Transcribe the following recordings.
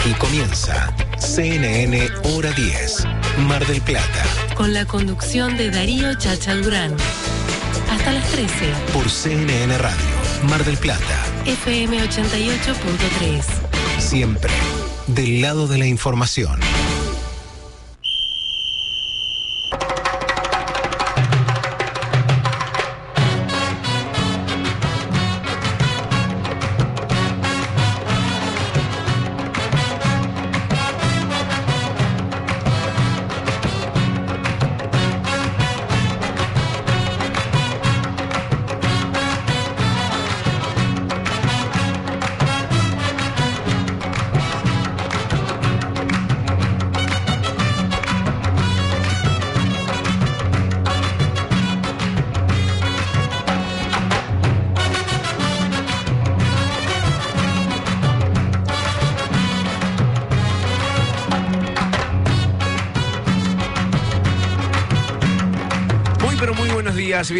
Aquí comienza CNN Hora 10, Mar del Plata, con la conducción de Darío Chacha Durán. Hasta las 13, por CNN Radio, Mar del Plata, FM 88.3. siempre del lado de la información.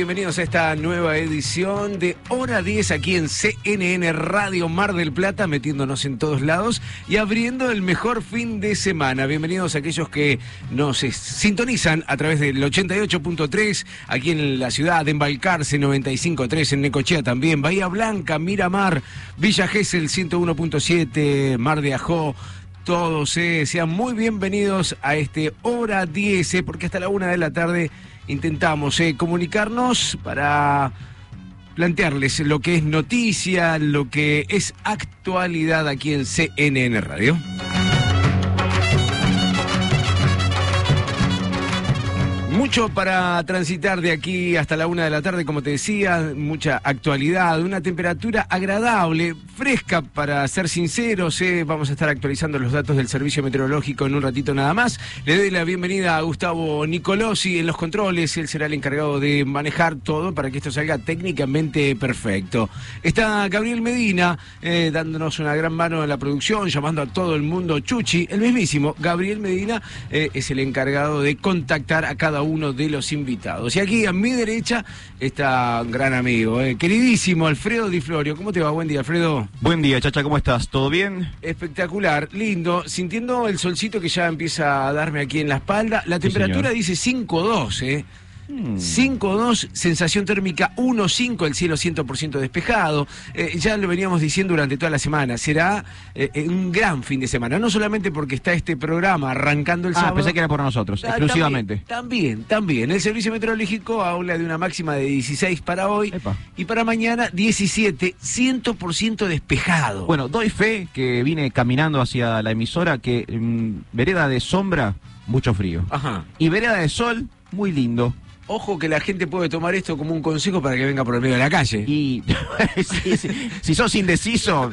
Bienvenidos a esta nueva edición de Hora 10 aquí en CNN Radio Mar del Plata, metiéndonos en todos lados y abriendo el mejor fin de semana. Bienvenidos a aquellos que nos eh, sintonizan a través del 88.3 aquí en la ciudad de Embalcarce 95.3 en Necochea también, Bahía Blanca, Miramar, Villa Gesell 101.7, Mar de Ajó todos eh, sean muy bienvenidos a este Hora 10, eh, porque hasta la una de la tarde intentamos eh, comunicarnos para plantearles lo que es noticia, lo que es actualidad aquí en CNN Radio. Mucho para transitar de aquí hasta la una de la tarde, como te decía, mucha actualidad, una temperatura agradable, fresca para ser sinceros. eh. Vamos a estar actualizando los datos del servicio meteorológico en un ratito nada más. Le doy la bienvenida a Gustavo Nicolosi en los controles. Él será el encargado de manejar todo para que esto salga técnicamente perfecto. Está Gabriel Medina eh, dándonos una gran mano en la producción, llamando a todo el mundo Chuchi. El mismísimo Gabriel Medina eh, es el encargado de contactar a cada uno de los invitados. Y aquí a mi derecha está un gran amigo, eh, queridísimo Alfredo Di Florio. ¿Cómo te va? Buen día, Alfredo. Buen día, Chacha, ¿cómo estás? ¿Todo bien? Espectacular, lindo, sintiendo el solcito que ya empieza a darme aquí en la espalda. La temperatura señor. dice 5.2, ¿eh? Hmm. 5.2, sensación térmica 1.5, el cielo 100% despejado. Eh, ya lo veníamos diciendo durante toda la semana. Será eh, un gran fin de semana. No solamente porque está este programa arrancando el Ah, sábado. pensé que era por nosotros, Ah, exclusivamente. También, también, también. El servicio meteorológico habla de una máxima de 16 para hoy Epa. y para mañana 17, 100% despejado. Bueno, doy fe que vine caminando hacia la emisora que mm, vereda de sombra, mucho frío. Ajá. Y vereda de sol, muy lindo. Ojo que la gente puede tomar esto como un consejo para que venga por el medio de la calle. Y sí, sí. si sos indeciso,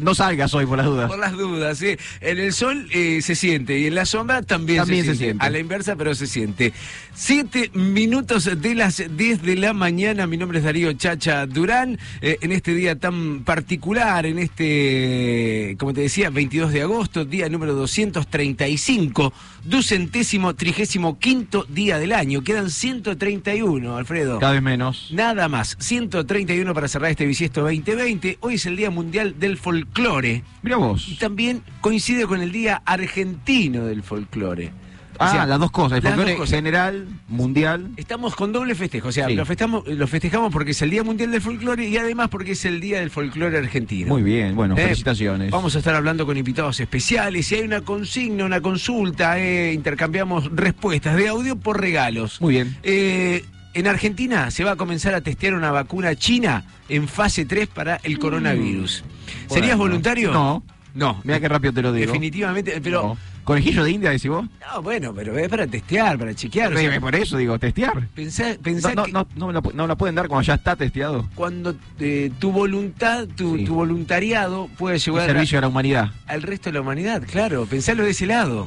no salgas hoy por las dudas. Por las dudas, ¿sí? En el sol eh, se siente y en la sombra también, También se, se siente. siente. A la inversa, pero se siente. Siete minutos de las 10 de la mañana. Mi nombre es Darío Chacha Durán. Eh, en este día tan particular, en este, como te decía, 22 de agosto, día número 235, ducentésimo, trigésimo quinto día del año. Quedan 131, Alfredo. Cada vez menos. Nada más, 131 para cerrar este bisiesto 2020. Hoy es el Día Mundial del Folclore. Mira Y vos. también coincide con el Día Argentino del Folclore. O Ah, sea, las dos cosas, el folclore general, mundial. Estamos con doble festejo, o sea, Sí. lo, festamos, lo festejamos porque es el Día Mundial del Folclore y además porque es el Día del Folclore Argentino. Muy bien, bueno, Eh, felicitaciones. Vamos a estar hablando con invitados especiales. Si hay una consigna, una consulta, eh, intercambiamos respuestas de audio por regalos. Muy bien. Eh, en Argentina se va a comenzar a testear una vacuna china en fase 3 para el coronavirus. ¿Serías Bueno. voluntario? No. No. Mira qué rápido te lo digo. Definitivamente, pero... No. ¿Conejillo de India, decís vos? No, bueno, pero es para testear, para chequear. o sea, por eso digo, testear. pensá, pensá No, no, que no, no me pu- no me pueden dar cuando ya está testeado. cuando eh, tu voluntad, tu, Sí. tu voluntariado puede llevar a- servicio a la humanidad. al resto de la humanidad, claro. Pensalo de ese lado.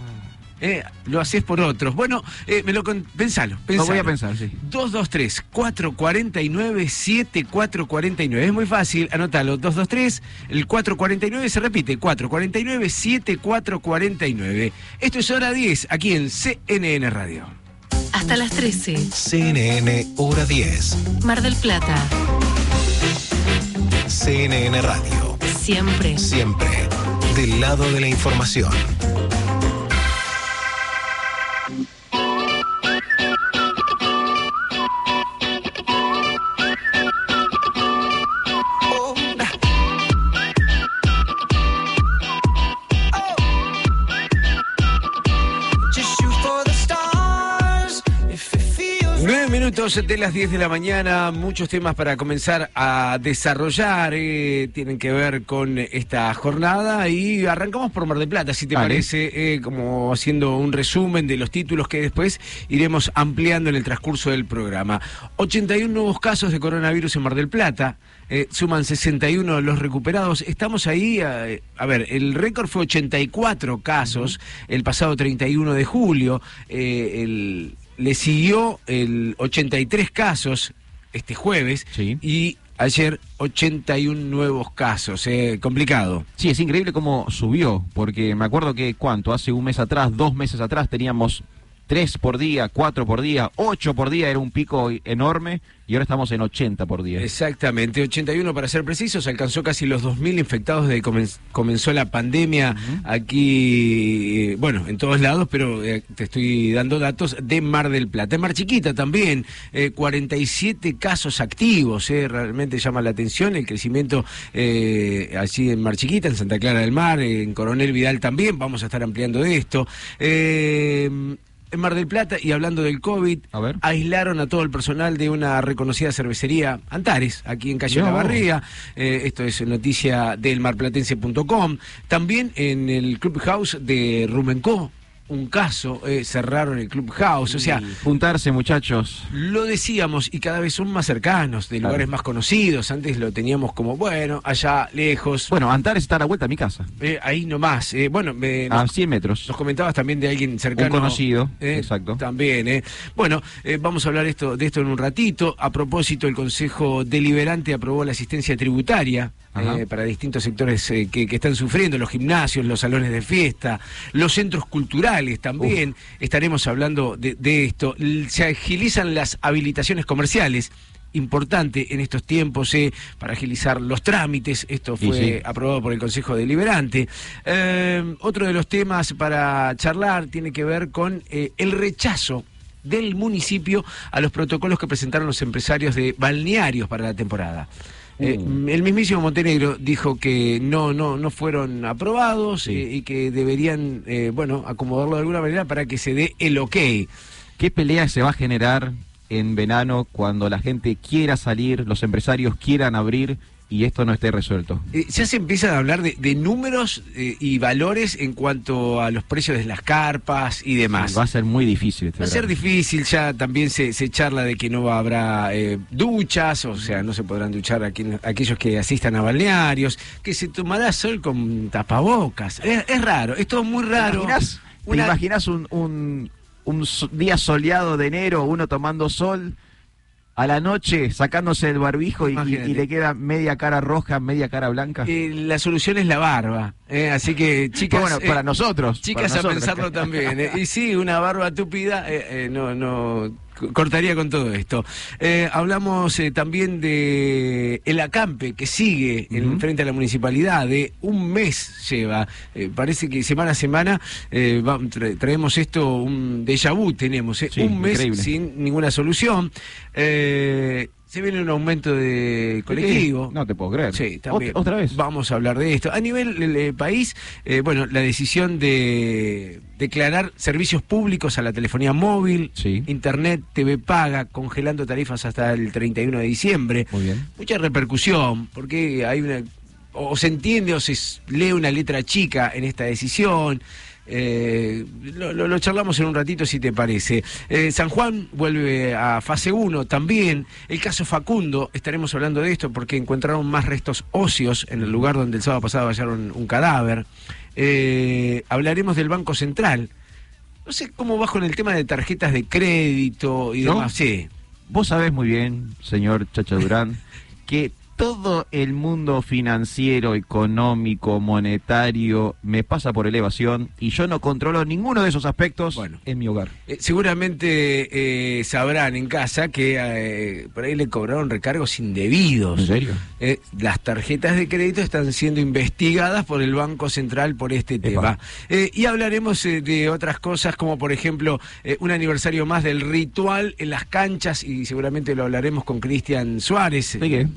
Eh, lo haces por otros. Bueno, eh, me lo con- pensalo, Lo pensalo. voy a pensar, sí. 223-449-7449. Es muy fácil, anótalo. 223, el 449 se repite. 449-7449. Esto es hora 10, aquí en CNN Radio. Hasta las 13, CNN Hora 10, Mar del Plata. CNN Radio, Siempre. siempre del lado de la información. Minutos de las 10 de la mañana, muchos temas para comenzar a desarrollar, eh, tienen que ver con esta jornada y arrancamos por Mar del Plata, si te Vale. parece, eh, como haciendo un resumen de los títulos que después iremos ampliando en el transcurso del programa. 81 nuevos casos de coronavirus en Mar del Plata. eh, suman 61 los recuperados. Estamos ahí, eh, a ver, el récord fue 84 casos el pasado 31 de julio. eh, el- le siguió el 83 casos este jueves Sí. y ayer 81 nuevos casos. eh, complicado. Sí, es increíble cómo subió, porque me acuerdo que, ¿cuánto? Hace un mes atrás, dos meses atrás, teníamos tres por día, cuatro por día, ocho por día, era un pico enorme, y ahora estamos en 80 por día. Exactamente, 81 para ser precisos, alcanzó casi los 2.000 infectados desde que comen- comenzó la pandemia aquí, eh, bueno, en todos lados, pero eh, te estoy dando datos de Mar del Plata. En Mar Chiquita también, eh, 47 casos activos, eh, realmente llama la atención el crecimiento allí en Mar Chiquita, en Santa Clara del Mar, en Coronel Vidal también, vamos a estar ampliando de esto. Eh, en Mar del Plata, y hablando del COVID, A ver. aislaron a todo el personal de una reconocida cervecería Antares, aquí en Calle No. La Barría. Eh, esto es noticia del marplatense.com. También en el Clubhouse de Rumencó, un caso, eh, cerraron el Clubhouse. O sea, Y juntarse, muchachos. lo decíamos y cada vez son más cercanos, de Claro. lugares más conocidos. Antes lo teníamos como, bueno, allá lejos. Bueno, Antares está a la vuelta a mi casa, Eh, ahí nomás. Eh, bueno, a nos- 100 metros. nos comentabas también de alguien cercano. Un conocido, Eh, exacto. También, ¿eh? Bueno, eh, vamos a hablar esto, de esto en un ratito. A propósito, el Consejo Deliberante aprobó la asistencia tributaria. Eh, para distintos sectores eh, que, que están sufriendo, los gimnasios, los salones de fiesta, los centros culturales también. Estaremos hablando de, de esto. Se agilizan las habilitaciones comerciales. Importante en estos tiempos eh, para agilizar los trámites. Esto fue sí. aprobado por el Consejo Deliberante. Eh, otro de los temas para charlar tiene que ver con eh, el rechazo del municipio a los protocolos que presentaron los empresarios de balnearios para la temporada. Eh, el mismísimo Montenegro dijo que no no no fueron aprobados Sí. eh, y que deberían eh, bueno acomodarlo de alguna manera para que se dé el ok. ¿Qué pelea se va a generar en verano cuando la gente quiera salir, los empresarios quieran abrir y esto no esté resuelto? Eh, ya se empiezan a hablar de, de números eh, y valores en cuanto a los precios de las carpas y demás. Va a ser muy difícil. Este Va a ser difícil, ya también se, se charla de que no habrá eh, duchas, o sea, no se podrán duchar a quien- aquellos que asistan a balnearios, que se tomará sol con tapabocas. Es, es raro, es todo muy ¿Te raro. imaginas, te Una- imaginas un, un- un so- día soleado de enero, uno tomando sol, a la noche sacándose el barbijo y, le queda media cara roja, media cara blanca? Eh, la solución es la barba, eh, así que chicas... bueno, eh, para nosotros. Chicas para a pensarlo también. ¿eh? Y sí, una barba tupida eh, eh, no, no cortaría con todo esto. Eh, hablamos eh, también de el acampe que sigue en frente a la municipalidad. De un mes lleva. Eh, parece que semana a semana va- traemos esto, un déjà vu tenemos. Sí, un mes increíble. sin ninguna solución. Eh, se viene un aumento de colectivo. No te puedo creer. Sí, también. Ot- ¿Otra vez? Vamos a hablar de esto. A nivel eh, país, eh, bueno, la decisión de declarar servicios públicos a la telefonía móvil, Sí. internet, TV paga, congelando tarifas hasta el 31 de diciembre. Muy bien. Mucha repercusión, porque hay una o se entiende o se lee una letra chica en esta decisión. Eh, lo, lo- lo charlamos en un ratito si te parece. Eh, San Juan vuelve a fase 1 también. El caso Facundo, estaremos hablando de esto porque encontraron más restos óseos en el lugar donde el sábado pasado hallaron un cadáver. Eh, hablaremos del Banco Central. No sé cómo vas con el tema de tarjetas de crédito y ¿No? demás. Sí. Vos sabés muy bien, señor Chacha Durán, que todo el mundo financiero, económico, monetario me pasa por elevación y yo no controlo ninguno de esos aspectos Bueno. en mi hogar. Eh, seguramente eh, sabrán en casa que eh, por ahí le cobraron recargos indebidos. ¿En serio? Eh, las tarjetas de crédito están siendo investigadas por el Banco Central por este tema. Y hablaremos de otras cosas, como por ejemplo un aniversario más del ritual en las canchas, y seguramente lo hablaremos con Cristian Suárez. ¿De qué?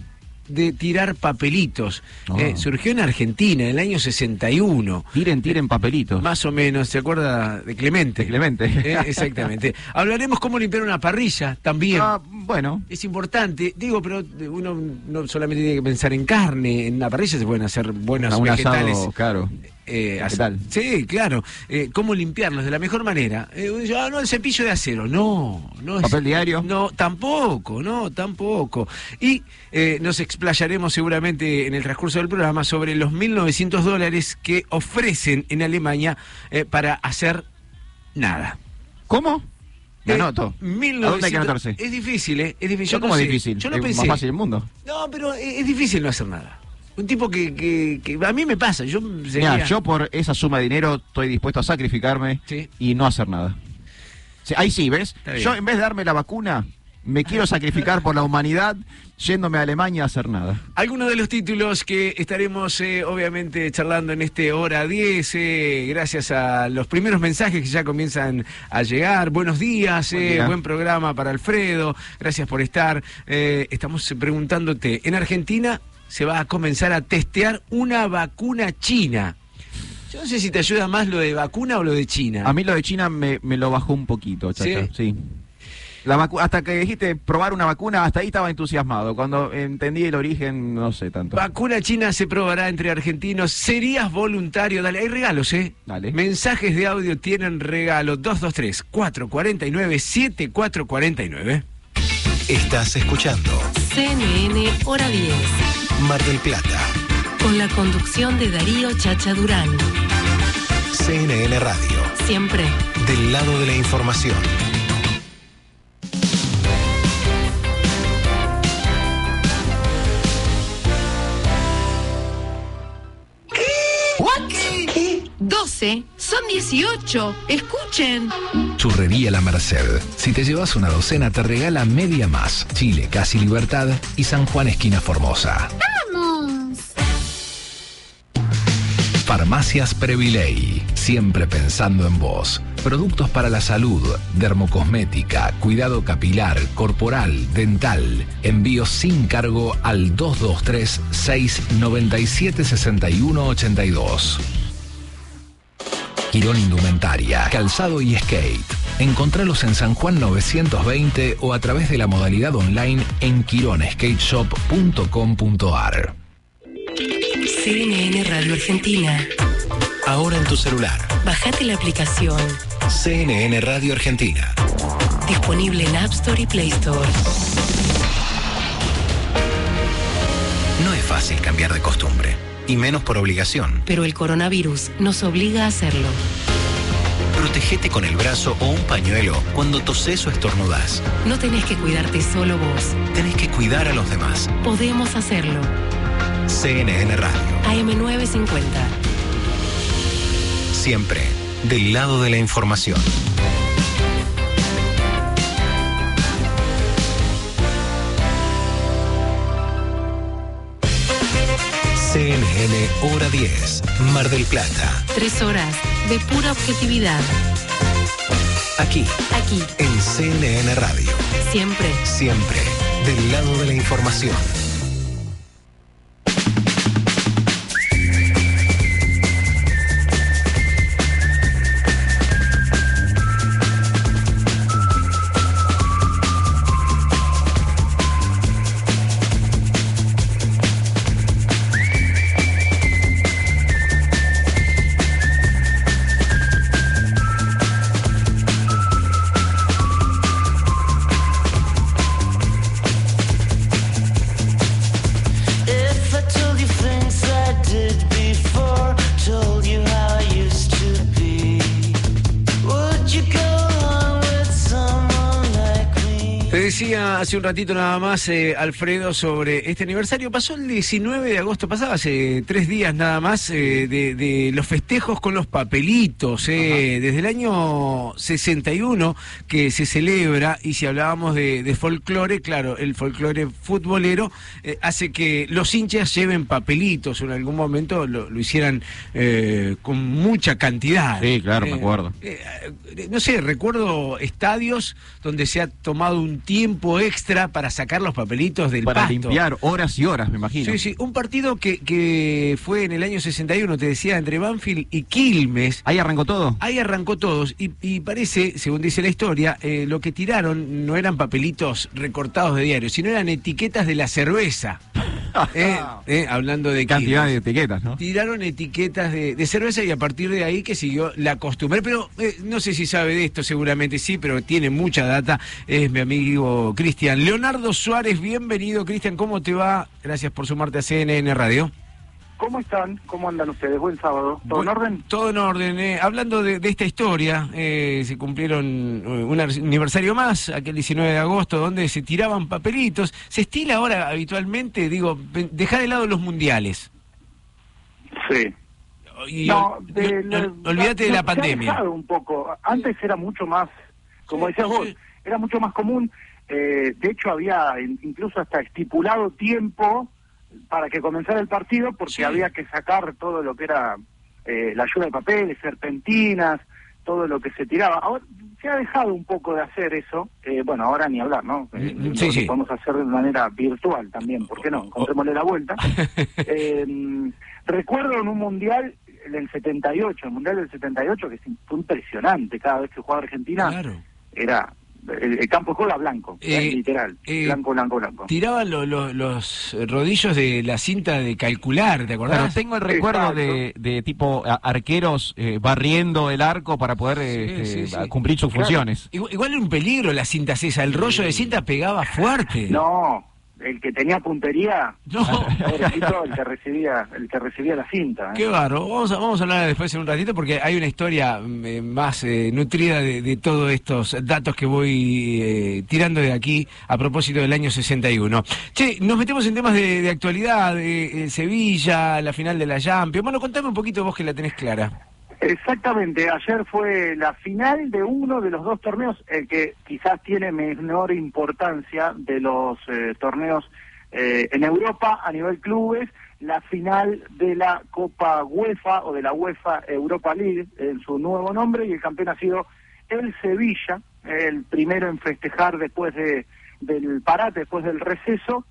De tirar papelitos. Ah. Eh, surgió en Argentina en el año 61. Tiren, tiren papelitos. Más o menos, ¿se acuerda de Clemente? De Clemente. Eh, exactamente. Hablaremos cómo limpiar una parrilla también. Ah, bueno, Es importante, digo, pero uno no solamente tiene que pensar en carne, en la parrilla se pueden hacer buenos a un vegetales. asado, claro. Eh. Sí, claro. Eh, ¿Cómo limpiarlos de la mejor manera? Eh, uno dice, ah, no, el cepillo de acero. No, no es. ¿Papel diario? No, tampoco, no, tampoco. Y eh, nos explayaremos seguramente en el transcurso del programa sobre los 1.900 dólares que ofrecen en Alemania eh, para hacer nada. ¿Cómo? Me anoto. 1900 ¿A dónde hay que anotarse? Es difícil, ¿eh? Es difícil. Yo ¿Cómo no es sé. difícil? Yo es pensé. más fácil del mundo. No, pero es difícil no hacer nada. Un tipo que, que, que a mí me pasa. Yo sería... Yo por esa suma de dinero estoy dispuesto a sacrificarme Sí. y no hacer nada. Sí, ahí sí, ¿ves? Yo en vez de darme la vacuna, me quiero sacrificar por la humanidad yéndome a Alemania a hacer nada. Algunos de los títulos que estaremos eh, obviamente charlando en este hora 10, eh, gracias a los primeros mensajes que ya comienzan a llegar. Buenos días, Buen eh, día. buen programa para Alfredo, gracias por estar. Estamos preguntándote, en Argentina se va a comenzar a testear una vacuna china. Yo no sé si te ayuda más lo de vacuna o lo de China. A mí lo de China me, me lo bajó un poquito, chacha. Sí. La vacu- hasta que dijiste probar una vacuna, hasta ahí estaba entusiasmado. Cuando entendí el origen, no sé tanto. Vacuna china se probará entre argentinos. ¿Serías voluntario? Dale, hay regalos, ¿eh? Dale. Mensajes de audio tienen regalo. 223-449-7449. Estás escuchando CNN Hora 10. Mar del Plata, Con la conducción de Darío Chacha Durán. CNN Radio, Siempre. del lado de la información. ¿Qué? 12. Son 18. Escuchen. Churrería La Merced. Si te llevas una docena, te regala media más. Chile, Casi Libertad y San Juan, esquina Formosa. Vamos. Farmacias Previley. Siempre pensando en vos. Productos para la salud, dermocosmética, cuidado capilar, corporal, dental. Envío sin cargo al 223-697-6182. Quirón Indumentaria, Calzado y Skate. Encontralos en San Juan 920 o a través de la modalidad online en quironskateshop.com.ar. CNN Radio Argentina. Ahora en tu celular, Bajate la aplicación. CNN Radio Argentina. Disponible en App Store y Play Store. No es fácil cambiar de costumbre, y menos por obligación. Pero el coronavirus nos obliga a hacerlo. Protégete con el brazo o un pañuelo cuando toses o estornudas. No tenés que cuidarte solo vos. Tenés que cuidar a los demás. Podemos hacerlo. CNN Radio, AM950. siempre del lado de la información. CNN Hora 10, Mar del Plata. Tres horas de pura objetividad. Aquí, Aquí. en CNN Radio. Siempre. Siempre del lado de la información. Hace un ratito nada más, eh, Alfredo, sobre este aniversario. Pasó el 19 de agosto pasado, hace tres días nada más, eh, de, de los festejos con los papelitos. eh, desde el año 61 que se celebra, y si hablábamos de, de folclore, claro, el folclore futbolero hace que los hinchas lleven papelitos, o en algún momento lo, lo hicieran con mucha cantidad. Sí, claro, me acuerdo. no sé, recuerdo estadios donde se ha tomado un tiempo extra para sacar los papelitos del Para pasto. limpiar horas y horas, me imagino. Sí, sí, un partido que, que fue en el año 61, te decía, entre Banfield y Quilmes. Ahí arrancó todo. Ahí arrancó todos y, y parece, según dice la historia, eh, lo que tiraron no eran papelitos recortados de diario, sino eran etiquetas de la cerveza. Eh, eh, hablando de Cantidad de etiquetas, ¿no? Tiraron etiquetas de, de cerveza y a partir de ahí que siguió la costumbre. Pero eh, no sé si sabe de esto, seguramente sí, pero tiene mucha data. Es mi amigo Cristian. Leonardo Suárez, bienvenido. Cristian, ¿cómo te va? Gracias por sumarte a CNN Radio. ¿Cómo están? ¿Cómo andan ustedes? Buen sábado. ¿Todo en orden? Todo en orden. eh. Hablando de, de esta historia, eh, se cumplieron eh, un ar- aniversario más, aquel 19 de agosto, donde se tiraban papelitos. Se estila ahora habitualmente, digo, dejar de lado los mundiales. Sí. Y No, de la- olvídate de no, la pandemia. un poco. Antes era mucho más, como Sí, decías vos, sí. era mucho más común. Eh, de hecho, había in- incluso hasta estipulado tiempo para que comenzara el partido porque Sí. había que sacar todo lo que era eh, la ayuda de papeles, serpentinas, todo lo que se tiraba. Ahora se ha dejado un poco de hacer eso. Eh, bueno, ahora ni hablar, ¿no? Eh, Mm, sí, sí. podemos hacer de manera virtual también, ¿por qué no? Encontrémosle la vuelta. Eh, recuerdo en un mundial del 78, el mundial del 78, que fue impresionante cada vez que jugaba Argentina, Claro. era el, el campo de juego era blanco, Eh, literal, eh, blanco, blanco, blanco. Tiraban lo- lo- los rodillos de la cinta de calcular, ¿te Pero acordás? tengo el recuerdo de, de tipo a- arqueros eh, barriendo el arco para poder eh, Sí, este, sí, sí. cumplir sus Claro. funciones. Igual, igual era un peligro la cinta esa, el rollo de cinta pegaba fuerte. No, el que tenía puntería, No. pobrecito, el que recibía, el que recibía la cinta. ¿eh? Qué barro. Vamos a, vamos a hablar después en un ratito porque hay una historia eh, más eh, nutrida de, de todos estos datos que voy eh, tirando de aquí a propósito del año 61. Che, nos metemos en temas de, de actualidad, de, Sevilla, la final de la Champions. Bueno, contame un poquito vos que la tenés clara. Exactamente, ayer fue la final de uno de los dos torneos, el que quizás tiene menor importancia de los eh, torneos eh, en Europa a nivel clubes, la final de la Copa UEFA o de la UEFA Europa League en su nuevo nombre y el campeón ha sido el Sevilla, el primero en festejar después de, del parate, después del receso,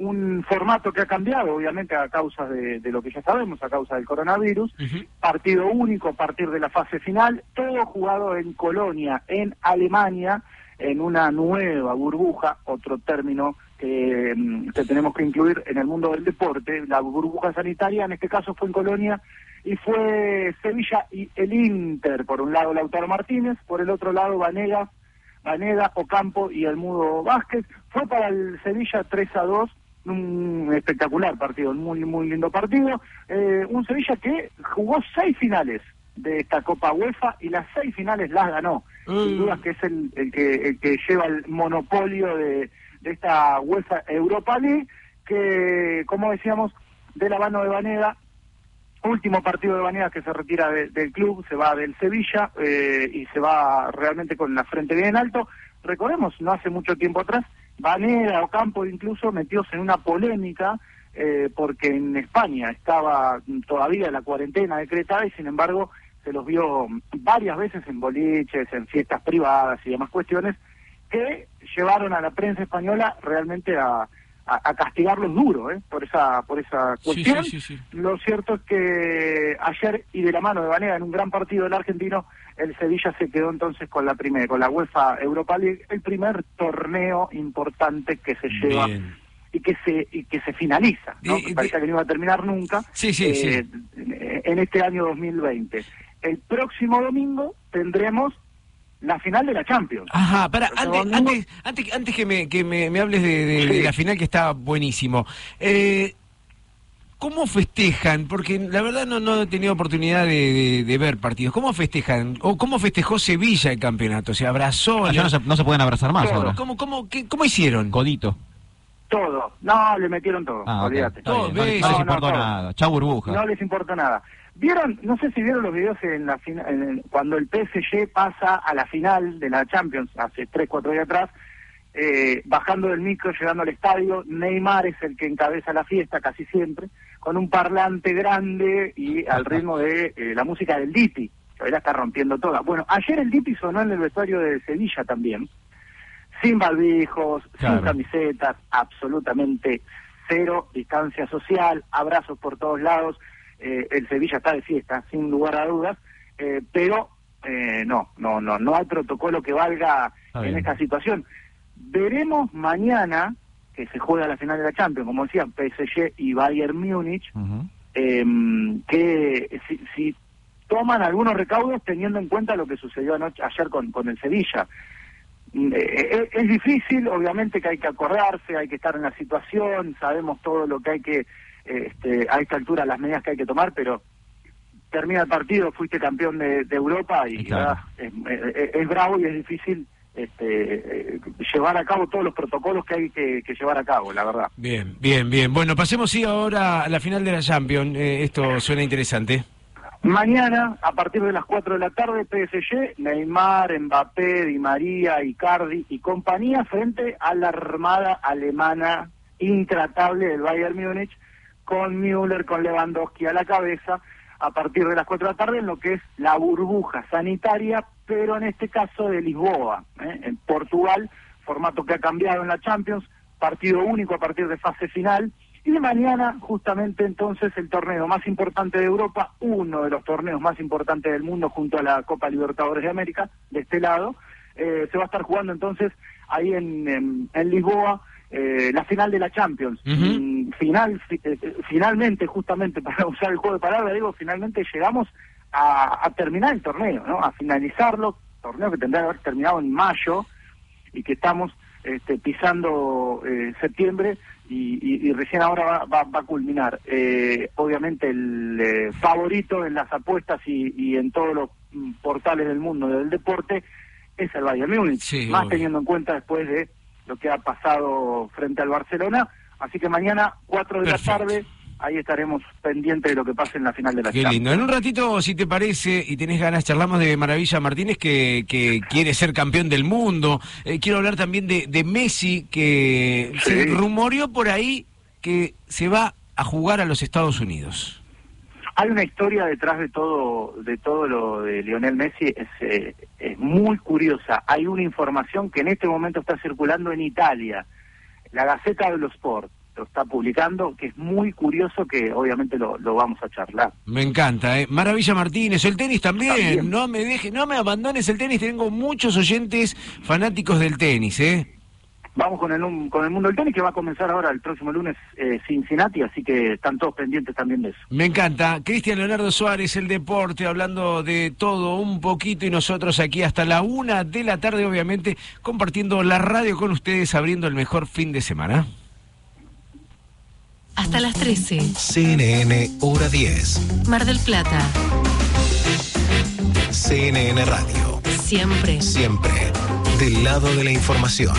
un formato que ha cambiado obviamente a causa de, de lo que ya sabemos, a causa del coronavirus, partido único a partir de la fase final, todo jugado en Colonia, en Alemania, en una nueva burbuja, otro término que, mm, que tenemos que incluir en el mundo del deporte, la burbuja sanitaria, en este caso fue en Colonia, y fue Sevilla y el Inter, por un lado Lautaro Martínez, por el otro lado Vanega, Vanega, Ocampo y el Mudo Vázquez. Fue para el Sevilla 3 a 2, un espectacular partido, un muy, muy lindo partido. Eh, un Sevilla que jugó seis finales de esta Copa UEFA y las seis finales las ganó. Sin Mm. duda que es el, el que, el que lleva el monopolio de, de esta UEFA Europa League, que, como decíamos, de la mano de Vanega, último partido de Vanega que se retira de- del club, se va del Sevilla eh, y se va realmente con la frente bien en alto. Recordemos, no hace mucho tiempo atrás, Vanega, Ocampo incluso metióse en una polémica eh, porque en España estaba todavía la cuarentena decretada y sin embargo se los vio varias veces en boliches, en fiestas privadas y demás cuestiones que llevaron a la prensa española realmente a, a, a castigarlos duro ¿eh? por esa por esa cuestión. sí, sí. Lo cierto es que ayer y de la mano de Vanega en un gran partido del argentino, el Sevilla se quedó entonces con la primera, con la UEFA Europa League, el primer torneo importante que se lleva Bien. y que se y que se finaliza, ¿no? Y- Me parecía que no iba a terminar nunca. Sí, sí, eh, sí. En este año 2020. El próximo domingo tendremos la final de la Champions. Ajá, para, antes, domingo- antes, antes, antes que me, que me, me hables de, de- de Sí. la final que está buenísimo. Eh, ¿cómo festejan? Porque la verdad no, no he tenido oportunidad de, de- de ver partidos. ¿Cómo festejan? ¿O cómo festejó Sevilla el campeonato? ¿Se abrazó? Allá no se, no se pueden abrazar más Todo. ahora. ¿Cómo, cómo, qué- cómo hicieron? Codito. Todo. No, le metieron todo. Ah, olvídate. No, Todo, no les importó todo. nada. Chau burbuja. No les importa nada. ¿Vieron? No sé si vieron los videos en la fina- en el- cuando el PSG pasa a la final de la Champions hace 3, 4 días atrás, eh, bajando del micro, llegando al estadio, Neymar es el que encabeza la fiesta casi siempre, con un parlante grande y al ritmo de eh, la música del Dipi, que hoy la está rompiendo toda. Bueno, ayer el Dipi sonó en el vestuario de Sevilla también, sin barbijos, Claro. sin camisetas, absolutamente cero distancia social, abrazos por todos lados. Eh, el Sevilla está de fiesta, sin lugar a dudas, eh, pero eh, no, no, no, no hay protocolo que valga en esta situación. Veremos mañana que se juega la final de la Champions, como decía, PSG y Bayern Múnich, eh, que si, si toman algunos recaudos teniendo en cuenta lo que sucedió anoche, ayer con, con el Sevilla. Mm, eh, es, es difícil, obviamente que hay que acordarse, hay que estar en la situación, sabemos todo lo que hay que, eh, este, a esta altura las medidas que hay que tomar, pero termina el partido, fuiste campeón de, de Europa y claro. es, es- es bravo y es difícil este, eh, llevar a cabo todos los protocolos que hay que, que llevar a cabo, la verdad. Bien, bien, bien. Bueno, pasemos sí ahora a la final de la Champions. Eh, esto suena interesante. Mañana, a partir de las 4 de la tarde, PSG, Neymar, Mbappé, Di María, Icardi y compañía frente a la armada alemana intratable del Bayern Múnich, con Müller, con Lewandowski a la cabeza, a partir de las 4 de la tarde en lo que es la burbuja sanitaria, pero en este caso de Lisboa, ¿eh? en Portugal, formato que ha cambiado en la Champions, partido único a partir de fase final, y de mañana, justamente entonces, el torneo más importante de Europa, uno de los torneos más importantes del mundo junto a la Copa Libertadores de América, de este lado, eh, se va a estar jugando entonces ahí en, en- en Lisboa eh, la final de la Champions. Mm, final, fi- eh, eh, finalmente, justamente para usar el juego de palabras, digo, finalmente llegamos a, a terminar el torneo, ¿no? A finalizarlo, torneo que tendrá que haber terminado en mayo y que estamos este, pisando eh, septiembre y, y- y recién ahora va, va- va a culminar. Eh, obviamente el eh, favorito en las apuestas y, y en todos los mm, portales del mundo del deporte es el Bayern Múnich, Sí, más obvio. teniendo en cuenta después de lo que ha pasado frente al Barcelona. Así que mañana, 4 de Perfecto. la tarde, ahí estaremos pendientes de lo que pase en la final de la Qué Champions. lindo. En un ratito, si te parece y tenés ganas, charlamos de Maravilla Martínez, que, que quiere ser campeón del mundo. Eh, quiero hablar también de, de Messi, que se rumoreó por ahí que se va a jugar a los Estados Unidos. Hay una historia detrás de todo de todo lo de Lionel Messi, es, eh, es muy curiosa. Hay una información que en este momento está circulando en Italia. La Gaceta dello Sport lo está publicando, que es muy curioso, que obviamente lo, lo vamos a charlar. Me encanta, ¿eh? Maravilla Martínez, el tenis también. También. No me dejes, no me abandones el tenis. Tengo muchos oyentes fanáticos del tenis, ¿eh? Vamos con el, con el mundo del tenis, que va a comenzar ahora el próximo lunes eh, Cincinnati, así que están todos pendientes también de eso. Me encanta. Cristian Leonardo Suárez, el deporte, hablando de todo un poquito y nosotros aquí hasta la una de la tarde, obviamente, compartiendo la radio con ustedes, abriendo el mejor fin de semana. Hasta las 13. CNN Hora 10. Mar del Plata. CNN Radio. Siempre. Siempre del lado de la información.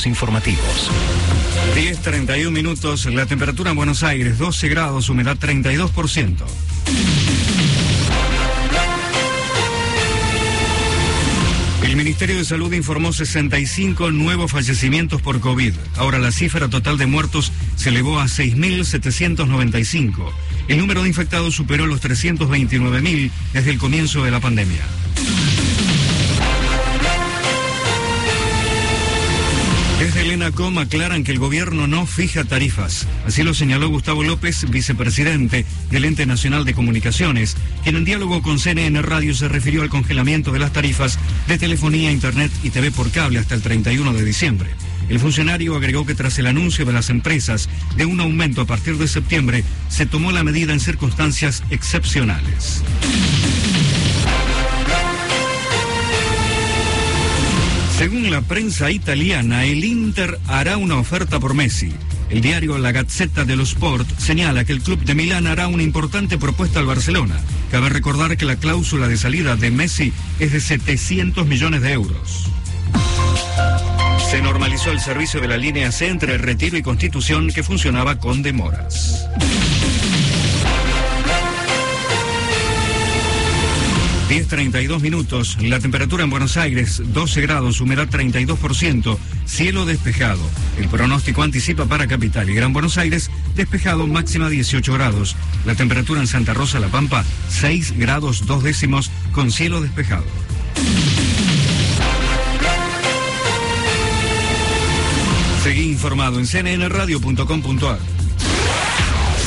Servicios informativos. 10.31 minutos, la temperatura en Buenos Aires 12 grados, humedad 32%. El Ministerio de Salud informó 65 nuevos fallecimientos por COVID. Ahora la cifra total de muertos se elevó a 6.795. El número de infectados superó los 329.000 desde el comienzo de la pandemia. Desde el ENACOM aclaran que el gobierno no fija tarifas. Así lo señaló Gustavo López, vicepresidente del Ente Nacional de Comunicaciones, quien en diálogo con CNN Radio se refirió al congelamiento de las tarifas de telefonía, internet y TV por cable hasta el 31 de diciembre. El funcionario agregó que tras el anuncio de las empresas de un aumento a partir de septiembre, se tomó la medida en circunstancias excepcionales. Según la prensa italiana, el Inter hará una oferta por Messi. El diario La Gazzetta dello Sport señala que el club de Milán hará una importante propuesta al Barcelona. Cabe recordar que la cláusula de salida de Messi es de 700 millones de euros. Se normalizó el servicio de la línea C entre Retiro y Constitución que funcionaba con demoras. ...10.32 minutos... ...la temperatura en Buenos Aires... ...12 grados, humedad 32%... ...cielo despejado... ...el pronóstico anticipa para Capital y Gran Buenos Aires... ...despejado máxima 18 grados... ...la temperatura en Santa Rosa, La Pampa... ...6 grados 2 décimos... ...con cielo despejado... Seguí informado en cnnradio.com.ar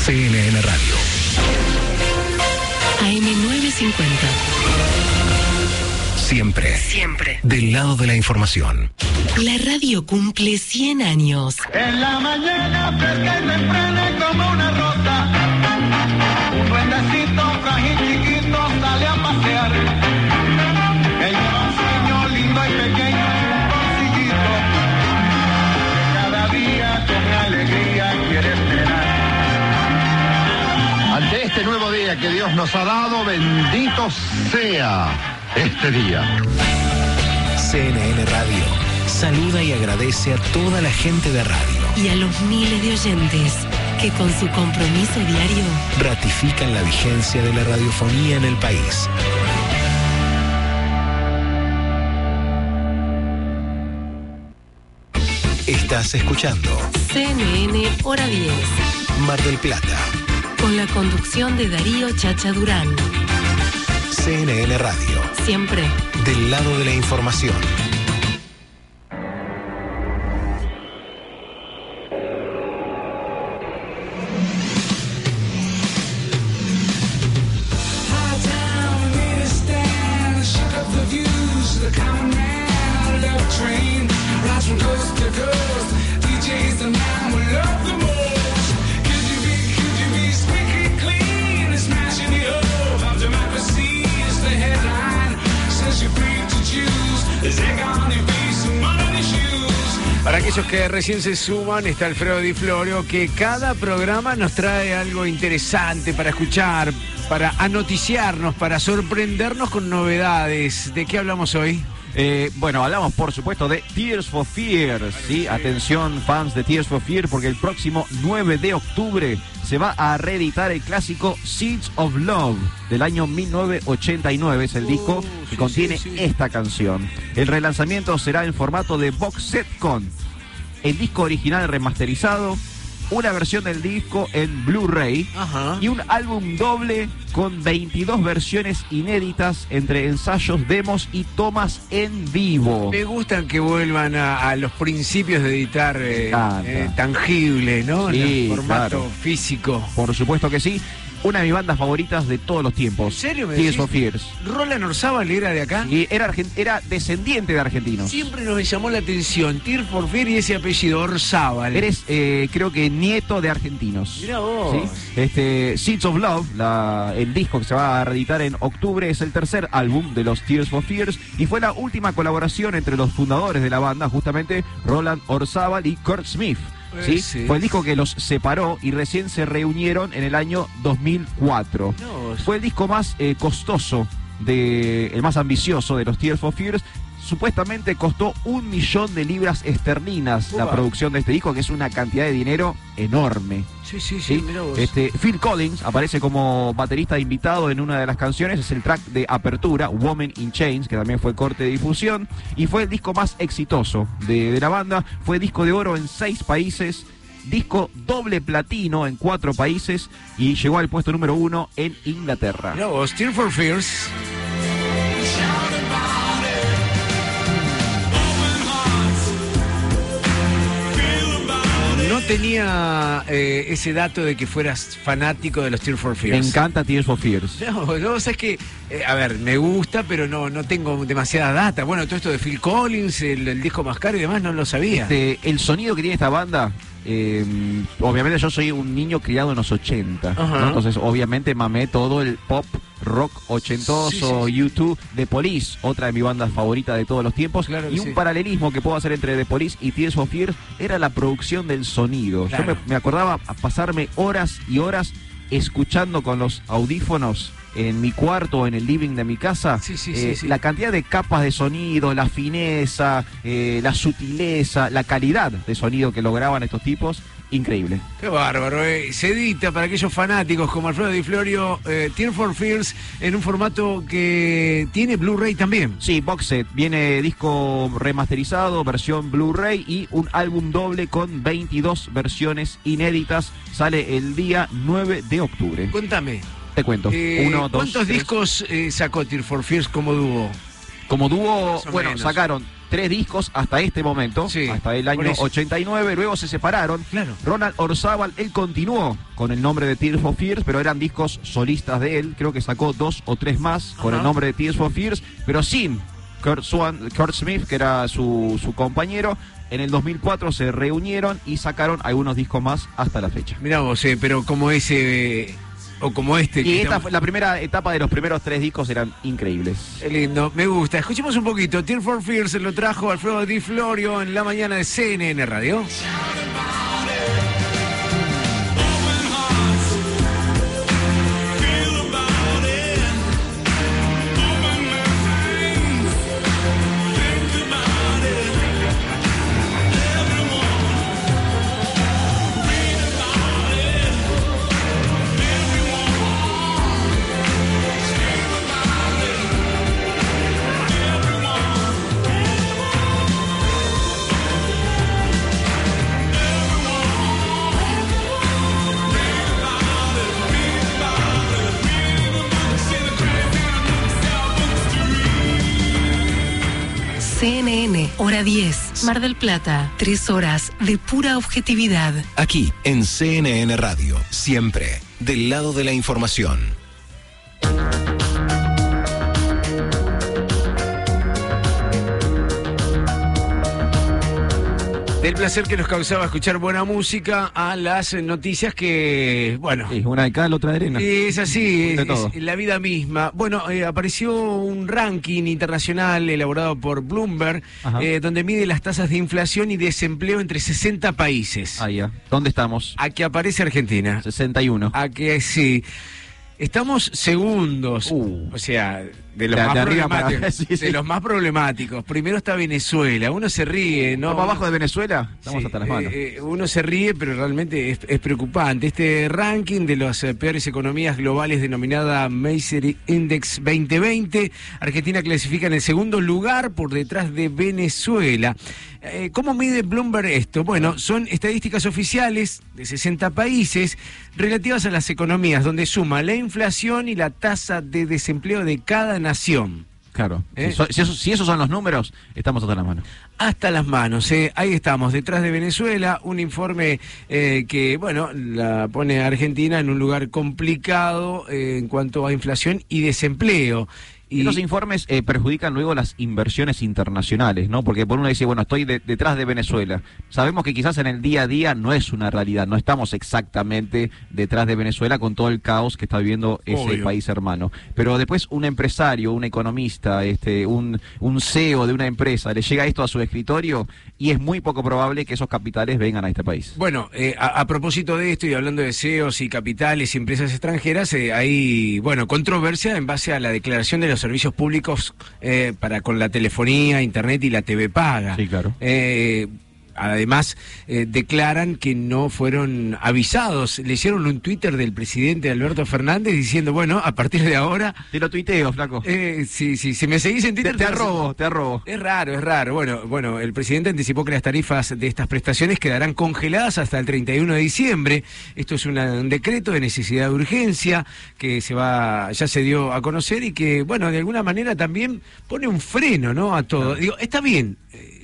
CNN Radio. AM950. Siempre. Siempre. Del lado de la información. La radio cumple 100 años. En la mañana fresca y temprana como una rosa. Un duendecito frágil chiquito sale a pasear. Este nuevo día que Dios nos ha dado, bendito sea este día. CNN Radio. Saluda y agradece a toda la gente de radio. Y a los miles de oyentes que con su compromiso diario Ratifican la vigencia de la radiofonía en el país. Estás escuchando CNN Hora 10. Mar del Plata. Con la conducción de Darío Chacha Durán. CNN Radio. Siempre. Del lado de la información. Recién se suman, está Alfredo Di Florio, que cada programa nos trae algo interesante para escuchar, para anoticiarnos, para sorprendernos con novedades. ¿De qué hablamos hoy? Eh, bueno, hablamos por supuesto de Tears for Fears, ¿sí? Atención fans de Tears for Fears porque el próximo 9 de octubre se va a reeditar el clásico Seeds of Love del año 1989, es el disco que contiene esta canción. El relanzamiento será en formato de box set con el disco original remasterizado, una versión del disco en Blu-ray y un álbum doble con 22 versiones inéditas entre ensayos, demos y tomas en vivo. Me gustan que vuelvan a, a los principios de editar eh, eh, tangible, ¿no? En el formato claro. físico. Por supuesto que sí. Una de mis bandas favoritas de todos los tiempos. ¿En serio me Tears for Fears. Roland Orzábal era de acá. Y era, era descendiente de argentinos. Siempre nos llamó la atención Tears for Fear y ese apellido Orzábal. Eres, eh, creo que nieto de argentinos. Mirá vos. ¿sí? Este, Seeds of Love, la- el disco que se va a reeditar en octubre, es el tercer álbum de los Tears for Fears y fue la última colaboración entre los fundadores de la banda, justamente Roland Orzábal y Kurt Smith. ¿Sí? Eh, sí. Fue el disco que los separó y recién se reunieron en el año 2004. No, Fue el disco más eh, costoso, de, el más ambicioso de los Tears for Fears. Supuestamente costó un millón de libras esterlinas la producción de este disco, que es una cantidad de dinero enorme. Sí, sí, sí, ¿sí? vos. Este, Phil Collins aparece como baterista invitado en una de las canciones, es el track de apertura, Woman in Chains, que también fue corte de difusión, y fue el disco más exitoso de, de la banda, fue disco de oro en seis países, disco doble platino en cuatro países y llegó al puesto número uno en Inglaterra. Mirá vos, Tears for Fears. No tenía eh, ese dato de que fueras fanático de los Tears for Me Fears. encanta Tears for Fears. No, no, sabes que, eh, a ver, me gusta, pero no, no tengo demasiada data. Bueno, todo esto de Phil Collins, el, el disco más caro y demás, no lo sabía. Este, el sonido que tiene esta banda, eh, obviamente yo soy un niño criado en los 80, ¿no? Entonces obviamente mamé todo el pop rock ochentoso, Sí, YouTube, The Police, otra de mis bandas favoritas de todos los tiempos, Claro y un sí. paralelismo que puedo hacer entre The Police y Tears for Fears era la producción del sonido. Claro. Yo me, me acordaba a pasarme horas y horas escuchando con los audífonos en mi cuarto o en el living de mi casa Sí, sí, eh, sí, sí. la cantidad de capas de sonido, la fineza, eh, la sutileza, la calidad de sonido que lograban estos tipos, increíble. Qué bárbaro, eh. Se edita para aquellos fanáticos como Alfredo Di Florio, eh, for Fears, en un formato que tiene Blu-ray también. Sí, box set, viene disco remasterizado, versión Blu-ray y un álbum doble con 22 versiones inéditas. Sale el día 9 de octubre. Cuéntame, Te cuento. eh, Uno, ¿cuántos discos eh, sacó Tears for Fears como dúo? Como dúo, bueno, menos. sacaron tres discos hasta este momento, Sí, hasta el año eso. 89, luego se separaron. Claro. Ronald Orzábal, él continuó con el nombre de Tears for Fears, pero eran discos solistas de él, creo que sacó dos o tres más con el nombre de Tears for Fears, pero sin Kurt, Swan- Kurt Smith, que era su, su compañero. En el 2004 se reunieron y sacaron algunos discos más hasta la fecha. Mirá vos, eh, pero como ese, eh, o como este. Y que esta estamos- fue la primera etapa de los primeros tres discos eran increíbles. Qué lindo, me gusta. Escuchemos un poquito. Tears for Fears lo trajo Alfredo Di Florio en la mañana de CNN Radio. CNN, hora 10, Mar del Plata. Tres horas de pura objetividad. Aquí en CNN Radio, siempre del lado de la información. Del placer que nos causaba escuchar buena música a las noticias que, bueno, Sí, una de cal, otra de arena. Es así, es, es la vida misma. Bueno, eh, apareció un ranking internacional elaborado por Bloomberg, eh, donde mide las tasas de inflación y desempleo entre 60 países. Ahí ya. ¿Dónde estamos? A que aparece Argentina. 61. A que sí. Estamos segundos. Uh. O sea, de los, más de problemáticos, sí, sí. de los más problemáticos. Primero está Venezuela. Uno se ríe, ¿no? ¿Vamos abajo de Venezuela? Estamos Sí, hasta las manos. eh, eh, uno se ríe, pero realmente es, es preocupante. Este ranking de las eh, peores economías globales denominada Maser Index 2020, Argentina clasifica en el segundo lugar por detrás de Venezuela. Eh, ¿Cómo mide Bloomberg esto? Bueno, son estadísticas oficiales de 60 países relativas a las economías, donde suma la inflación y la tasa de desempleo de cada nación. Claro. ¿Eh? Si, so- si esos, si esos son los números, estamos hasta las manos. hasta las manos. ¿eh? Ahí estamos, detrás de Venezuela, un informe eh, que, bueno, la pone a Argentina en un lugar complicado eh, en cuanto a inflación y desempleo. Y Los informes eh, perjudican luego las inversiones internacionales, ¿no? Porque por uno dice, bueno, estoy de- detrás de Venezuela. Sabemos que quizás en el día a día no es una realidad, no estamos exactamente detrás de Venezuela con todo el caos que está viviendo ese Obvio. país hermano. Pero después un empresario, un economista, este, un, un CEO de una empresa, le llega esto a su escritorio y es muy poco probable que esos capitales vengan a este país. Bueno, eh, a, a propósito de esto y hablando de CEOs y capitales y empresas extranjeras, eh, hay, bueno, controversia en base a la declaración de los servicios públicos eh, para con la telefonía, internet y la TV paga. Sí, claro. Eh, Además, eh, declaran que no fueron avisados. Le hicieron un Twitter del presidente Alberto Fernández diciendo, bueno, a partir de ahora... Te lo tuiteo, flaco. Eh, sí, sí, si me seguís en te, Twitter... te a- arrobo, te arrobo. es raro, es raro. Bueno, bueno, el presidente anticipó que las tarifas de estas prestaciones quedarán congeladas hasta el 31 de diciembre. Esto es una- un decreto de necesidad de urgencia que se va, ya se dio a conocer y que, bueno, de alguna manera también pone un freno, ¿no? A todo. Digo, está bien.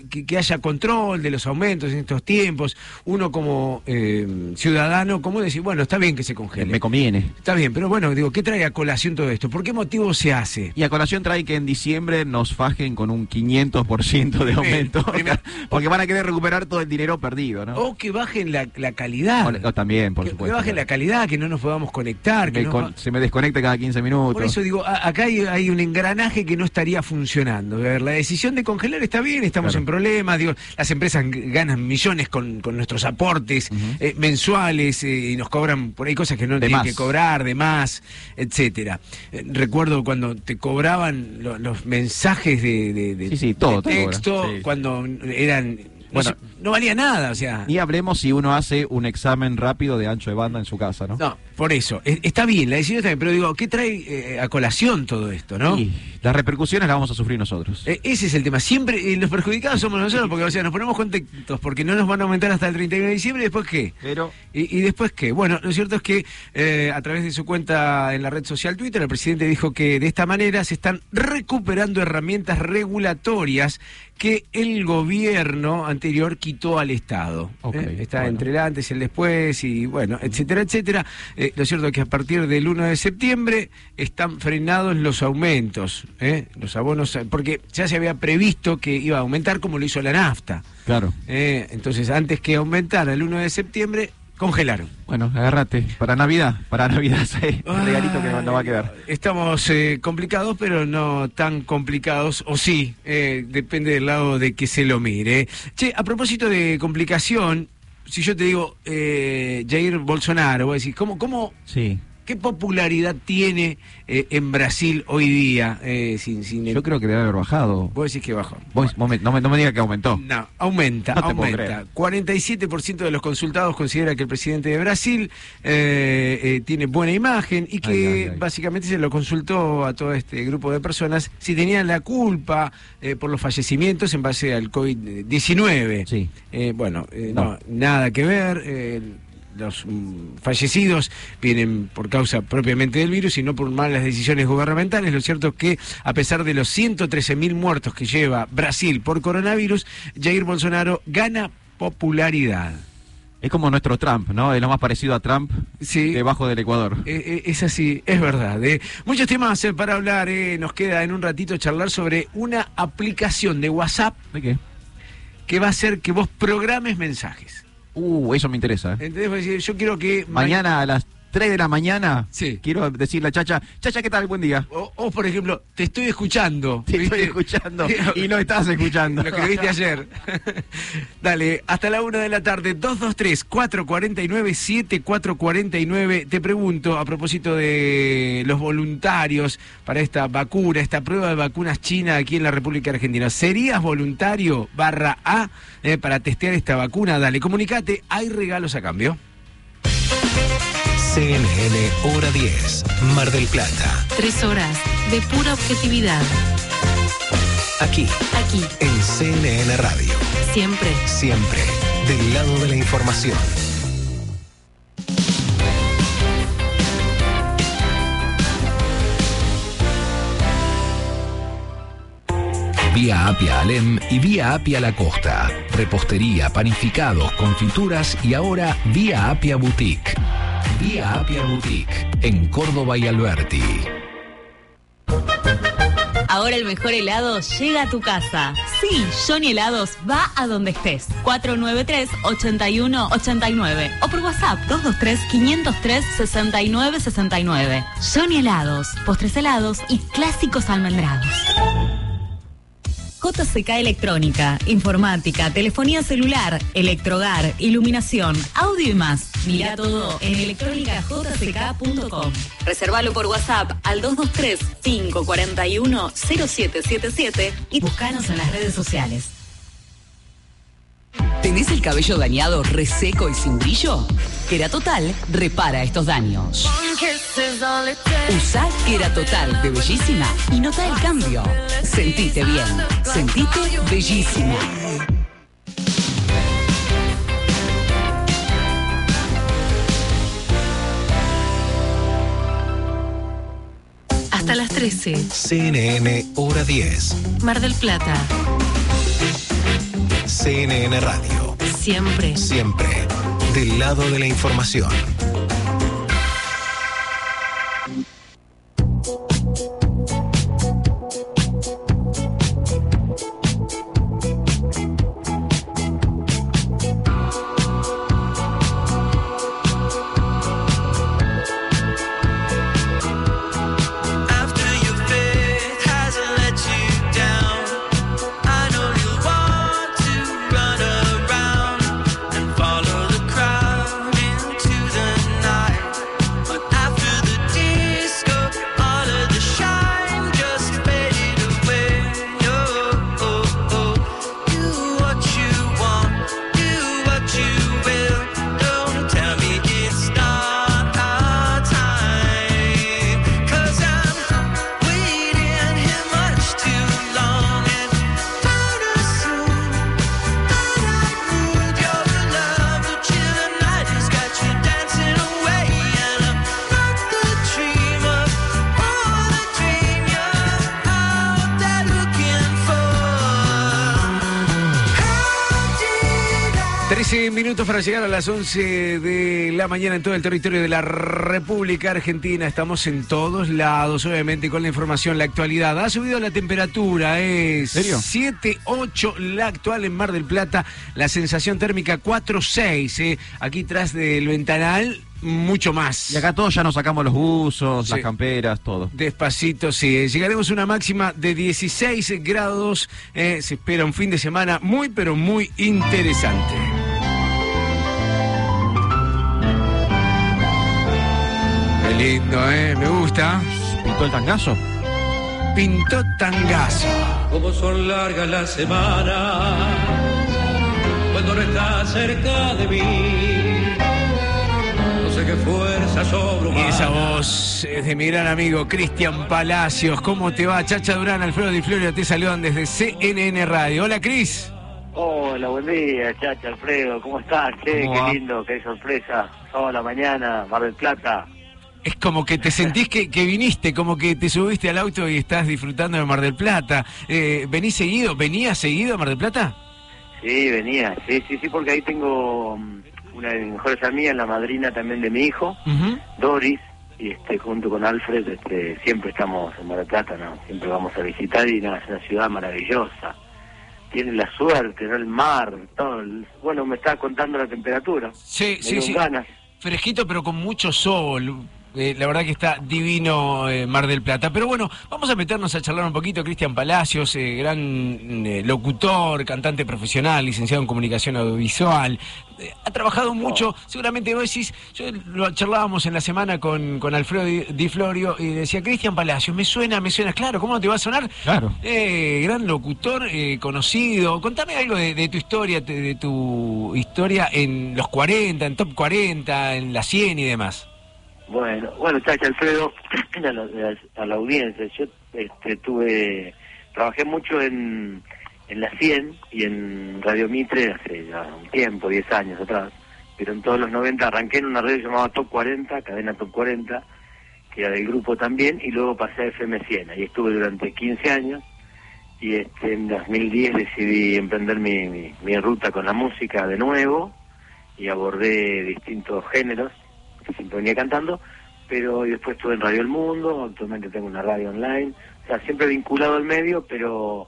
Que, que haya control de los aumentos en estos tiempos. Uno como eh, ciudadano, ¿cómo decir? Bueno, está bien que se congele. Me conviene. Está bien, pero bueno, digo, ¿qué trae a colación todo esto? ¿Por qué motivo se hace? Y a colación trae que en diciembre nos fajen con un 500% de aumento. porque van a querer recuperar todo el dinero perdido, ¿no? O que bajen la, la calidad. O- o también, por que, supuesto. que bajen la calidad, que no nos podamos conectar. Que se me desconecta cada 15 minutos. Por eso digo, a- acá hay, hay un engranaje que no estaría funcionando. A ver, la decisión de congelar está bien, estamos Claro. en problemas. Digo, las empresas ganan millones con, con nuestros aportes eh, mensuales eh, y nos cobran por ahí cosas que no De tienen más. que cobrar, de más, etcétera. Eh, recuerdo cuando te cobraban lo- los mensajes de, de- de- Sí, sí, todo de te cobran. texto, Sí. cuando eran. no Bueno. no valía nada, o sea. Ni hablemos si uno hace un examen rápido de ancho de banda en su casa, ¿no? No, por eso. Es- Está bien, la decisión está bien, pero digo, ¿qué trae eh, a colación todo esto, no? Y las repercusiones las vamos a sufrir nosotros. Eh, ese es el tema. Siempre eh, los perjudicados somos nosotros, porque o sea, nos ponemos contentos porque no nos van a aumentar hasta el 31 de diciembre, ¿y después qué? Pero ¿Y, y después qué? Bueno, lo cierto es que eh, a través de su cuenta en la red social Twitter, el presidente dijo que de esta manera se están recuperando herramientas regulatorias que el gobierno anterior quitó al Estado. ¿eh? Está bueno. entre el antes y el después, y bueno, etcétera, etcétera. Eh, lo cierto es que a partir del 1 de septiembre están frenados los aumentos, ¿eh? los abonos, porque ya se había previsto que iba a aumentar como lo hizo la nafta. claro. ¿eh? Entonces, antes que aumentara el 1 de septiembre, congelaron. Bueno, agárrate. Para Navidad, para Navidad, sí, el regalito que nos va a quedar. Estamos eh, complicados, pero no tan complicados, o sí, eh, depende del lado de que se lo mire. Che, a propósito de complicación, si yo te digo eh, Jair Bolsonaro, vos decís, ¿cómo, cómo, Sí. ¿Qué popularidad tiene eh, en Brasil hoy día? eh, sin, sin el- Yo creo que debe haber bajado. Vos decís que bajó. Vos, vos me- no, me, no me diga que aumentó. No, aumenta, No aumenta. 47% de los consultados considera que el presidente de Brasil eh, tiene buena imagen y que Ay, ay, ay. básicamente se lo consultó a todo este grupo de personas si tenían la culpa por los fallecimientos en base al COVID-19. Sí. Bueno, no. No. nada que ver. Los mm, fallecidos vienen por causa propiamente del virus y no por malas decisiones gubernamentales. Lo cierto es que, a pesar de los 113.000 muertos que lleva Brasil por coronavirus, Jair Bolsonaro gana popularidad. Es como nuestro Trump, ¿no? Es lo más parecido a Trump Sí. debajo del Ecuador. Eh, eh, es así, es verdad. eh. Muchos temas para hablar. eh. Nos queda en un ratito charlar sobre una aplicación de WhatsApp ¿De qué? que va a hacer que vos programes mensajes. Uh, eso me interesa. ¿eh? ¿Entendés? Yo quiero que ma- Mañana a las 3 de la mañana, Sí. quiero decirle a Chacha, Chacha, ¿qué tal? Buen día. O, o, por ejemplo, te estoy escuchando. Te ¿viste? estoy escuchando y no estás escuchando. Lo que viste ayer. Dale, hasta la una de la tarde, 223-449-7449. Te pregunto, a propósito de los voluntarios para esta vacuna, esta prueba de vacunas china aquí en la República Argentina, ¿serías voluntario barra A eh, para testear esta vacuna? Dale, comunicate, hay regalos a cambio. CNN Hora 10, Mar del Plata. Tres horas de pura objetividad. Aquí, Aquí, en CNN Radio. siempre. Siempre, del lado de la información. Vía Apia Alem y Vía Apia La Costa. Repostería, panificados, confituras y ahora Vía Apia Boutique. Vía Apia Boutique en Córdoba y Alberti. Ahora el mejor helado llega a tu casa. Sí, Johnny Helados va a donde estés. 493-8189 o por WhatsApp 223-503-6969. Johnny Helados, postres helados y clásicos almendrados. JCK Electrónica, informática, telefonía celular, electrogar, iluminación, audio y más. Mira todo en electrónicajck.com. Reservalo por WhatsApp al 223-541-0777 y buscanos en las redes sociales. ¿Tenés el cabello dañado, reseco y sin brillo? Total repara estos daños. Usa Total de Bellísima y nota el cambio. Sentite bien. Sentite bellísima. Hasta las 13. CNN Hora 10, Mar del Plata. CNN Radio. Siempre. Siempre, del lado de la información. Para llegar a las 11 de la mañana en todo el territorio de la República Argentina. Estamos en todos lados, obviamente, con la información, la actualidad. Ha subido la temperatura, es ¿Serio? 7, 8 la actual en Mar del Plata. La sensación térmica 4, 6. eh. Aquí tras del ventanal, mucho más. Y acá todos ya nos sacamos los buzos, Sí. las camperas, todo. Despacito, sí. Llegaremos a una máxima de 16 grados. eh, se espera un fin de semana muy, pero muy interesante. Lindo, ¿eh? Me gusta. ¿Pintó el tangazo? Pintó tangazo. Como son largas las semanas cuando no estás cerca de mí. No sé qué fuerza sobrehumana. Y esa voz es de mi gran amigo Cristian Palacios. ¿Cómo te va? Chacha Durán, Alfredo Di Florio te saludan desde CNN Radio. Hola, Cris. Hola, buen día, Chacha, Alfredo, ¿cómo estás? Che, ¿Cómo qué va? lindo, qué sorpresa. Sábado a la mañana, Mar del Plata. Es como que te sentís que, que viniste, como que te subiste al auto y estás disfrutando de Mar del Plata. Eh, ¿Venís seguido? ¿Venías seguido a Mar del Plata? Sí, venía, sí, sí, sí, porque ahí tengo mm, una de mis mejores amigas, la madrina también de mi hijo, Doris, y este junto con Alfred este, siempre estamos en Mar del Plata, ¿no? Siempre vamos a visitar y no, es una ciudad maravillosa. Tiene la suerte, ¿no? El mar, todo. el- Bueno, me estaba contando la temperatura. Sí, Me sí, sí. ganas. fresquito pero con mucho sol. Eh, la verdad que está divino eh, Mar del Plata. Pero bueno, vamos a meternos a charlar un poquito. Cristian Palacios, eh, gran eh, locutor, cantante profesional, licenciado en comunicación audiovisual. Ha trabajado mucho, seguramente vos decís, yo lo charlábamos en la semana con, con Alfredo Di, Di Florio y decía, Cristian Palacios, me suena, me suena, claro, ¿cómo no te va a sonar? Claro. Eh, gran locutor, eh, conocido. Contame algo de, de tu historia, de, de tu historia en los 40, en top 40, en la 100 y demás. Bueno, bueno, Chacha Alfredo, a la, audiencia, yo este, tuve, trabajé mucho en, en la 100 y en Radio Mitre hace ya un tiempo, 10 años atrás, pero en todos los 90 arranqué en una radio llamada Top 40, cadena Top 40, que era del grupo también, y luego pasé a FM 100, ahí estuve durante 15 años, y este, en 2010 decidí emprender mi, mi, mi ruta con la música de nuevo, y abordé distintos géneros, que siempre venía cantando, pero y después estuve en Radio El Mundo, actualmente tengo una radio online, o sea, siempre vinculado al medio, pero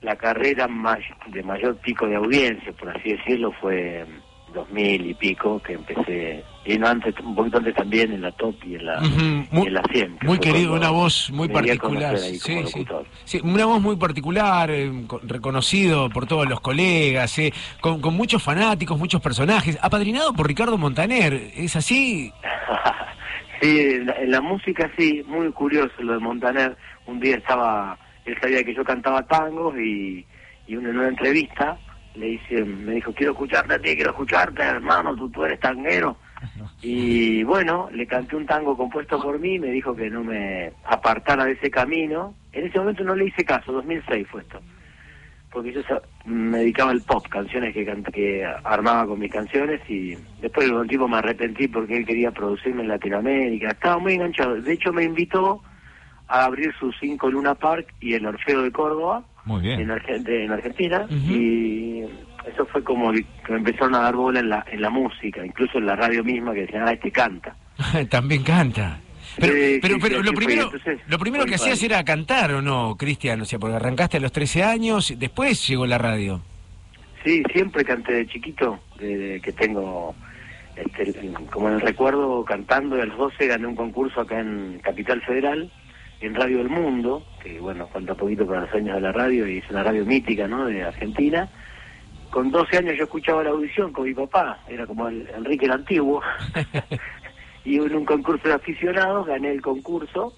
la carrera may- de mayor pico de audiencia, por así decirlo, fue en 2000 y pico, que empecé, y no antes, un poquito antes también en la top y en la, y muy- en la 100. que Muy querido, una voz muy particular. Sí, sí. Sí, una voz muy particular, eh, co- reconocido por todos los colegas, eh, con, con muchos fanáticos, muchos personajes, apadrinado por Ricardo Montaner. ¿Es así? Sí, en la, en la música sí, muy curioso lo de Montaner. Un día estaba, él sabía que yo cantaba tangos y, y uno en una entrevista le dice, me dijo, quiero escucharte a ti, quiero escucharte, hermano, tú, tú eres tanguero. Y bueno, le canté un tango compuesto por mí, me dijo que no me apartara de ese camino. En ese momento no le hice caso, 2006 fue esto. Porque yo me dedicaba al pop, canciones que, cant- que armaba con mis canciones y después de un tiempo me arrepentí porque él quería producirme en Latinoamérica. Estaba muy enganchado. De hecho me invitó a abrir su cinco Luna Park y el Orfeo de Córdoba Muy bien. en, de- en Argentina y eso fue como que me empezaron a dar bola en la, en la música, incluso en la radio misma que decían, ah, este canta. También canta. Pero, Sí, pero, sí, pero sí, lo primero, Entonces, lo primero que hacías era cantar, ¿o no, Cristian? O sea, porque arrancaste a los 13 años, después llegó la radio. Sí, siempre canté de chiquito, desde que tengo, este, como en el recuerdo, cantando y a los 12 gané un concurso acá en Capital Federal, en Radio del Mundo, que bueno, falta poquito para los años de la radio y es una radio mítica, ¿no?, de Argentina. Con 12 años yo escuchaba la audición con mi papá, era como el Enrique el Antiguo, y en un concurso de aficionados gané el concurso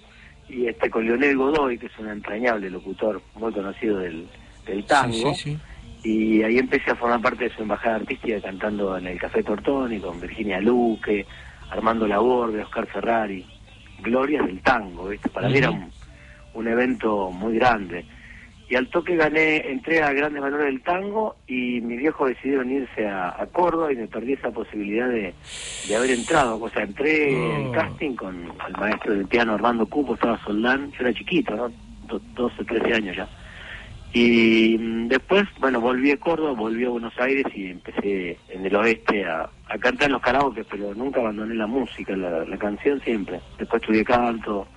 y este con Leonel Godoy, que es un entrañable locutor muy conocido del, del tango. Sí, sí, Y ahí empecé a formar parte de su embajada artística cantando en el Café Tortoni con Virginia Luque, Armando Laborde, Oscar Ferrari. Glorias del tango, ¿viste? Para mí era un, un evento muy grande. Y al toque gané, entré a Grandes Valores del Tango y mis viejos decidieron irse a, a Córdoba y me perdí esa posibilidad de, de haber entrado. O sea, entré en casting con el maestro del piano Armando Cupo, estaba Soldán, yo era chiquito, ¿no? Do- 12, 13 años ya. Y mm, después, bueno, volví a Córdoba, volví a Buenos Aires y empecé en el oeste a, a cantar en los karaoke, pero nunca abandoné la música, la, la canción siempre. Después estudié canto,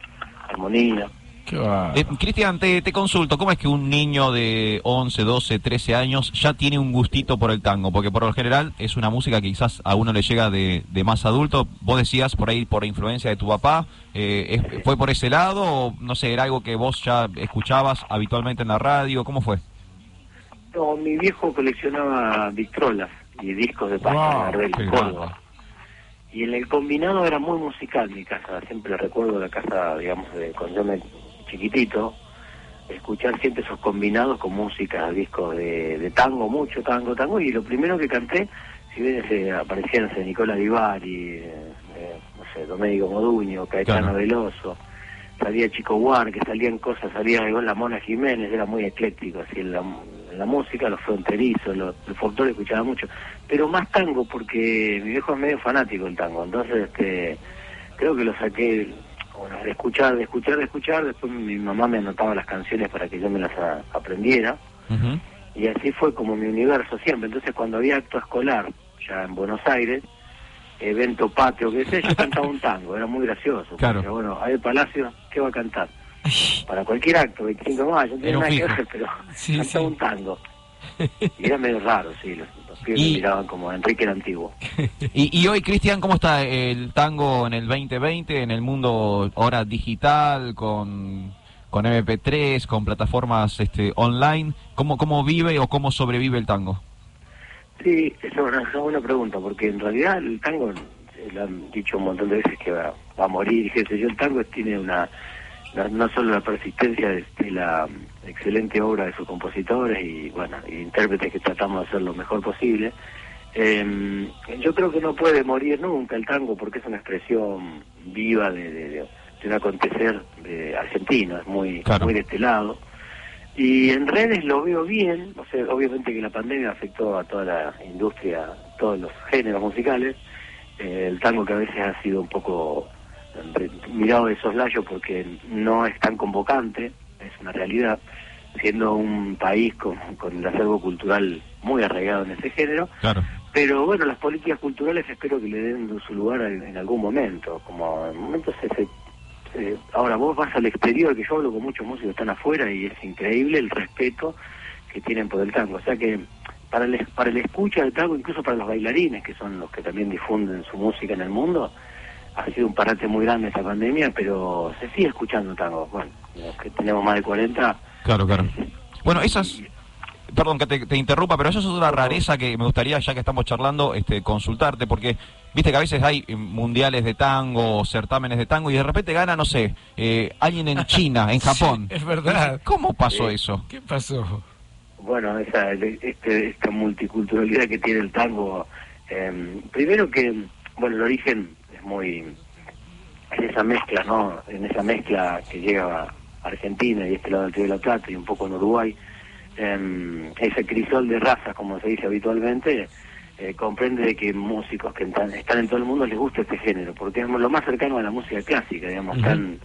armonía. Eh, Cristian, te, te consulto, ¿cómo es que un niño de 11, 12, 13 años ya tiene un gustito por el tango? Porque por lo general es una música que quizás a uno le llega de, de más adulto. Vos decías por ahí por influencia de tu papá, eh, ¿es- ¿fue por ese lado o no sé, era algo que vos ya escuchabas habitualmente en la radio? ¿Cómo fue? No, mi viejo coleccionaba victrolas y discos de pasta Wow, de Córdoba. Y en el combinado era muy musical mi casa, siempre recuerdo la casa, digamos, de cuando yo me chiquitito, escuchar siempre esos combinados con música, discos de, de tango, mucho tango, tango, y lo primero que canté, si bien aparecían Nicola Divari, eh, eh, no sé, Domenico Moduño, Caetano Claro. Veloso, salía Chico War, que salían cosas, salía igual la Mona Jiménez, era muy ecléctico, así en la, en la música, los fronterizos, los, el folclore escuchaba mucho, pero más tango porque mi viejo es medio fanático del tango, entonces este creo que lo saqué bueno, de escuchar, de escuchar, de escuchar, después mi mamá me anotaba las canciones para que yo me las a- aprendiera, y así fue como mi universo siempre, entonces cuando había acto escolar, ya en Buenos Aires, evento patio, que sé, yo cantaba un tango, era muy gracioso. Claro. Porque, bueno, a el Palacio, ¿qué va a cantar? Para cualquier acto, 25 de mayo, no un nada que ver, pero Sí, cantaba sí. un tango. Y era medio raro, sí, los, me Y- miraban como Enrique el Antiguo. Y, y hoy, Cristian, ¿cómo está el tango en el 2020, en el mundo ahora digital, con, con MP3, con plataformas este, online? ¿Cómo, ¿Cómo vive o cómo sobrevive el tango? Sí, esa es una, es una pregunta, porque en realidad el tango, lo han dicho un montón de veces que va, va a morir, y qué sé yo, el tango tiene una, no, no solo la persistencia de, de la excelente obra de sus compositores y, bueno, y intérpretes que tratamos de hacer lo mejor posible, eh, yo creo que no puede morir nunca el tango porque es una expresión viva de, de, de- de un acontecer de argentino, es muy, Claro. muy de este lado. Y en redes lo veo bien, o sea, obviamente que la pandemia afectó a toda la industria, todos los géneros musicales. Eh, el tango que a veces ha sido un poco eh, mirado de soslayo porque no es tan convocante, es una realidad, siendo un país con, con el acervo cultural muy arraigado en ese género. Claro. Pero bueno, las políticas culturales espero que le den su lugar en, en algún momento, como en momentos se, eh, ahora vos vas al exterior, que yo hablo con muchos músicos que están afuera y es increíble el respeto que tienen por el tango. O sea que para el, para el escucha del tango, incluso para los bailarines, que son los que también difunden su música en el mundo, ha sido un parate muy grande esta pandemia, pero se sigue escuchando tango. Bueno, los que tenemos más de 40, Claro, claro. Bueno, esas... Perdón que te, te interrumpa, pero eso es otra rareza que me gustaría, ya que estamos charlando, este, consultarte, porque viste que a veces hay mundiales de tango, o certámenes de tango, y de repente gana, no sé, eh, alguien en China, en Japón. es verdad. ¿Cómo pasó Sí. eso? ¿Qué pasó? Bueno, esa, este, esta multiculturalidad que tiene el tango, eh, primero que, bueno, el origen es muy, en esa mezcla, ¿no? En esa mezcla que llega Argentina y este lado del Río de la Plata y un poco en Uruguay, eh, ese crisol de razas, como se dice habitualmente, eh, comprende de que músicos que están, están en todo el mundo les gusta este género, porque es lo más cercano a la música clásica, digamos, tan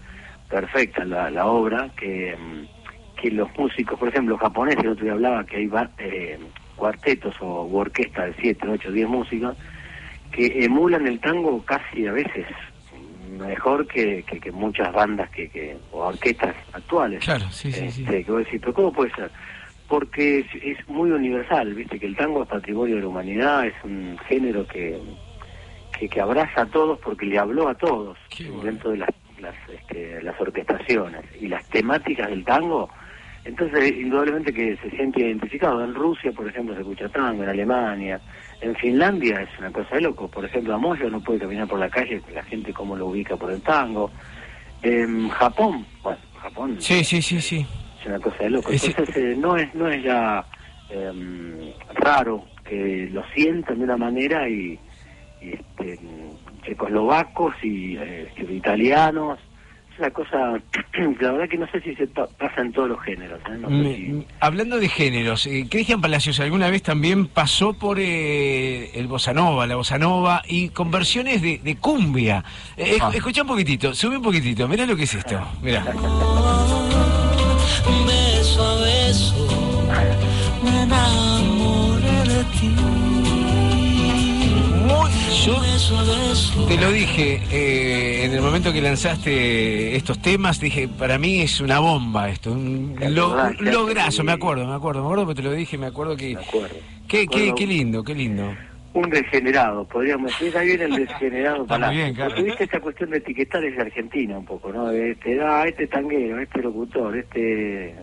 perfecta la, la obra que, mm, que los músicos, por ejemplo, japoneses, el otro día hablaba que hay eh, cuartetos o u orquestas de 7, 8, 10 músicos que emulan el tango casi a veces mejor que, que, que muchas bandas que, que o orquestas actuales. Claro, sí, sí, sí. Este, que vos decís, pero ¿cómo puede ser? Porque es, es muy universal, viste que el tango es patrimonio de la humanidad, es un género que, que, que abraza a todos porque le habló a todos dentro de las, las, este, las orquestaciones y las temáticas del tango. Entonces, indudablemente que se siente identificado. En Rusia, por ejemplo, se escucha tango, en Alemania, en Finlandia es una cosa de loco. Por ejemplo, a Moyo no puede caminar por la calle, la gente cómo lo ubica por el tango. En Japón, bueno, Japón Sí, sí, sí, sí. es una cosa de loco. Entonces eh, no es no es ya em, raro que lo sientan de una manera y, y, este, checoslovacos y eh, italianos. Es una cosa, la verdad que no sé si se pa- pasa en todos los géneros. ¿eh? No sé Me- si- me- hablando de géneros, eh, Cristian Palacios alguna vez también pasó por eh, el bossa nova, la bossa nova, y con versiones de, de cumbia. Eh, Ah. esc- Escucha un poquitito, sube un poquitito, mirá lo que es esto, mirá. Beso a beso, me enamoré de ti. Yo. Te lo dije eh, en el momento que lanzaste estos temas, dije, para mí es una bomba esto, un lo- lograzo, me acuerdo, me acuerdo, me acuerdo, porque te lo dije, me acuerdo que... Qué, qué, qué lindo, qué lindo. Un degenerado, podríamos decir. Ahí viene el degenerado bien, claro. Porque viste esta cuestión de etiquetar es Argentina un poco, ¿no? Este, ah, este tanguero, este locutor, este...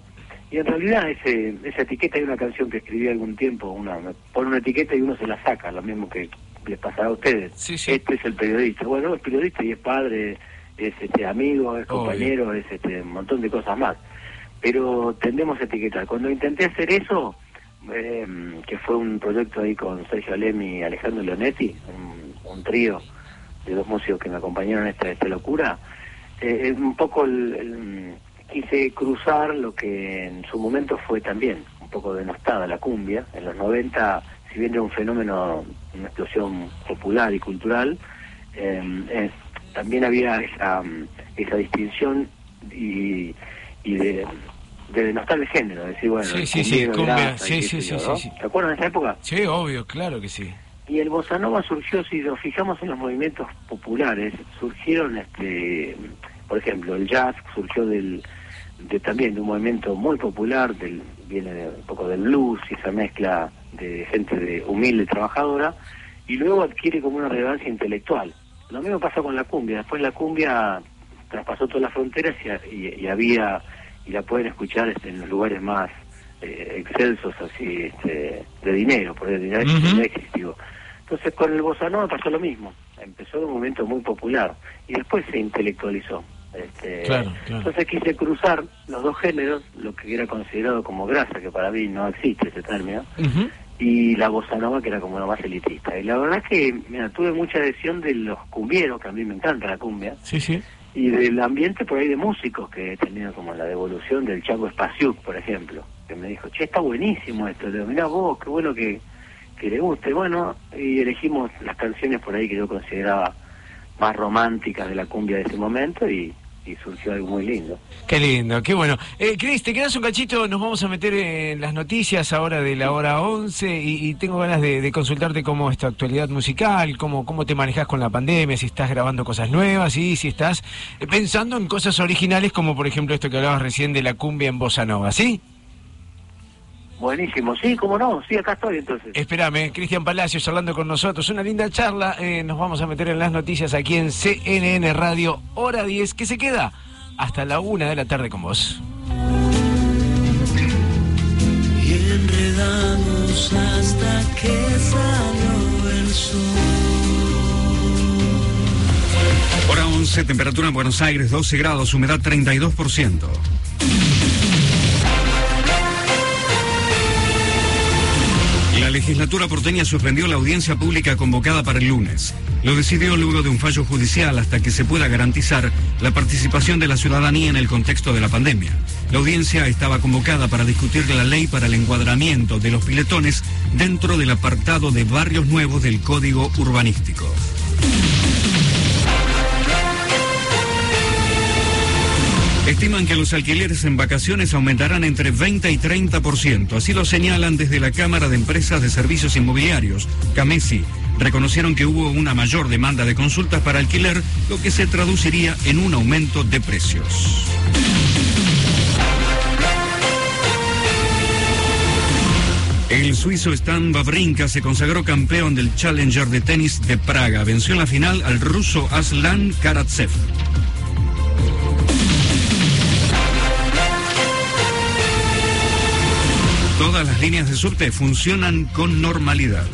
Y en realidad ese, esa etiqueta hay una canción que escribí algún tiempo, una me pone una etiqueta y uno se la saca, lo mismo que les pasará a ustedes. Este es el periodista. Bueno, es periodista y es padre, es este amigo, es Obvio. compañero, es este un montón de cosas más. Pero tendemos a etiquetar. Cuando intenté hacer eso, eh, que fue un proyecto ahí con Sergio Alemi y Alejandro Leonetti, un, un trío de dos músicos que me acompañaron en esta, esta locura, eh, es un poco el, el- quise cruzar lo que en su momento fue también un poco denostada la cumbia. En los 90, si bien era un fenómeno, una explosión popular y cultural, eh, eh, también había esa, esa distinción y, y de, de denostar el género, decir, bueno, Sí, sí, sí, cumbia, sí, sí, sí, sí, sí. ¿Se acuerdan de esa época? Sí, obvio, claro que sí. Y el bossa nova surgió, si nos fijamos en los movimientos populares, surgieron, este, por ejemplo, el jazz surgió del, de también de un movimiento muy popular del viene de, un poco del blues y esa mezcla de gente de humilde trabajadora, y luego adquiere como una relevancia intelectual. Lo mismo pasa con la cumbia, después la cumbia traspasó todas las fronteras y, y- y había, y la pueden escuchar este, en los lugares más eh, excelsos así este, de dinero, por el dinero Ujú. existió. Entonces con el bossa nova pasó lo mismo, empezó de un momento muy popular y después se intelectualizó. Este, Claro, claro. Entonces quise cruzar los dos géneros, lo que era considerado como grasa, que para mí no existe ese término. Y la bossa nova que era como lo más elitista. Y la verdad es que mira, tuve mucha adhesión de los cumbieros, que a mí me encanta la cumbia, Sí, sí. y del ambiente por ahí de músicos que he tenido como la devolución del Chaco Spasiuk, por ejemplo, que me dijo, che, está buenísimo esto, le digo, mirá vos, qué bueno que, que le guste. Bueno, y elegimos las canciones por ahí que yo consideraba más románticas de la cumbia de ese momento y, y surgió algo muy lindo. Qué lindo, qué bueno. Eh, Cris, te quedas un cachito, nos vamos a meter en las noticias ahora de la hora 11 y, tengo ganas de, consultarte cómo es tu actualidad musical, cómo, cómo te manejas con la pandemia, si estás grabando cosas nuevas y si estás pensando en cosas originales como por ejemplo esto que hablabas recién de la cumbia en Bossa Nova, ¿sí? Buenísimo, sí, cómo no, sí, acá estoy entonces. Espérame, Cristian Palacios hablando con nosotros. Una linda charla. eh, nos vamos a meter en las noticias aquí en CNN Radio, hora 10, que se queda hasta la una de la tarde con vos. Y enredamos hasta que salió el sol. Hora 11, temperatura en Buenos Aires 12 grados, humedad 32%. Legislatura porteña suspendió la audiencia pública convocada para el lunes. Lo decidió luego de un fallo judicial hasta que se pueda garantizar la participación de la ciudadanía en el contexto de la pandemia. La audiencia estaba convocada para discutir la ley para el encuadramiento de los piletones dentro del apartado de barrios nuevos del Código Urbanístico. Estiman que los alquileres en vacaciones aumentarán entre 20 y 30%. Así lo señalan desde la Cámara de Empresas de Servicios Inmobiliarios, CAMESI. Reconocieron que hubo una mayor demanda de consultas para alquiler, lo que se traduciría en un aumento de precios. El suizo Stan Wawrinka se consagró campeón del Challenger de tenis de Praga. Venció en la final al ruso Aslan Karatsev. Todas las líneas de subte funcionan con normalidad.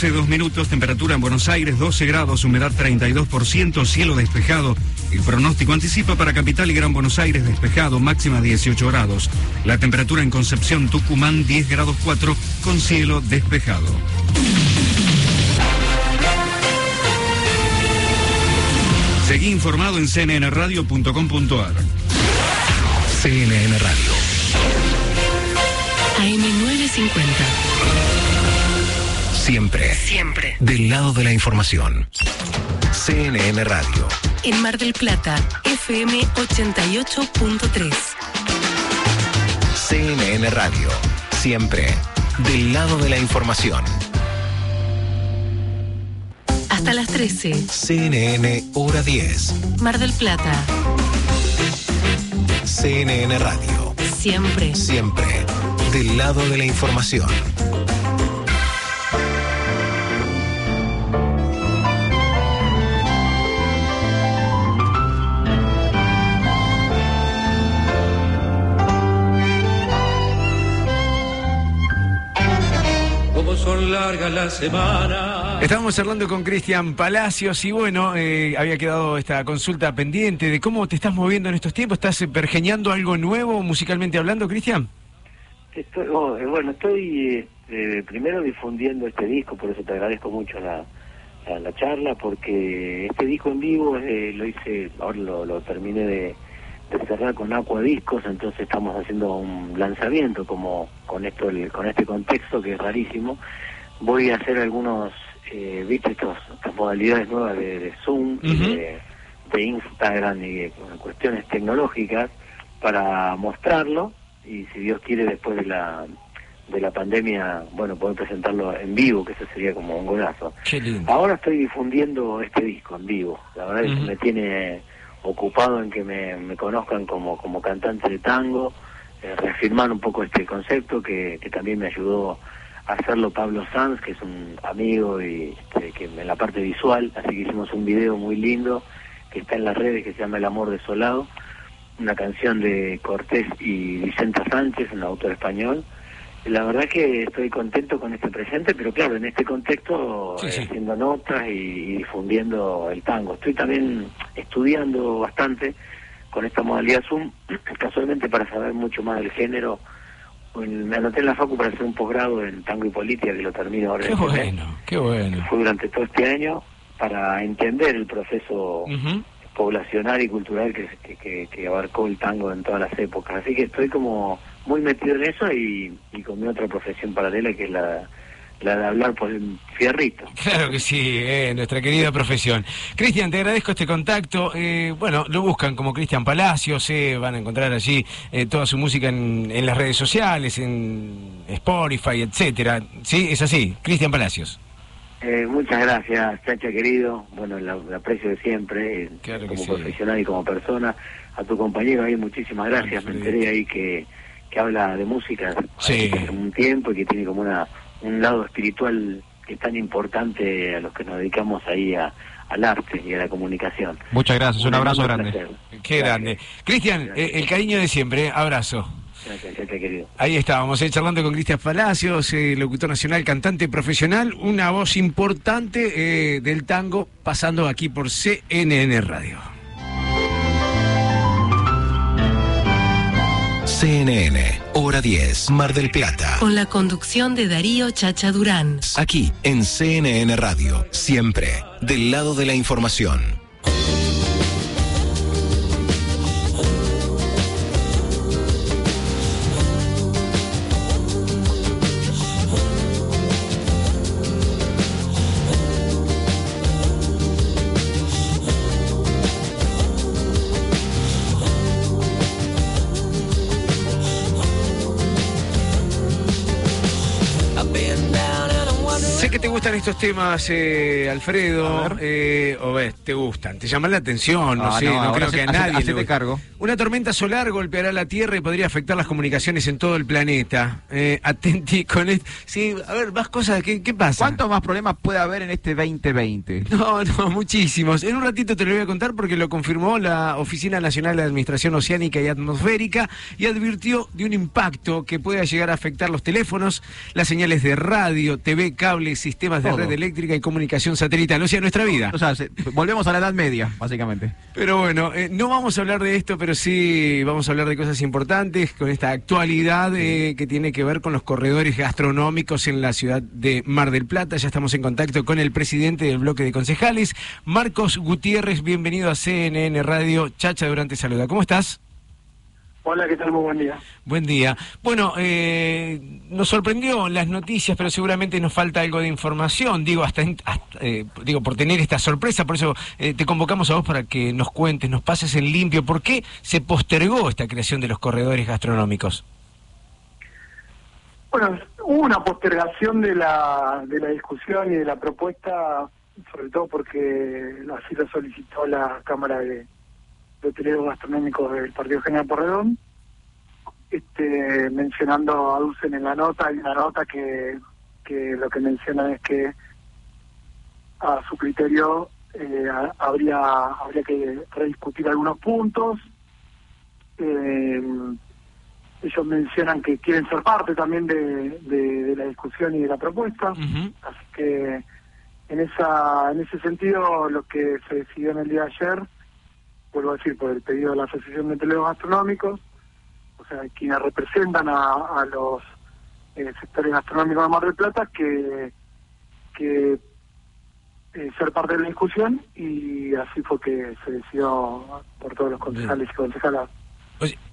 Dos minutos, temperatura en Buenos Aires 12 grados, humedad 32%, cielo despejado. El pronóstico anticipa para Capital y Gran Buenos Aires despejado, máxima 18 grados. La temperatura en Concepción, Tucumán 10 grados 4, con cielo despejado. Seguí informado en cnnradio.com.ar. CNN Radio. AM950. Siempre. Siempre. Del lado de la información. CNN Radio. En Mar del Plata, FM 88.3. CNN Radio. Siempre. Del lado de la información. Hasta las 13. CNN Hora 10. Mar del Plata. CNN Radio. Siempre. Siempre. Del lado de la información. Como son largas las semanas. Estábamos hablando con Cristian Palacios y bueno, eh, había quedado esta consulta pendiente de cómo te estás moviendo en estos tiempos. ¿Estás eh, pergeñando algo nuevo musicalmente hablando, Cristian? Estoy, oh, eh, bueno, estoy eh, primero difundiendo este disco, por eso te agradezco mucho la, la, la charla, porque este disco en vivo eh, lo hice, ahora lo, lo terminé de, de cerrar con Aqua Discos, entonces estamos haciendo un lanzamiento como con esto el- con este contexto que es rarísimo. Voy a hacer algunos, eh, viste, estos, estas modalidades nuevas de, de Zoom de, de Instagram y de cuestiones tecnológicas para mostrarlo y si Dios quiere después de la de la pandemia, bueno, poder presentarlo en vivo, que eso sería como un golazo. Ahora estoy difundiendo este disco en vivo, la verdad es que me tiene ocupado en que me, me conozcan como, como cantante de tango, eh, reafirmar un poco este concepto que, que también me ayudó hacerlo Pablo Sanz, que es un amigo y este, que en la parte visual, así que hicimos un video muy lindo que está en las redes que se llama El amor desolado, una canción de Cortés y Vicenta Sánchez, un autor español. La verdad que estoy contento con este presente, pero claro, en este contexto Sí, sí. haciendo notas y, y difundiendo el tango. Estoy también estudiando bastante con esta modalidad Zoom, casualmente para saber mucho más del género. Me anoté en la facu para hacer un posgrado en tango y política que lo termino ahora. Qué este bueno, qué bueno. Fue durante todo este año para entender el proceso poblacional y cultural que, que, que- que abarcó el tango en todas las épocas. Así que estoy como muy metido en eso y, y con mi otra profesión paralela que es la, la de hablar por el fierrito. Claro que sí, eh, nuestra querida profesión. Cristian, te agradezco este contacto. Eh, bueno, lo buscan como Cristian Palacios, eh, van a encontrar allí eh, toda su música en, en las redes sociales, en Spotify, etcétera. Sí, es así, Cristian Palacios. Eh, muchas gracias, Chacha querido. Bueno, la, la aprecio de siempre, eh, Claro como sí. profesional y como persona. A tu compañero ahí, muchísimas gracias. Me enteré ahí que, que habla de música Sí. hace un tiempo y que tiene como una un lado espiritual que es tan importante a los que nos dedicamos ahí a, al arte y a la comunicación. Muchas gracias, un abrazo grande. placer. Qué grande. Cristian, eh, el cariño de siempre, eh, abrazo. Gracias, Chacha querido. Ahí estábamos, eh, charlando con Cristian Palacios, eh, locutor nacional, cantante profesional, una voz importante eh, del tango, pasando aquí por CNN Radio. CNN, hora 10, Mar del Plata. Con la conducción de Darío Chacha Durán. Aquí, en CNN Radio, siempre, del lado de la información. Estos temas, eh, Alfredo, eh, o ves, te gustan, te llaman la atención, no Ah, sé, no, no, ahora creo que a hace- nadie hacete le cargo. Una tormenta solar golpeará la Tierra y podría afectar las comunicaciones en todo el planeta. Eh, atenti con esto. Sí, a ver, más cosas, ¿qué, qué pasa? ¿Cuántos más problemas puede haber en este 2020? No, no, muchísimos. En un ratito te lo voy a contar porque lo confirmó la Oficina Nacional de Administración Oceánica y Atmosférica y advirtió de un impacto que pueda llegar a afectar los teléfonos, las señales de radio, TV, cable, sistemas de. Red eléctrica y comunicación satelital, o sea, nuestra vida. O sea, se- volvemos a la Edad Media, básicamente. Pero bueno, eh, no vamos a hablar de esto, pero sí vamos a hablar de cosas importantes con esta actualidad eh, que tiene que ver con los corredores gastronómicos en la ciudad de Mar del Plata. Ya estamos en contacto con el presidente del bloque de concejales, Marcos Gutiérrez. Bienvenido a CNN Radio. Chacha Durante saluda. ¿Cómo estás? Hola, ¿qué tal? Muy buen día. Buen día. Bueno, eh, nos sorprendió las noticias, pero seguramente nos falta algo de información. Digo, hasta, eh, digo por tener esta sorpresa, por eso eh, te convocamos a vos para que nos cuentes, nos pases en limpio, ¿por qué se postergó esta creación de los corredores gastronómicos? Bueno, hubo una postergación de la, de la discusión y de la propuesta, sobre todo porque así lo solicitó la Cámara de Hoteleros Gastronómicos del Partido General Porredón, este, mencionando, aducen en la nota, hay una nota que, que lo que menciona es que a su criterio eh, ha- habría, habría que rediscutir algunos puntos. Eh, ellos mencionan que quieren ser parte también de, de- de la discusión y de la propuesta. Así que en esa en ese sentido lo que se decidió en el día de ayer, vuelvo a decir, por el pedido de la Asociación de Hoteleros Gastronómicos, o sea, quienes representan a, a los eh, sectores gastronómicos de Mar del Plata, que, que eh, ser parte de la discusión y así fue que se decidió por todos los concejales y concejalas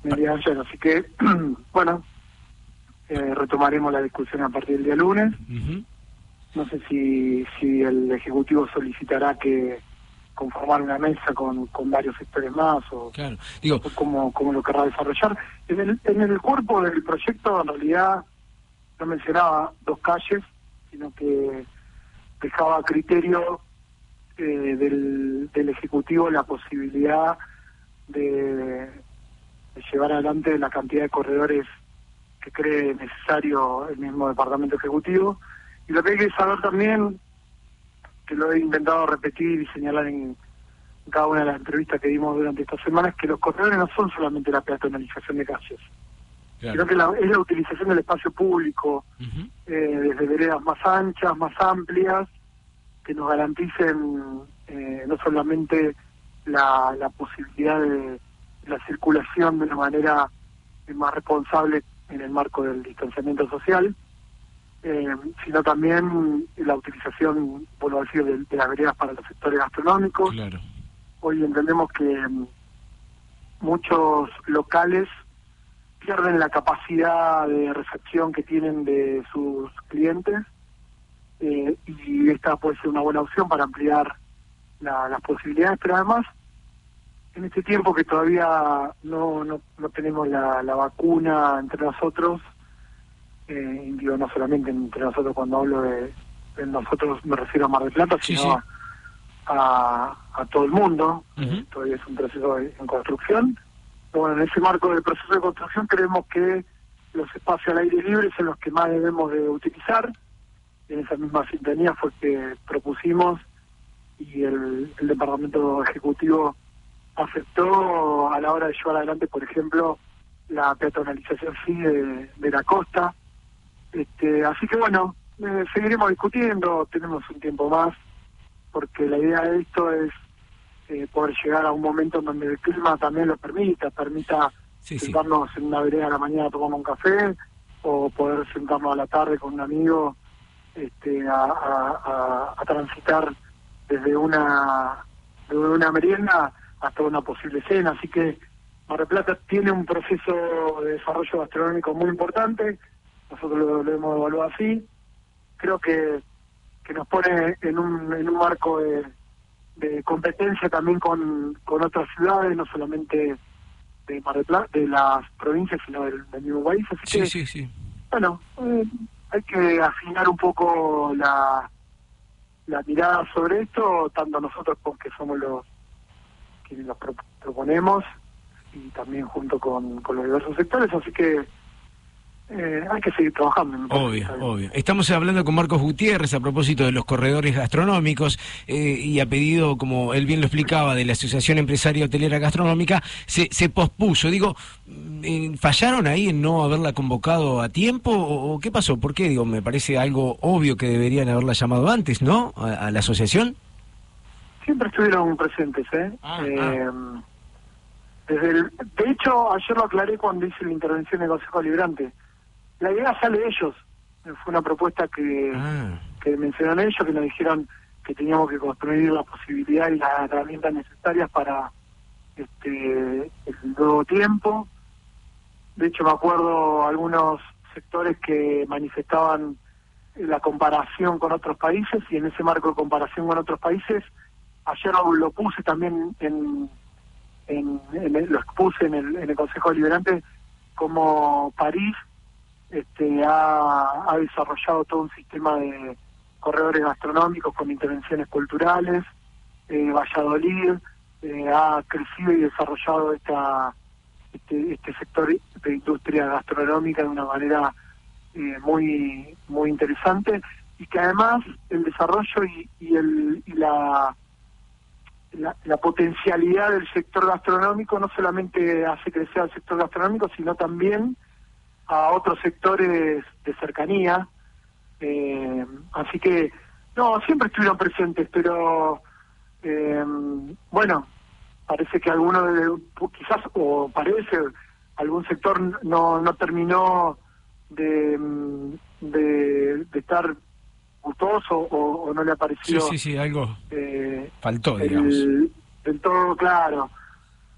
de ayer. Así que, bueno, eh, retomaremos la discusión a partir del día lunes. No sé si, si el Ejecutivo solicitará que conformar una mesa con, con varios sectores más o, Claro, digo, o cómo, cómo lo querrá desarrollar. En el, en el cuerpo del proyecto, en realidad, no mencionaba dos calles, sino que dejaba a criterio eh, del, del Ejecutivo la posibilidad de, de llevar adelante la cantidad de corredores que cree necesario el mismo departamento ejecutivo. Y lo que hay que saber también, que lo he intentado repetir y señalar en cada una de las entrevistas que dimos durante esta semana, es que los corredores no son solamente la peatonalización de calles, sino que la- es la utilización del espacio público, eh, desde veredas más anchas, más amplias, que nos garanticen eh, no solamente la, la posibilidad de la circulación de una manera más responsable en el marco del distanciamiento social, eh, sino también la utilización, vuelvo a decir, de, de las veredas para los sectores gastronómicos. Claro. Hoy entendemos que mm, muchos locales pierden la capacidad de recepción que tienen de sus clientes eh, y esta puede ser una buena opción para ampliar la- las posibilidades, pero además en este tiempo que todavía no, no, no tenemos la, la vacuna entre nosotros, eh, digo no solamente entre nosotros cuando hablo de, de nosotros me refiero a Mar del Plata, Sí, sino sí. A, a todo el mundo, todavía es un proceso de- en construcción. Pero bueno, en ese marco del proceso de construcción creemos que los espacios al aire libre son los que más debemos de utilizar. En esa misma sintonía fue que propusimos y el, el Departamento Ejecutivo aceptó a la hora de llevar adelante, por ejemplo, la peatonalización sí de, de la costa. Este, así que bueno, eh, seguiremos discutiendo, tenemos un tiempo más, porque la idea de esto es eh, poder llegar a un momento en donde el clima también lo permita, permita Sí, sí. sentarnos en una vereda a la mañana a tomar un café o poder sentarnos a la tarde con un amigo este, a, a- a- a transitar desde una, desde una merienda hasta una posible cena. Así que Mar del Plata tiene un proceso de desarrollo gastronómico muy importante, nosotros lo, lo hemos evaluado así. Creo que, que nos pone en un, en un marco de, de competencia también con, con otras ciudades, no solamente de Mar del Plata, de las provincias, sino del, del mismo país. Así Sí, que, sí, sí. bueno, eh, hay que afinar un poco la, la mirada sobre esto, tanto nosotros porque somos los quienes los pro- proponemos y también junto con, con los diversos sectores, así que eh, hay que seguir trabajando. Obvio, obvio. Estamos hablando con Marcos Gutiérrez a propósito de los corredores gastronómicos eh, y a pedido, como él bien lo explicaba, de la Asociación Empresaria Hotelera Gastronómica, se, se pospuso. Digo, mm, eh, ¿fallaron ahí en no haberla convocado a tiempo o, o qué pasó? ¿Por qué? Digo, me parece algo obvio que deberían haberla llamado antes, ¿no? A, a la asociación. Siempre estuvieron presentes, ¿eh? Ah, Eh, Desde el, de hecho, ayer lo aclaré cuando hice la intervención del Consejo Librante. La idea sale de ellos. Fue una propuesta que, Ah. que mencionaron ellos, que nos dijeron que teníamos que construir la posibilidad y las herramientas necesarias para este el nuevo tiempo. De hecho, me acuerdo algunos sectores que manifestaban la comparación con otros países y en ese marco de comparación con otros países, ayer lo, lo puse también en, en, en lo expuse en el, en el Consejo Deliberante como París este, ha, desarrollado todo un sistema de corredores gastronómicos con intervenciones culturales, eh, Valladolid eh, ha crecido y desarrollado esta este, este sector de industria gastronómica de una manera eh, muy muy interesante y que además el desarrollo y, y el y la, la la potencialidad del sector gastronómico no solamente hace crecer al sector gastronómico sino también a otros sectores de cercanía eh, así que no siempre estuvieron presentes pero eh, bueno parece que alguno de, quizás o parece algún sector no no terminó de, de, de estar gustoso o, o no le ha Sí, sí, sí, algo eh, faltó, digamos. el- del todo claro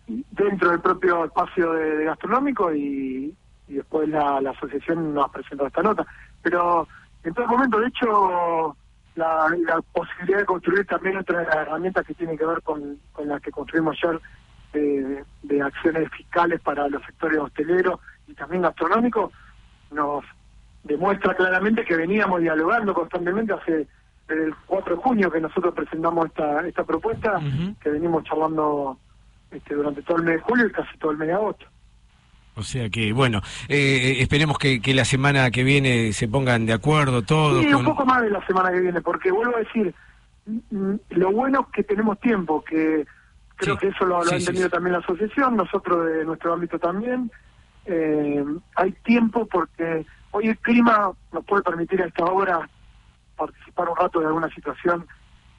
dentro del propio espacio de, de gastronómico y, y después la, la asociación nos presentó esta nota. Pero en todo momento de hecho la, la posibilidad de construir también otra de las herramientas que tiene que ver con, con las que construimos ayer de, de acciones fiscales para los sectores hosteleros y también gastronómicos nos demuestra claramente que veníamos dialogando constantemente. Hace desde el 4 de junio que nosotros presentamos esta esta propuesta que venimos charlando este, durante todo el mes de julio y casi todo el mes de agosto. O sea que, bueno, eh, esperemos que, que la semana que viene se pongan de acuerdo todos. Sí, un poco más de la semana que viene, porque vuelvo a decir, mm, lo bueno es que tenemos tiempo, que creo Sí. que eso lo, lo Sí, ha entendido sí. también la asociación, nosotros de nuestro ámbito también. Eh, hay tiempo porque hoy el clima nos puede permitir a esta hora participar un rato de alguna situación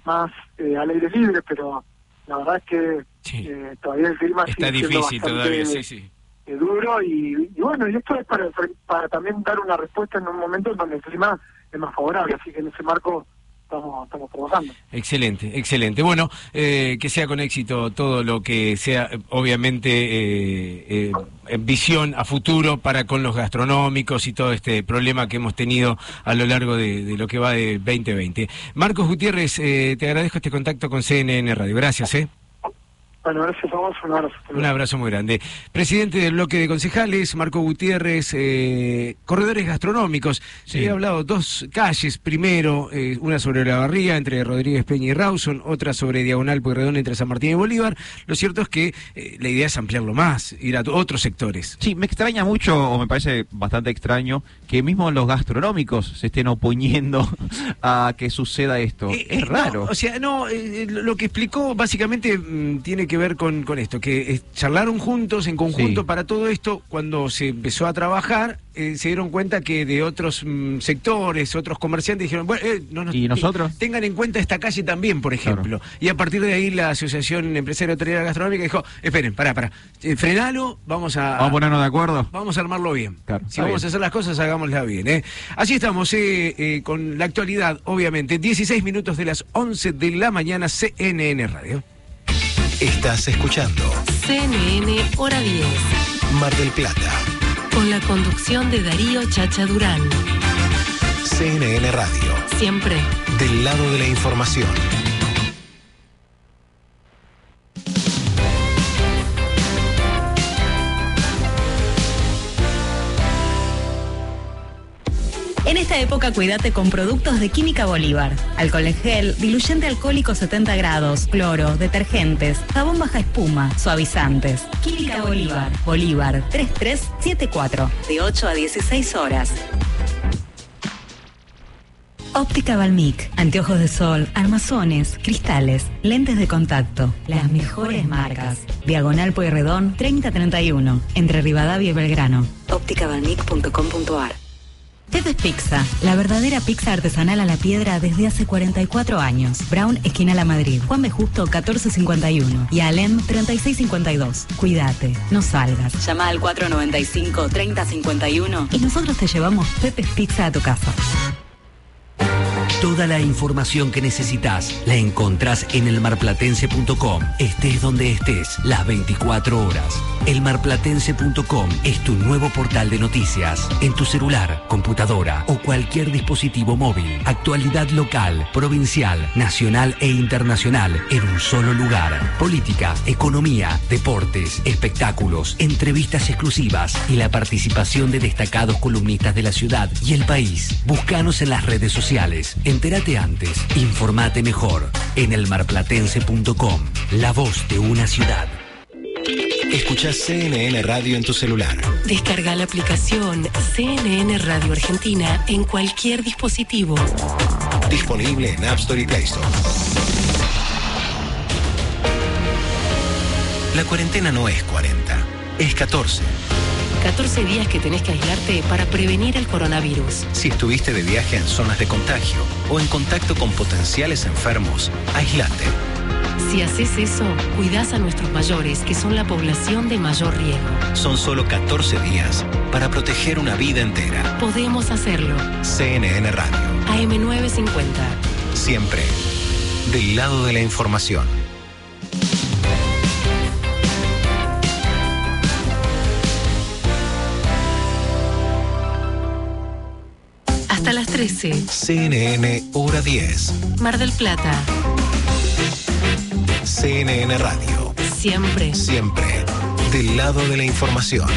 más eh, al aire libre, pero la verdad es que eh, todavía el clima Está difícil bastante, todavía, sí, sí. Eh, duro y, bueno, y esto es para, para también dar una respuesta en un momento en donde el clima es más favorable, así que en ese marco estamos, trabajando. Excelente, excelente. Bueno, eh, que sea con éxito todo lo que sea, obviamente, eh, eh, visión a futuro para con los gastronómicos y todo este problema que hemos tenido a lo largo de, de lo que va de 2020. Marcos Gutiérrez, eh, te agradezco este contacto con CNN Radio. Gracias, ¿eh? Bueno, gracias a vos, un abrazo. Un abrazo muy grande. Presidente del bloque de concejales, Marco Gutiérrez, eh, corredores gastronómicos. Se había hablado dos calles, primero eh, una sobre la barría entre Rodríguez Peña y Rawson, otra sobre Diagonal Pueyrredón entre San Martín y Bolívar. Lo cierto es que eh, la idea es ampliarlo más, ir a otros sectores. Sí, me extraña mucho, o me parece bastante extraño, que mismo los gastronómicos se estén oponiendo a que suceda esto. es raro. O sea, no, eh, lo lo que explicó básicamente mm, tiene que ver con, con esto, que eh, charlaron juntos, en conjunto Sí. para todo esto, cuando se empezó a trabajar, eh, se dieron cuenta que de otros mm, sectores, otros comerciantes dijeron, bueno, eh, no nos- ¿Y nosotros? tengan en cuenta esta calle también, por ejemplo. Y a partir de ahí la Asociación Empresaria Hotelera Gastronómica dijo, esperen, pará, pará, frenalo, vamos a... Vamos a ponernos de acuerdo. Vamos a armarlo bien. Claro, si vamos bien. a hacer las cosas, hagámoslas bien. Así estamos, con la actualidad, obviamente. 16 minutos de las 11 de la mañana, CNN Radio. Estás escuchando CNN Hora 10. Mar del Plata, Con la conducción de Darío Chacha Durán. CNN Radio, Siempre. del lado de la información. En esta época cuídate con productos de Química Bolívar. Alcohol en gel, diluyente alcohólico 70 grados, cloro, detergentes, jabón baja espuma, suavizantes. Química Bolívar. Bolívar 3374. De 8 a 16 horas. Óptica Balmic, anteojos de sol, armazones, cristales, lentes de contacto, las mejores marcas. Diagonal Pueyrredón 3031, entre Rivadavia y Belgrano. ópticabalmic.com.ar Pepe's Pizza, la verdadera pizza artesanal a la piedra desde hace 44 años. Brown, esquina La Madrid. Juan B. Justo, 1451. Y Alem, 3652. Cuídate, no salgas. Llama al 495-3051 y nosotros te llevamos Pepe's Pizza a tu casa. Toda la información que necesitas la encontrás en elmarplatense.com. Estés donde estés, las 24 horas. Elmarplatense.com es tu nuevo portal de noticias. En tu celular, computadora o cualquier dispositivo móvil. Actualidad local, provincial, nacional e internacional en un solo lugar. Política, economía, deportes, espectáculos, entrevistas exclusivas y la participación de destacados columnistas de la ciudad y el país. Búscanos en las redes sociales. Entérate antes. Informate mejor. En elmarplatense.com. La voz de una ciudad. Escucha CNN Radio en tu celular. Descarga la aplicación CNN Radio Argentina en cualquier dispositivo. Disponible en App Store y Play Store. La cuarentena no es 40, es 14. 14 días que tenés que aislarte para prevenir el coronavirus. Si estuviste de viaje en zonas de contagio o en contacto con potenciales enfermos, aislate. Si haces eso, cuidás a nuestros mayores, que son la población de mayor riesgo. Son solo 14 días para proteger una vida entera. Podemos hacerlo. CNN Radio, AM950. siempre del lado de la información. Hasta las 13. CNN Hora 10, Mar del Plata. CNN Radio, Siempre. siempre del lado de la información.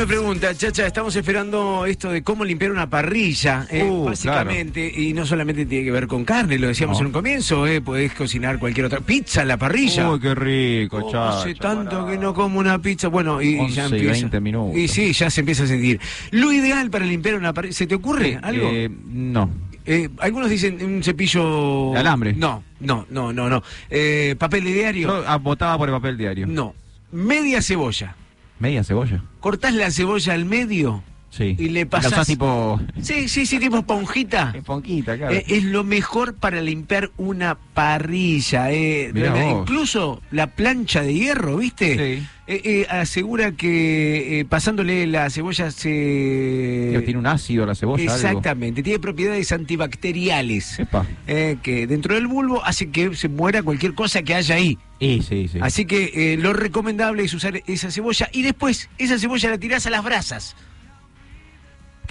Me pregunta, Chacha, estamos esperando esto de cómo limpiar una parrilla, eh, Uh, básicamente, y no solamente tiene que ver con carne, lo decíamos No. en un comienzo, eh, podés cocinar cualquier otra pizza en la parrilla. Uy, qué rico, Oh, chacha. hace tanto que no como una pizza. Bueno, y, 11 ya y empieza. 20 minutos. Y sí, ya se empieza a sentir. Lo ideal para limpiar una parrilla, ¿se te ocurre algo? Eh, no. Eh, algunos dicen un cepillo. De alambre. No, no, no, no, no. Eh, papel de diario. Yo ah, votaba por el papel diario. No. Media cebolla. Media cebolla. Cortás la cebolla al medio Sí. y le La pasás. usás tipo. Sí, sí, sí, tipo esponjita. Esponjita, claro. Eh, es lo mejor para limpiar una parrilla. Eh. Incluso la plancha de hierro, ¿viste? Sí. Eh, eh, asegura que eh, pasándole la cebolla se... Tiene un ácido la cebolla. algo. Exactamente, tiene propiedades antibacteriales. Eh, que dentro del bulbo hace que se muera cualquier cosa que haya ahí. Y sí, sí. Así que lo recomendable es usar esa cebolla y después esa cebolla la tirás a las brasas.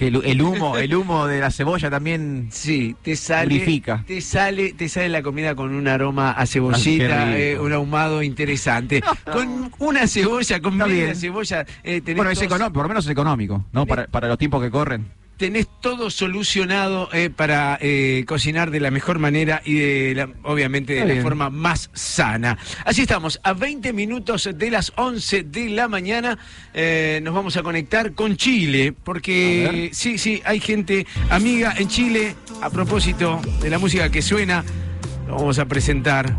Que el, el humo, el humo de la cebolla también Sí, te sale, purifica. te sale, te sale la comida con un aroma a Ah, cebollita, qué eh, un ahumado interesante. Con una cebolla, con media cebolla, eh, Bueno, es económico, por lo menos es económico, ¿no? Para, para los tiempos que corren. Tenés todo solucionado eh, para eh, cocinar de la mejor manera y de la- obviamente de Está la bien. forma más sana. Así estamos, a 20 minutos de las 11 de la mañana eh, nos vamos a conectar con Chile, porque sí, sí, hay gente amiga en Chile, a propósito de la música que suena, lo vamos a presentar.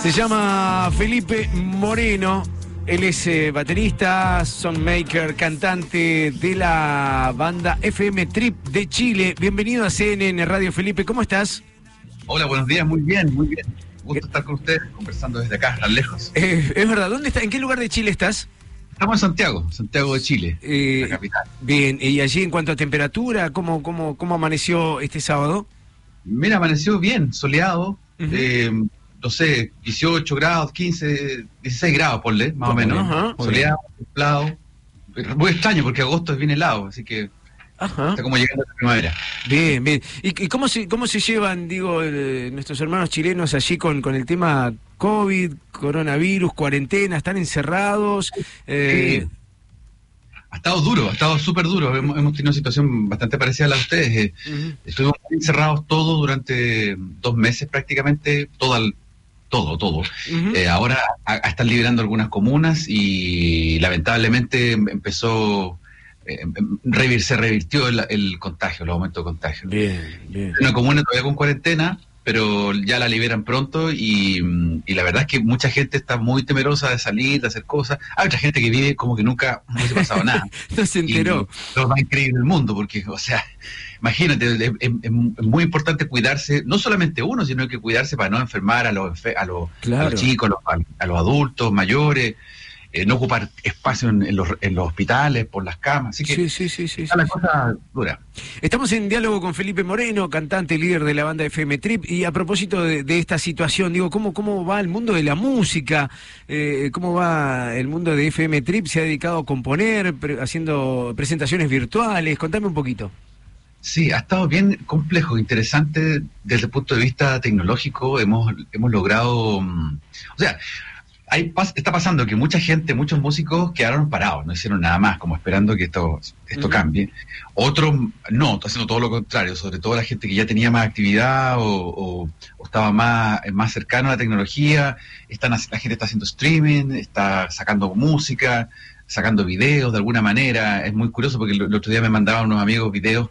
Se llama Felipe Moreno. Él es eh, baterista, songmaker, cantante de la banda FM Trip de Chile. Bienvenido a CNN Radio Felipe, ¿cómo estás? Hola, buenos días, muy bien, muy bien. Gusto estar con ustedes conversando desde acá, tan lejos. Eh, es verdad, ¿dónde está? ¿En qué lugar de Chile estás? Estamos en Santiago, Santiago de Chile, Eh, la capital. bien, y allí en cuanto a temperatura, ¿cómo, cómo, cómo amaneció este sábado? Mira, amaneció bien, soleado, no sé, 18 grados, 15, 16 grados, ponle, más o menos. ajá. Soleado, templado. Muy extraño porque agosto es bien helado, así que Ajá. está como llegando la primavera. Bien, bien. ¿Y, y cómo, se, cómo se llevan, digo, eh, nuestros hermanos chilenos allí con, con el tema COVID, coronavirus, cuarentena? ¿Están encerrados? Eh, Sí. Ha estado duro, ha estado súper duro. Hemos, hemos tenido una situación bastante parecida a la de ustedes. eh. Estuvimos encerrados todos durante dos meses prácticamente, todo, el- todo. Eh, ahora a- a- están liberando algunas comunas y lamentablemente em- empezó, eh, em- revir- se revirtió el, el contagio, el aumento de contagio. Bien, bien. Una comuna todavía con cuarentena, pero ya la liberan pronto y, y la verdad es que mucha gente está muy temerosa de salir, de hacer cosas. Hay otra gente que vive como que nunca hubiese pasado nada. No se enteró. Y lo más increíble del mundo, porque, o sea, imagínate, es, muy importante cuidarse, no solamente uno, sino hay que cuidarse para no enfermar a los, a los, a Claro. los chicos, a los, a los adultos, mayores, eh, no ocupar espacio en, en los, en los hospitales, por las camas. Así que Sí, sí, sí, sí. está la cosa dura. Estamos en diálogo con Felipe Moreno, cantante y líder de la banda FM Trip. Y a propósito de, de esta situación, digo, ¿cómo, ¿cómo va el mundo de la música? Eh, ¿Cómo va el mundo de FM Trip? ¿Se ha dedicado a componer, pre- haciendo presentaciones virtuales? Contame un poquito. Sí, ha estado bien complejo, interesante desde el punto de vista tecnológico. Hemos, hemos logrado, mm, o sea, hay, está pasando que mucha gente, muchos músicos quedaron parados, no hicieron nada más, como esperando que esto, esto cambie. Otros no, está haciendo todo lo contrario, sobre todo la gente que ya tenía más actividad o, o- o estaba más, más cercano a la tecnología. Están, la gente está haciendo streaming, está sacando música, sacando videos de alguna manera. Es muy curioso porque el, el otro día me mandaban unos amigos videos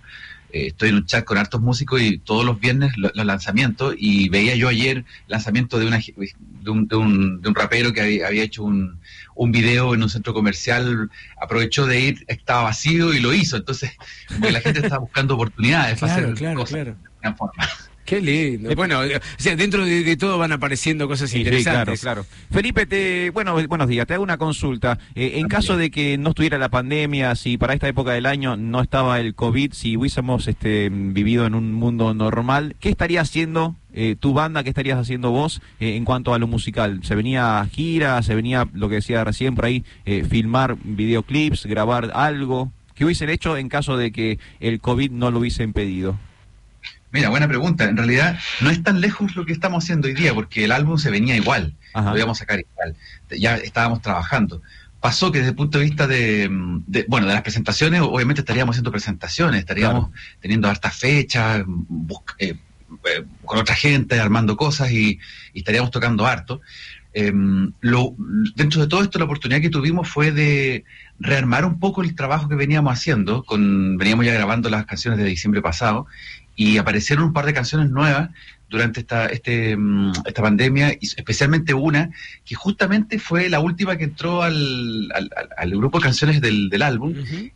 eh, estoy en un chat con hartos músicos y todos los viernes lo- los lanzamientos y veía yo ayer lanzamiento de, una, de, un, de, un, de un rapero que había, había hecho un, un video en un centro comercial, aprovechó de ir, estaba vacío y lo hizo, entonces la gente está buscando oportunidades para Claro, hacer claro, cosas claro. de forma. Qué lindo. Bueno, eh, o sea, dentro de, de todo van apareciendo cosas Sí, sí, claro, interesantes. claro. Felipe, te, bueno, buenos días. Te hago una consulta. Eh, en caso de que no estuviera la pandemia, si para esta época del año no estaba el COVID, si hubiésemos este, vivido en un mundo normal, ¿qué estaría haciendo eh, tu banda? ¿Qué estarías haciendo vos eh, en cuanto a lo musical? ¿Se venía a gira? ¿Se venía, lo que decía recién por ahí, eh, filmar videoclips, grabar algo? ¿Qué hubiesen hecho en caso de que el COVID no lo hubiese impedido? Mira, buena pregunta. En realidad no es tan lejos lo que estamos haciendo hoy día, porque el álbum se venía igual, Ajá. lo íbamos a sacar igual. Ya estábamos trabajando. pasó que desde el punto de vista de, de- bueno, de las presentaciones, obviamente estaríamos haciendo presentaciones, estaríamos teniendo hartas fechas, eh, eh, con otra gente, armando cosas y, y estaríamos tocando harto. Em, lo, dentro de todo esto, la oportunidad que tuvimos fue de rearmar un poco el trabajo que veníamos haciendo, con, veníamos ya grabando las canciones de diciembre pasado, y aparecieron un par de canciones nuevas durante esta, este, mm, esta pandemia, y especialmente una que justamente fue la última que entró al, al- grupo de canciones del, del álbum,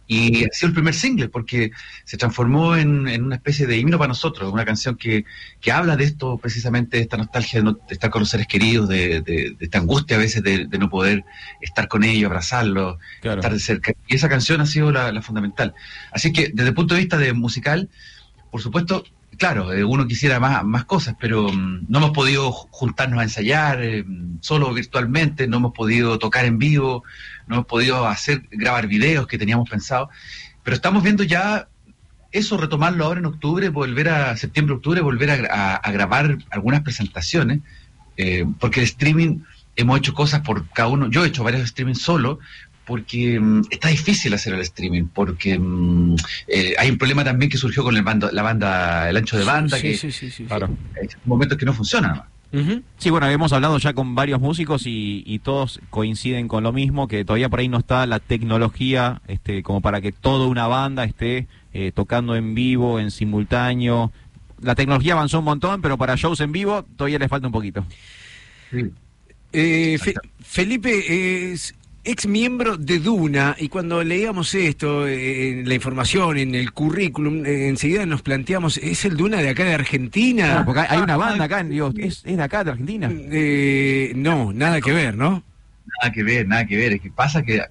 y ha sido el primer single, porque se transformó en, en una especie de himno para nosotros, una canción que, que habla de esto, precisamente, de esta nostalgia de, no- de estar con los seres queridos, de, de- de esta angustia a veces de, de no poder estar con ellos, abrazarlos, estar de cerca. Y esa canción ha sido la, la fundamental. Así que, desde el punto de vista de musical, por supuesto, claro, eh, uno quisiera más, más cosas, pero mm, no hemos podido ju- juntarnos a ensayar eh, solo virtualmente, no hemos podido tocar en vivo, no hemos podido hacer grabar videos que teníamos pensado, pero estamos viendo ya eso retomarlo ahora en octubre, volver a septiembre, octubre, volver a grabar algunas presentaciones, eh, porque el streaming hemos hecho cosas por cada uno, yo he hecho varios streamings solo, porque mm, está difícil hacer el streaming, porque mm, eh, hay un problema también que surgió con el bando- la banda, el ancho de banda, Sí, que sí, sí, sí, claro. hay momentos que no funciona. Sí, bueno, hemos hablado ya con varios músicos y, y todos coinciden con lo mismo, que todavía por ahí no está la tecnología este, como para que toda una banda esté eh, tocando en vivo, en simultáneo. La tecnología avanzó un montón, pero para shows en vivo todavía le falta un poquito. Eh, Fe- Felipe es ex miembro de Duna y cuando leíamos esto, eh, la información, en el currículum, eh, enseguida nos planteamos, ¿es el Duna de acá de Argentina? Claro, porque hay una banda acá, digo, ¿es, es de acá, de Argentina? Eh, no, nada que ver, ¿no? Nada que ver, nada que ver. Es que pasa que, a-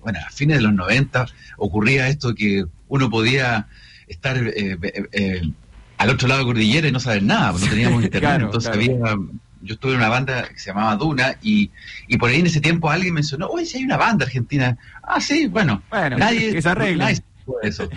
bueno, a fines de los 90 ocurría esto que uno podía estar eh, eh, eh, al otro lado de la cordillera y no saber nada, no teníamos internet. Claro, entonces claro. había, yo estuve en una banda que se llamaba Duna y, y por ahí en ese tiempo alguien mencionó, oye, si hay una banda argentina. Ah, sí, bueno, Bueno, nadie, que se nadie supo eso.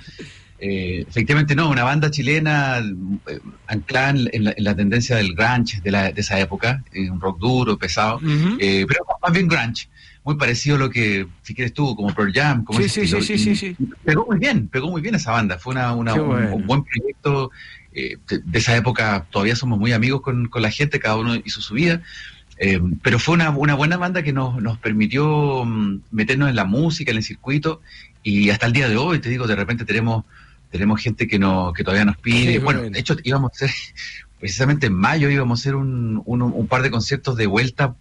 Eh, efectivamente no, una banda chilena eh, anclada en, la, en la tendencia del grunge de, la- de esa época, eh, un rock duro, pesado, eh, pero más bien grunge, muy parecido a lo que, si quieres tú, como Pearl Jam, como Sí, sí, sí, sí, sí, Pegó muy bien, pegó muy bien esa banda, fue una, una- Qué un- bueno. un, buen proyecto eh, de, de esa época, todavía somos muy amigos con, con la gente, cada uno hizo su vida. Eh, pero fue una, una buena banda que nos, nos permitió mm, meternos en la música, en el circuito, y hasta el día de hoy, te digo, de repente tenemos tenemos gente que no que todavía nos pide. Bueno, de hecho íbamos a hacer, precisamente en mayo íbamos a hacer un, un, un par de conciertos de vuelta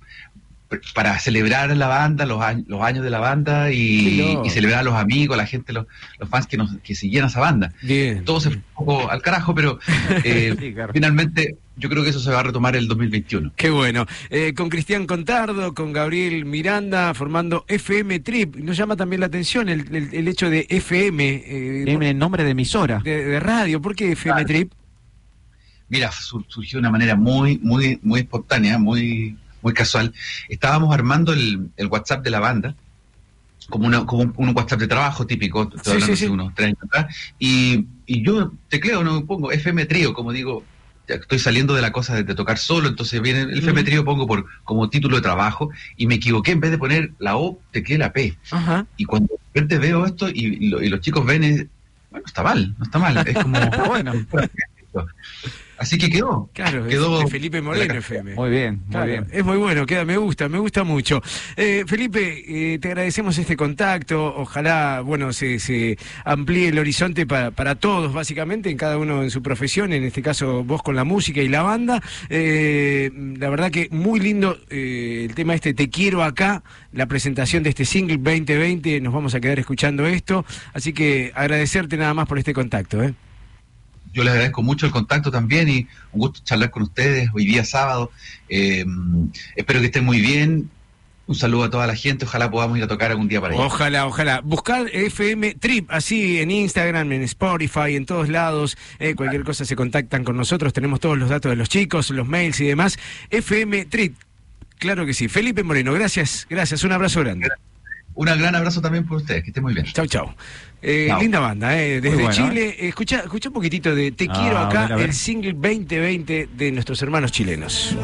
para celebrar la banda, los años, los años de la banda y, celebrar a los amigos, a la gente, los, los fans que nos que seguían a esa banda. Bien. Todo se fue un poco al carajo, pero eh, finalmente yo creo que eso se va a retomar el 2021. Qué bueno. Eh, con Cristian Contardo, con Gabriel Miranda, formando FM Trip. Nos llama también la atención el, el- el hecho de FM. eh, Tiene nombre de emisora. de, de radio. ¿Por qué FM Trip? Mira, sur- surgió de una manera muy, muy, muy espontánea, muy, muy casual. Estábamos armando el, el WhatsApp de la banda, como, una, como un, un WhatsApp de trabajo típico, estoy Sí, hablando sí, unos tres años atrás, y, y yo tecleo, no pongo FM Trío, como digo, ya estoy saliendo de la cosa de, de tocar solo, entonces viene el FM. Trío, pongo por, como título de trabajo, y me equivoqué, en vez de poner la O, tecleé la P. Ajá. Y cuando de repente veo esto y, y lo- y los chicos ven, es, bueno, está mal, no está mal, es como... Está Así que quedó. Claro, quedó de Felipe Moreno FM. Muy bien, muy Claro, bien. Es muy bueno, queda, me gusta, me gusta mucho. Eh, Felipe, eh, te agradecemos este contacto. Ojalá, bueno, se, se amplíe el horizonte para, para todos, básicamente, en cada uno en su profesión, en este caso vos con la música y la banda. Eh, la verdad que muy lindo eh, el tema este, Te quiero acá, la presentación de este single 2020, nos vamos a quedar escuchando esto. Así que agradecerte nada más por este contacto. ¿eh? Yo les agradezco mucho el contacto también y un gusto charlar con ustedes hoy día sábado. Eh, espero que estén muy bien. Un saludo a toda la gente. Ojalá podamos ir a tocar algún día para allá. Ojalá, ojalá. Buscar FM Trip, así en Instagram, en Spotify, en todos lados. eh, cualquier cosa se contactan con nosotros. Tenemos todos los datos de los chicos, los mails y demás. FM Trip, claro que sí. Felipe Moreno, gracias, gracias. Un abrazo grande. Un gran abrazo también por ustedes. Que estén muy bien. Chau, chau. Eh, linda banda, eh, desde bueno, Chile. Eh, Escucha, escucha un poquitito de Te Ah, quiero a acá, ver, a ver. el single 2020 de nuestros hermanos chilenos.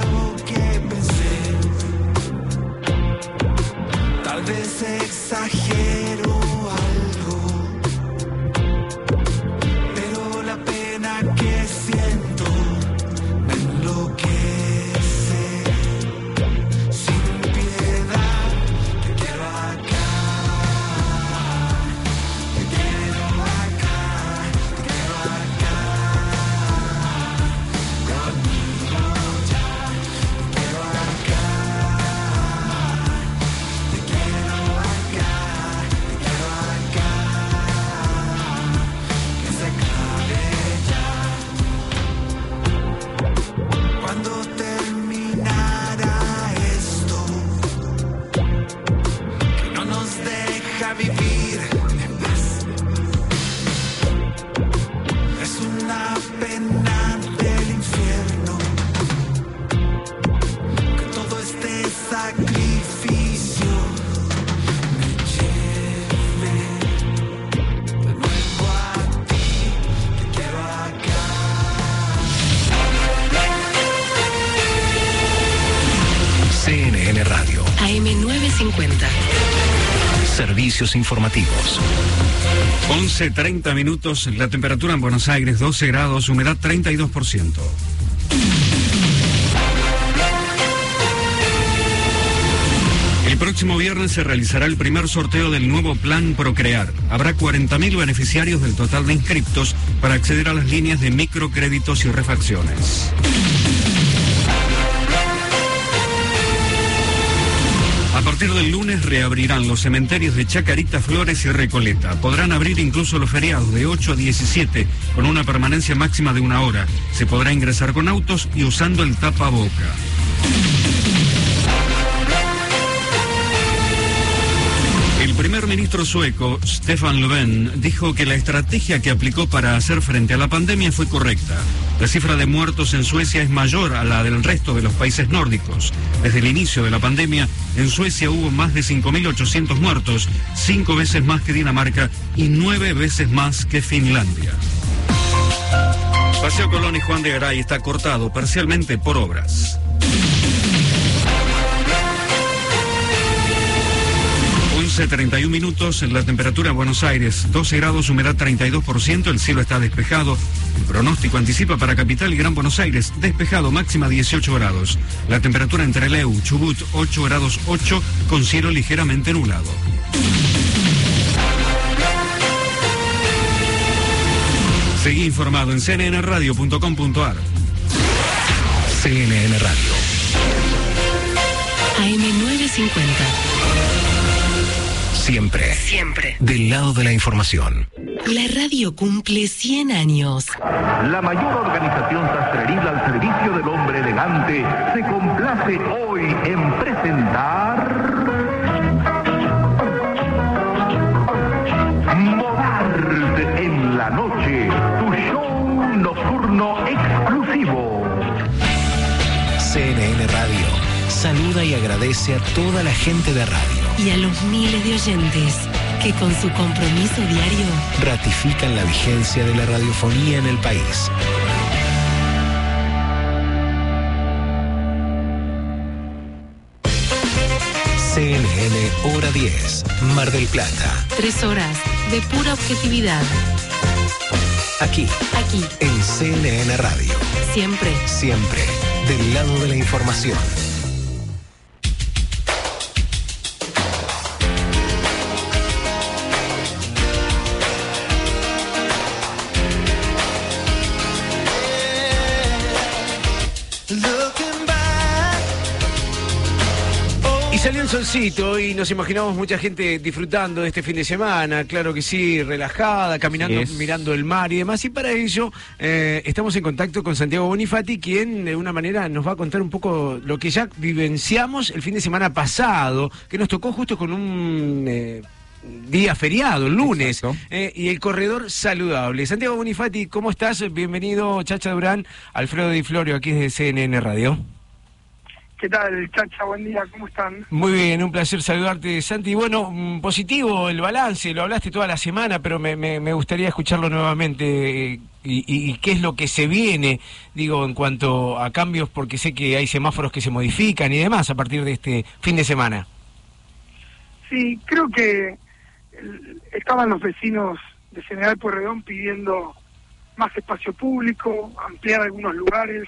Servicios informativos. 11.30 minutos, la temperatura en Buenos Aires 12 grados, humedad 32%. El próximo viernes se realizará el primer sorteo del nuevo plan Procrear. Habrá 40.000 beneficiarios del total de inscriptos para acceder a las líneas de microcréditos y refacciones. Partir del lunes reabrirán los cementerios de Chacarita, Flores y Recoleta. Podrán abrir incluso los feriados de 8 a 17 con una permanencia máxima de una hora. Se podrá ingresar con autos y usando el tapaboca. El primer ministro sueco, Stefan Löfven, dijo que la estrategia que aplicó para hacer frente a la pandemia fue correcta. La cifra de muertos en Suecia es mayor a la del resto de los países nórdicos. Desde el inicio de la pandemia, en Suecia hubo más de 5.800 muertos, cinco veces más que Dinamarca y nueve veces más que Finlandia. Paseo Colón y Juan de Garay está cortado parcialmente por obras. 11.31 minutos, la temperatura en Buenos Aires 12 grados, humedad 32%, el cielo está despejado. Pronóstico anticipa para Capital y Gran Buenos Aires, despejado, máxima 18 grados. La temperatura en Trelew, Chubut 8 grados 8, con cielo ligeramente nublado. Seguí informado en cnnradio.com.ar. CNN Radio. AM950. Siempre. Siempre. Del lado de la información. La radio cumple 100 años. La mayor organización sastreril al servicio del hombre elegante se complace hoy en presentar Modart en la noche, tu show nocturno exclusivo. CNN Radio. Saluda y agradece a toda la gente de radio. Y a los miles de oyentes que con su compromiso diario Ratifican la vigencia de la radiofonía en el país. CNN Hora 10, Mar del Plata. Tres horas de pura objetividad. Aquí, Aquí, en CNN Radio. siempre. Siempre del lado de la información. Solcito y nos imaginamos mucha gente disfrutando de este fin de semana, claro que sí, relajada, caminando, mirando el mar y demás. Y para ello eh, estamos en contacto con Santiago Bonifati, quien de una manera nos va a contar un poco lo que ya vivenciamos el fin de semana pasado, que nos tocó justo con un... eh, Día feriado, el lunes, eh, y el corredor saludable. Santiago Bonifati, ¿cómo estás? Bienvenido, Chacha Durán, Alfredo Di Florio, aquí desde CNN Radio. ¿Qué tal, Chacha? Buen día, ¿cómo están? Muy bien, un placer saludarte, Santi. Bueno, mm, positivo el balance, lo hablaste toda la semana, pero me, me- me gustaría escucharlo nuevamente. eh, Y, y- y qué es lo que se viene, digo, en cuanto a cambios, porque sé que hay semáforos que se modifican y demás a partir de este fin de semana. Sí, creo que el- estaban los vecinos de General Pueyrredón pidiendo más espacio público, ampliar algunos lugares.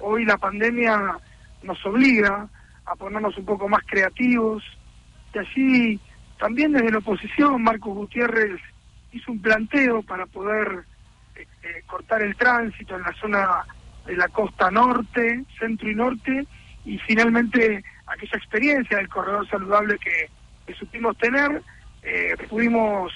Hoy la pandemia nos obliga a ponernos un poco más creativos. Y allí también desde la oposición Marcos Gutiérrez hizo un planteo para poder eh, cortar el tránsito en la zona de la costa norte, centro y norte y finalmente aquella experiencia del corredor saludable que, que supimos tener, eh, pudimos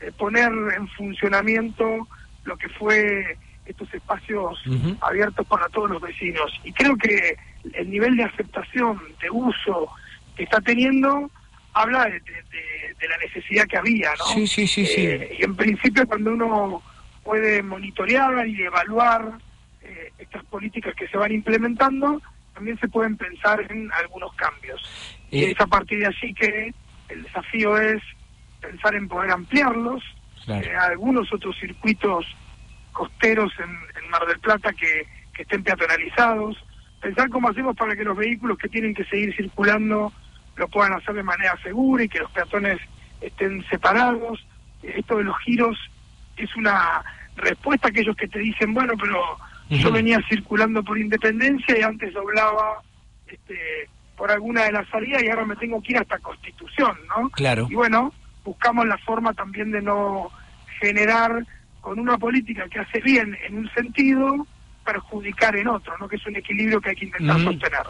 eh, poner en funcionamiento lo que fue estos espacios abiertos para todos los vecinos. Y creo que el nivel de aceptación, de uso que está teniendo, habla de, de- la necesidad que había, ¿no? Sí, sí, sí, sí. Eh, y en principio cuando uno puede monitorear y evaluar eh, estas políticas que se van implementando, también se pueden pensar en algunos cambios. Y Eh, es a partir de allí que el desafío es pensar en poder ampliarlos, Claro. algunos otros circuitos costeros en, en Mar del Plata que, que estén peatonalizados, pensar cómo hacemos para que los vehículos que tienen que seguir circulando lo puedan hacer de manera segura y que los peatones estén separados. Esto de los giros es una respuesta a aquellos que te dicen, bueno, pero yo venía circulando por Independencia y antes doblaba este, por alguna de las salidas y ahora me tengo que ir hasta Constitución, ¿no? Claro. Y bueno, buscamos la forma también de no generar con una política que hace bien en un sentido, perjudicar en otro, ¿no? Que es un equilibrio que hay que intentar sostener.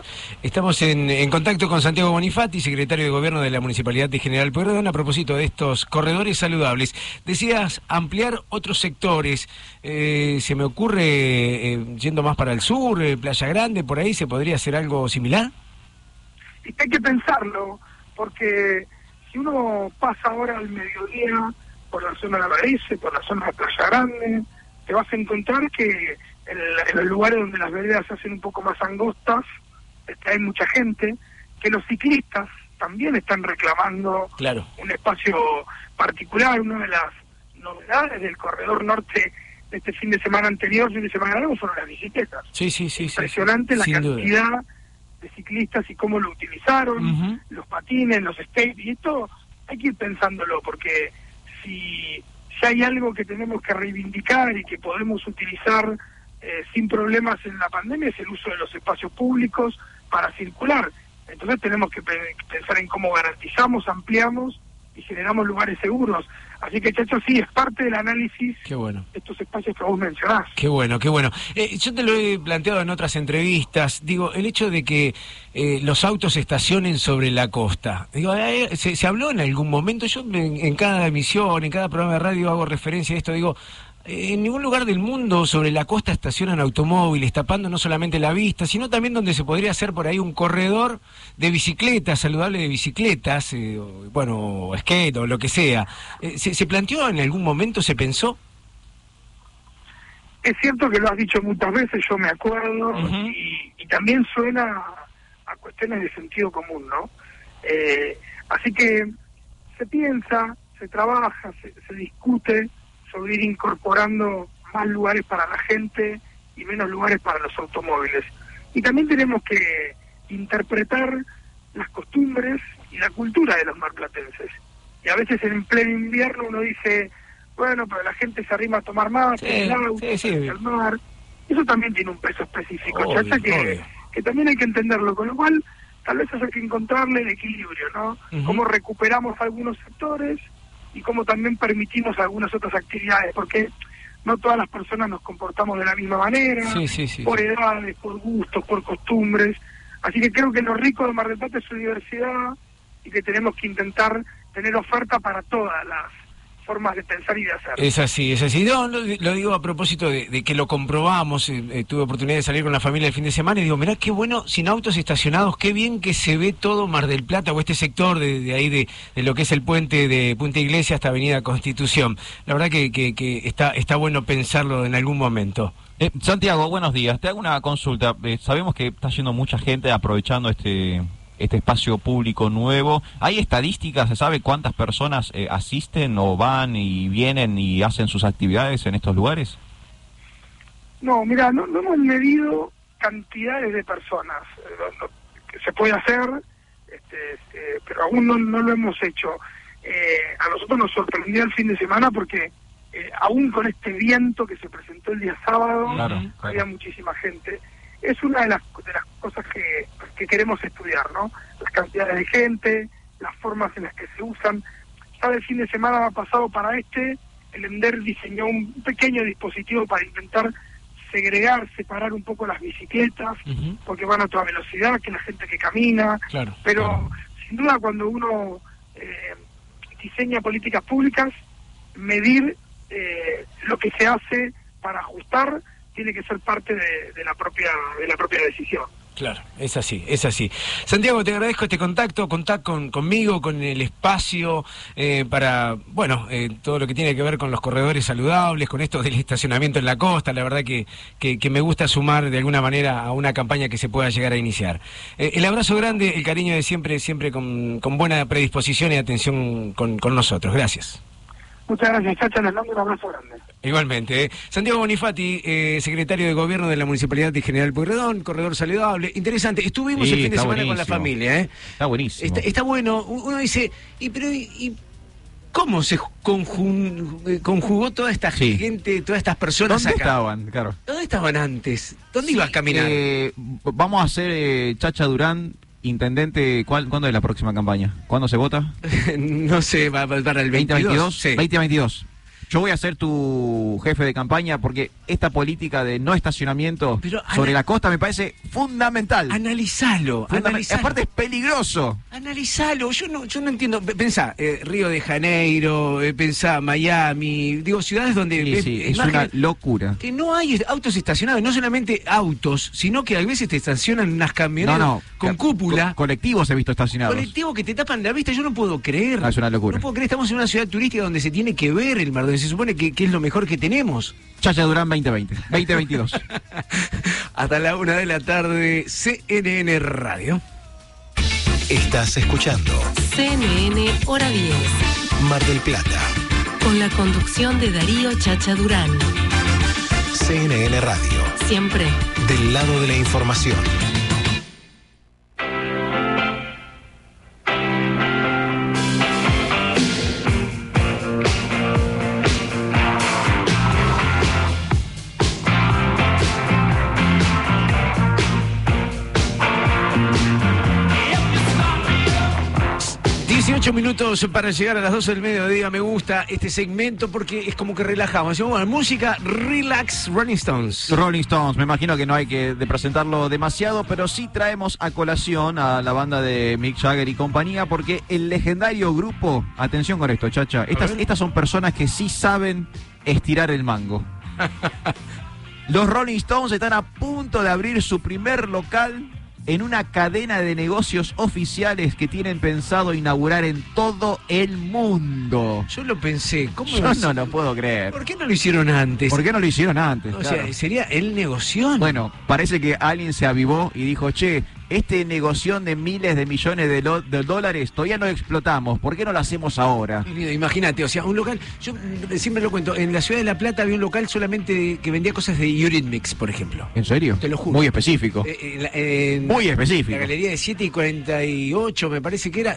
Estamos en, en contacto con Santiago Bonifati, secretario de Gobierno de la Municipalidad de General Pueyrredón, a propósito de estos corredores saludables. Decías ampliar otros sectores. Eh, se me ocurre, eh, yendo más para el sur, eh, Playa Grande, por ahí, ¿se podría hacer algo similar? Y hay que pensarlo, porque si uno pasa ahora al mediodía por la zona de Avarese, por la zona de Playa Grande, te vas a encontrar que en, en los lugares donde las veredas se hacen un poco más angostas, este, hay mucha gente, que los ciclistas también están reclamando Claro. un espacio particular, una de las novedades del corredor norte de este fin de semana anterior, fin de semana largo, fueron las bicicletas. Sí, sí, sí. Impresionante sí, la duda. cantidad de ciclistas y cómo lo utilizaron, los patines, los skates, y esto hay que ir pensándolo, porque si, si hay algo que tenemos que reivindicar y que podemos utilizar eh, sin problemas en la pandemia es el uso de los espacios públicos para circular. Entonces tenemos que pe- pensar en cómo garantizamos, ampliamos y generamos lugares seguros. Así que, Chacho, sí, es parte del análisis Qué bueno. de estos espacios que vos mencionás. Qué bueno, qué bueno. Eh, yo te lo he planteado en otras entrevistas. Digo, el hecho de que eh, los autos estacionen sobre la costa. Digo, eh, se, se habló en algún momento. Yo en, en cada emisión, en cada programa de radio hago referencia a esto. Digo, en ningún lugar del mundo sobre la costa estacionan automóviles, tapando no solamente la vista, sino también donde se podría hacer por ahí un corredor de bicicletas, saludable de bicicletas, eh, o, bueno, skate o lo que sea. Eh, ¿se, ¿Se planteó en algún momento, se pensó? Es cierto que lo has dicho muchas veces, yo me acuerdo, y, y también suena a, a cuestiones de sentido común, ¿no? Eh, así que se piensa, se trabaja, se, se discute sobre ir incorporando más lugares para la gente y menos lugares para los automóviles. Y también tenemos que interpretar las costumbres y la cultura de los marplatenses. Y a veces en pleno invierno uno dice, bueno, pero la gente se arrima a tomar más, Sí, el sí, sí. al mar. Eso también tiene un peso específico, Obvio, chacha, que, obvio. que también hay que entenderlo. Con lo cual, tal vez hay que encontrarle el equilibrio, ¿no? Ujú. Cómo recuperamos algunos sectores y cómo también permitimos algunas otras actividades, porque no todas las personas nos comportamos de la misma manera, Sí, sí, sí, por edades, por gustos, por costumbres. Así que creo que lo rico de Mar del Plata es su diversidad y que tenemos que intentar tener oferta para todas las formas de pensar y de hacer. Es así, es así. No, lo, lo digo a propósito de, de que lo comprobamos. eh, eh, tuve oportunidad de salir con la familia el fin de semana y digo, mirá qué bueno, sin autos estacionados, qué bien que se ve todo Mar del Plata o este sector de, de ahí de, de lo que es el puente de Punta Iglesia hasta Avenida Constitución. La verdad que, que, que está, está bueno pensarlo en algún momento. Eh, Santiago, buenos días. Te hago una consulta. Eh, sabemos que está yendo mucha gente aprovechando este este espacio público nuevo. ¿Hay estadísticas? ¿Se sabe cuántas personas eh, asisten o van y vienen y hacen sus actividades en estos lugares? No, mira, no, no hemos medido cantidades de personas. Eh, que se puede hacer este, eh, pero aún no, no lo hemos hecho. Eh, a nosotros nos sorprendió el fin de semana porque eh, aún con este viento que se presentó el día sábado, Claro, había muchísima gente. Es una de las, de las cosas que, que queremos estudiar, ¿no? Las cantidades de gente, las formas en las que se usan. Ya el fin de semana pasado para este, el ENDER diseñó un pequeño dispositivo para intentar segregar, separar un poco las bicicletas, porque van a toda velocidad, que la gente que camina, Claro. pero sin duda cuando uno eh, diseña políticas públicas, medir eh, lo que se hace para ajustar tiene que ser parte de, la propia de la propia decisión. Claro, es así, es así. Santiago, te agradezco este contacto, contacto con, conmigo, con el espacio, eh, para, bueno, eh, todo lo que tiene que ver con los corredores saludables, con esto del estacionamiento en la costa, la verdad que, que, que me gusta sumar de alguna manera a una campaña que se pueda llegar a iniciar. Eh, el abrazo grande, el cariño de siempre, siempre con, con buena predisposición y atención con, con nosotros. Gracias. Muchas gracias, Chacha, les mando un abrazo grande. Igualmente. eh. Santiago Bonifati, eh, secretario de Gobierno de la Municipalidad de General Pueyrredón, corredor saludable. Interesante. Estuvimos Sí, el fin de semana con la familia, ¿eh? Está buenísimo. Está, está bueno. Uno dice, ¿y pero y, y cómo se conjun- eh, conjugó toda esta gente, todas estas personas ¿Dónde acá? estaban? Claro. ¿Dónde estaban antes? ¿Dónde ibas a caminar? Eh, vamos a hacer eh, Chacha Durán, intendente. ¿cuál- ¿Cuándo es la próxima campaña? ¿Cuándo se vota? no sé, va, va para el 22. 2022. Sí. 2022. Yo voy a ser tu jefe de campaña porque esta política de no estacionamiento Pero sobre la costa me parece fundamental. Analizalo, analizalo. Aparte es peligroso. Analizalo, yo no, yo no entiendo. Pensá, eh, Río de Janeiro, eh, pensá, Miami, digo, ciudades donde Sí, es una locura. que no hay autos estacionados, no solamente autos, sino que a veces te estacionan unas camionetas No, no. con cúpula, co- colectivos he visto estacionados. colectivos que te tapan la vista, yo no puedo creer. Ah, es una locura. No puedo creer, estamos en una ciudad turística donde se tiene que ver el mar, donde se supone que, que es lo mejor que tenemos. Chacha Durán 2020. 2022. Hasta la una de la tarde, CNN Radio. Estás escuchando CNN Hora 10. Mar del Plata, Con la conducción de Darío Chacha Durán. CNN Radio, Siempre. del lado de la información. Dieciocho minutos para llegar a las 12 del mediodía. Me gusta este segmento porque es como que relajamos. Decimos, bueno, música, relax, Rolling Stones. Rolling Stones, me imagino que no hay que de presentarlo demasiado, pero sí traemos a colación a la banda de Mick Jagger y compañía, porque el legendario grupo, atención con esto, chacha, estas, estas son personas que sí saben estirar el mango. Los Rolling Stones están a punto de abrir su primer local en una cadena de negocios oficiales que tienen pensado inaugurar en todo el mundo. Yo lo pensé, ¿cómo Yo no lo puedo creer. ¿Por qué no lo hicieron antes? ¿Por qué no lo hicieron antes? O Claro. sea, sería el negocio. Bueno, parece que alguien se avivó y dijo, che, este negocio de miles de millones de, lo- de dólares todavía no explotamos, ¿por qué no lo hacemos ahora? Imagínate, o sea, un local, yo siempre lo cuento, en la ciudad de La Plata había un local solamente que vendía cosas de Eurythmics, por ejemplo. ¿En serio? Te lo juro. Muy específico. Eh, en la- en Muy específico. La galería de 7 y 48, me parece que era.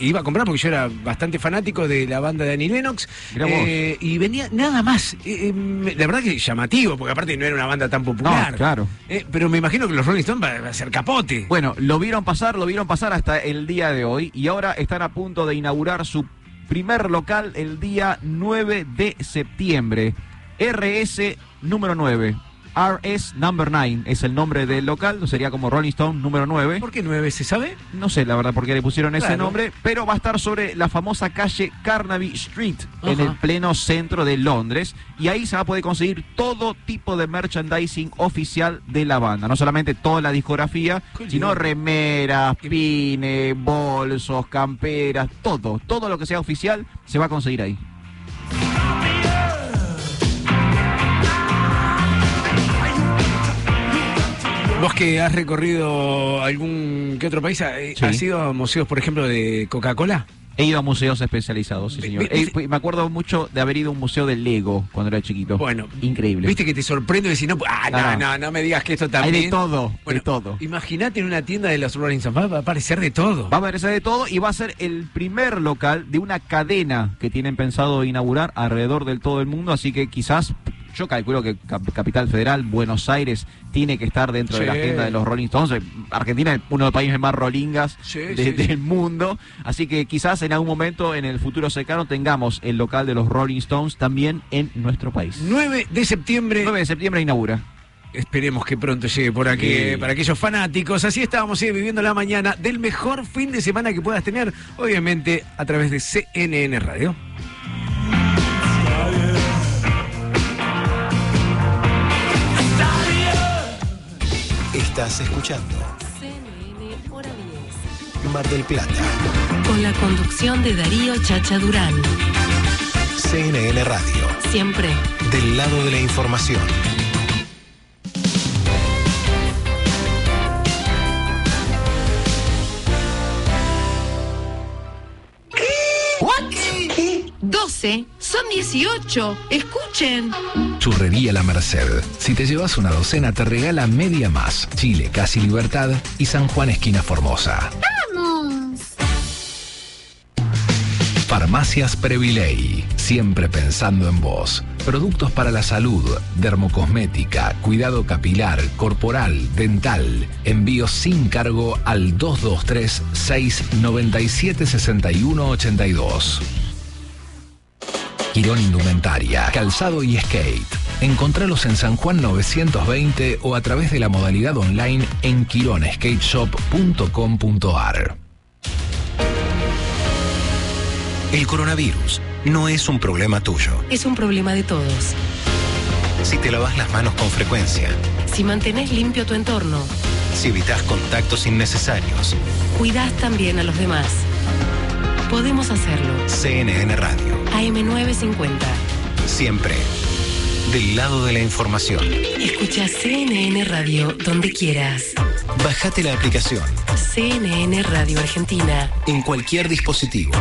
Iba a comprar porque yo era bastante fanático de la banda de Annie Lennox. Eh, y venía nada más. Eh, eh, la verdad que llamativo, porque aparte no era una banda tan popular. No, claro. Pero me imagino que los Rolling Stones va va a ser capote. Bueno, lo vieron pasar, lo vieron pasar hasta el día de hoy y ahora están a punto de inaugurar su primer local el día 9 de septiembre. RS número 9. RS Number 9 es el nombre del local, sería como Rolling Stone número 9. ¿Por qué 9 se sabe? No sé la verdad por qué le pusieron ese nombre, pero va a estar sobre la famosa calle Carnaby Street, en el pleno centro de Londres, y ahí se va a poder conseguir todo tipo de merchandising oficial de la banda, no solamente toda la discografía, Qué sino lindo. remeras, pines, bolsos, camperas, todo, todo lo que sea oficial se va a conseguir ahí. Vos que has recorrido algún que otro país, eh, Sí. ¿has ido a museos, por ejemplo, de Coca-Cola? He ido a museos especializados, sí, señor. me acuerdo mucho de haber ido a un museo del Lego cuando era chiquito. Bueno, increíble. Viste que te sorprende decir, no, ah, no, No, no, no. me digas que esto Hay también. de todo, Bueno, de todo. Imagínate en una tienda de los Rolling Stones, va va a aparecer de todo. Va a aparecer de todo y va a ser el primer local de una cadena que tienen pensado inaugurar alrededor del todo el mundo, así que quizás yo calculo que Cap- Capital Federal, Buenos Aires, tiene que estar dentro de la agenda de los Rolling Stones. Eh, Argentina es uno de los países más rollingas Sí, de- sí, sí. del mundo, así que quizás en algún momento en el futuro cercano tengamos el local de los Rolling Stones también en nuestro país. 9 de septiembre. 9 de septiembre inaugura. Esperemos que pronto llegue por aquí, Sí. para aquellos fanáticos. Así estábamos eh, viviendo la mañana del mejor fin de semana que puedas tener, obviamente, a través de CNN Radio. Estás escuchando CNN Hora 10. Mar del Plata, Con la conducción de Darío Chacha Durán. CNN Radio, Siempre. del lado de la información. 12. Son 18. Escuchen. Churrería La Merced. Si te llevas una docena, te regala media más. Chile, casi Libertad y San Juan, esquina Formosa. ¡Vamos! Farmacias Previley. Siempre pensando en vos. Productos para la salud, dermocosmética, cuidado capilar, corporal, dental. Envíos sin cargo al 223 697 6182. Quirón Indumentaria, Calzado y Skate. Encontralos en San Juan 920 o a través de la modalidad online en quironskateshop.com.ar. El coronavirus no es un problema tuyo. Es un problema de todos. Si te lavas las manos con frecuencia, Si mantenés limpio tu entorno, si evitas contactos innecesarios, cuidás también a los demás. Podemos hacerlo. CNN Radio, AM950. siempre del lado de la información. Escucha CNN Radio donde quieras. Bajate la aplicación CNN Radio Argentina. en cualquier dispositivo.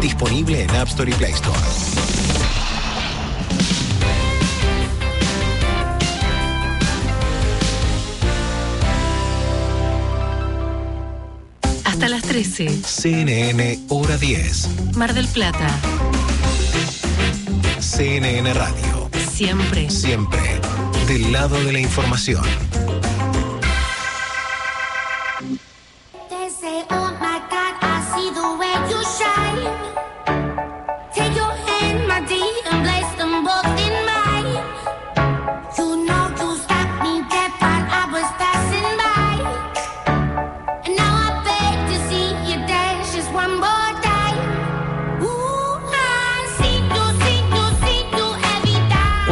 Disponible en App Store y Play Store. 13. CNN Hora 10. Mar del Plata. CNN Radio, Siempre. siempre del lado de la información.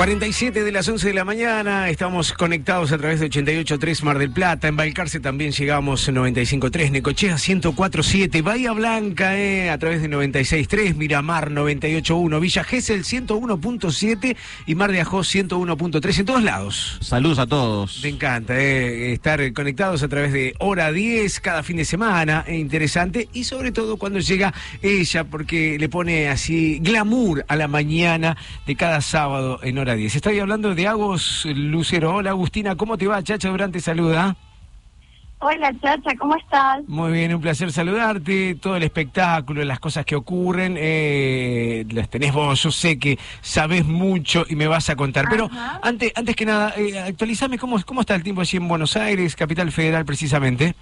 47 de las 11 de la mañana, estamos conectados a través de 88.3 Mar del Plata, en Balcarce también llegamos 95.3, Necochea 104.7, Bahía Blanca eh, a través de 96.3, Miramar 98.1, Villa Gesell 101.7 y Mar de Ajó 101.3 en todos lados. Saludos a todos. Me encanta eh, estar conectados a través de hora 10 cada fin de semana, eh, interesante y sobre todo cuando llega ella porque le pone así glamour a la mañana de cada sábado en hora 10. Estoy hablando de Agos Lucero. Hola Agustina, ¿cómo te va? Chacha Durante saluda. Hola Chacha, ¿cómo estás? Muy bien, un placer saludarte. Todo el espectáculo, las cosas que ocurren, eh, las tenés vos. Yo sé que sabés mucho y me vas a contar. Pero antes, antes que nada, eh, actualizame cómo, cómo está el tiempo allí en Buenos Aires, capital federal precisamente.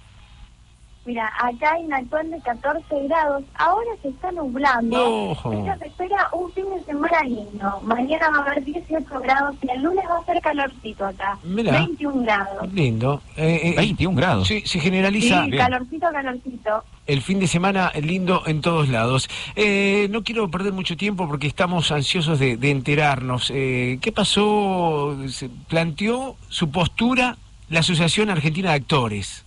Mira, acá hay un actual de 14 grados, ahora se está nublando. Ojo. Ella se espera un fin de semana lindo. Mañana va a haber 18 grados y el lunes va a ser calorcito acá. Mirá. 21 grados. Lindo. Eh, eh, 21 grados. Sí, se generaliza Sí, calorcito, calorcito. el fin de semana lindo en todos lados. Eh, no quiero perder mucho tiempo porque estamos ansiosos de, de enterarnos. Eh, ¿Qué pasó? Se planteó su postura la Asociación Argentina de Actores.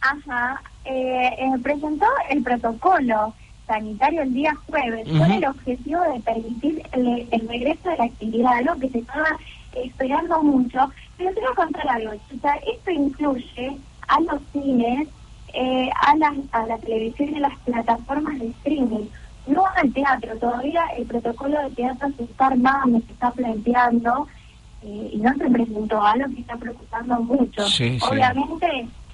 Ajá. Eh, eh, presentó el protocolo sanitario el día jueves con el objetivo de permitir el, el regreso de la actividad, algo que se estaba esperando mucho. Pero quiero contar algo, Chuta. Esto incluye a los cines, eh, a, la, a la televisión y a las plataformas de streaming, no al teatro. Todavía el protocolo de teatro se está armando, se está planteando eh, y no se presentó, algo que está preocupando mucho. Sí, sí.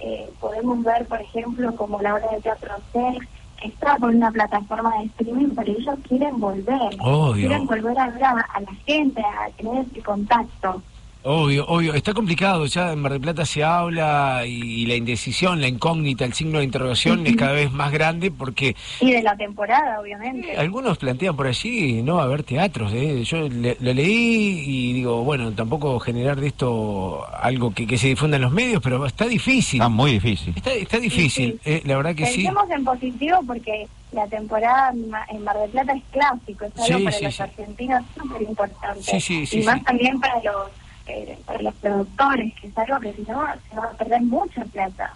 Eh, podemos ver, por ejemplo, como la obra de teatro Sex, está por una plataforma de streaming, pero ellos quieren volver. Obvio. Quieren volver a ver a, a la gente, a tener ese contacto. Obvio, obvio. Está complicado, ya en Mar del Plata se habla y, y la indecisión, la incógnita, el signo de interrogación es cada vez más grande porque Y de la temporada, obviamente. algunos plantean por allí no haber teatros. ¿eh? Yo le- lo leí y digo, bueno, tampoco generar de esto algo que, que se difunda en los medios, pero está difícil. Está muy difícil. Está, está difícil, eh, la verdad que sí. Pensemos en positivo porque la temporada en Ma- en Mar del Plata es clásico, es algo Sí, para sí, los sí. argentinos súper importante. Sí, sí, sí, y más sí. también para los eh, para los productores, que es algo que si no se va a perder mucha plata.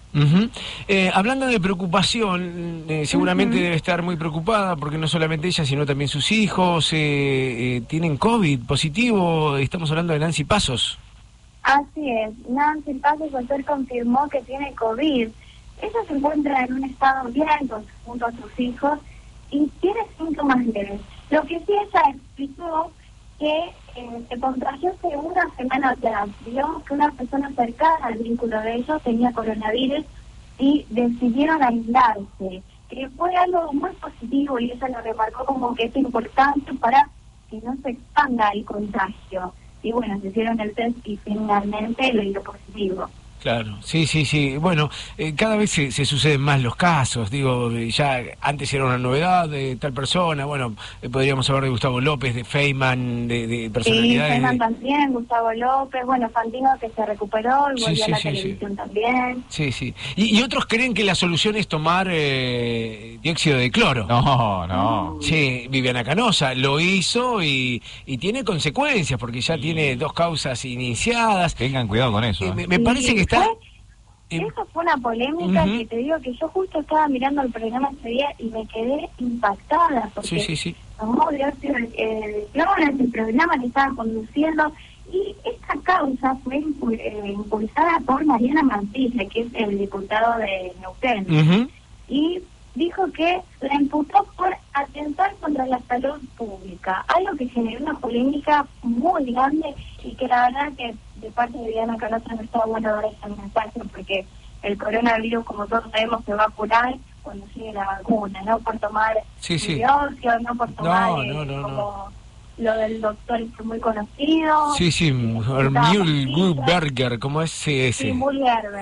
Eh, hablando de preocupación, eh, seguramente debe estar muy preocupada porque no solamente ella, sino también sus hijos eh, tienen COVID positivo. Estamos hablando de Nancy Pasos. Así es, Nancy Pasos ayer confirmó que tiene COVID. Ella se encuentra en un estado bien junto a sus hijos y tiene síntomas leves. Lo que sí ella explicó que se contagió hace una semana atrás. Vio que una persona cercana al vínculo de ellos tenía coronavirus y decidieron aislarse. Que fue algo muy positivo y ella lo remarcó como que es importante para que no se expanda el contagio. Y bueno, se hicieron el test y finalmente lo dio positivo. Claro, sí, sí, sí. Bueno, eh, cada vez se, se suceden más los casos. Digo, eh, ya antes era una novedad de tal persona. Bueno, eh, podríamos hablar de Gustavo López, de Feynman, de, de Sí, personalidades. Feynman de- también, Gustavo López, bueno, Fantino que se recuperó y Sí, volvió sí, a la sí, sí. televisión también. Sí, sí. Y, y otros creen que la solución es tomar eh, dióxido de cloro. No, no. Sí, Viviana Canosa lo hizo y, y tiene consecuencias porque ya tiene dos causas iniciadas. Tengan cuidado con eso. ¿eh? me, me parece que está... Eso fue una polémica que te digo que yo justo estaba mirando el programa ese día y me quedé impactada porque Sí, sí, sí. tomó de en el programa que estaba conduciendo y esta causa fue impu- eh, impulsada por Mariana Mantilla, que es el diputado de Neuquén. Y dijo que la imputó por atentar contra la salud pública, algo que generó una polémica muy grande y que la verdad que de parte de Diana Canosa no está bueno dar ese mensaje porque el coronavirus, como todos sabemos, se va a curar cuando llegue la vacuna, no por tomar Sí, sí. no por tomar eh, no, no, no. como lo del doctor este muy conocido. Sí, sí, Mule Berger, ¿cómo es ese?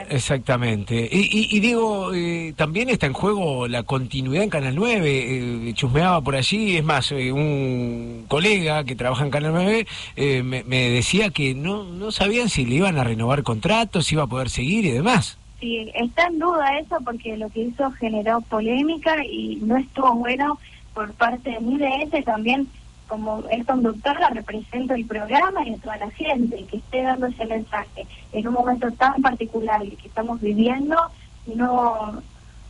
Exactamente. Y, y, y digo, eh, también está en juego la continuidad en Canal 9. eh, chusmeaba por allí, es más, eh, un colega que trabaja en Canal 9 eh, me, me decía que no, no sabían si le iban a renovar contratos, si iba a poder seguir y demás. Sí, está en duda eso porque lo que hizo generó polémica y no estuvo bueno por parte ni de ese también como el conductor la representa el programa y a toda la gente que esté dando ese mensaje en un momento tan particular que estamos viviendo no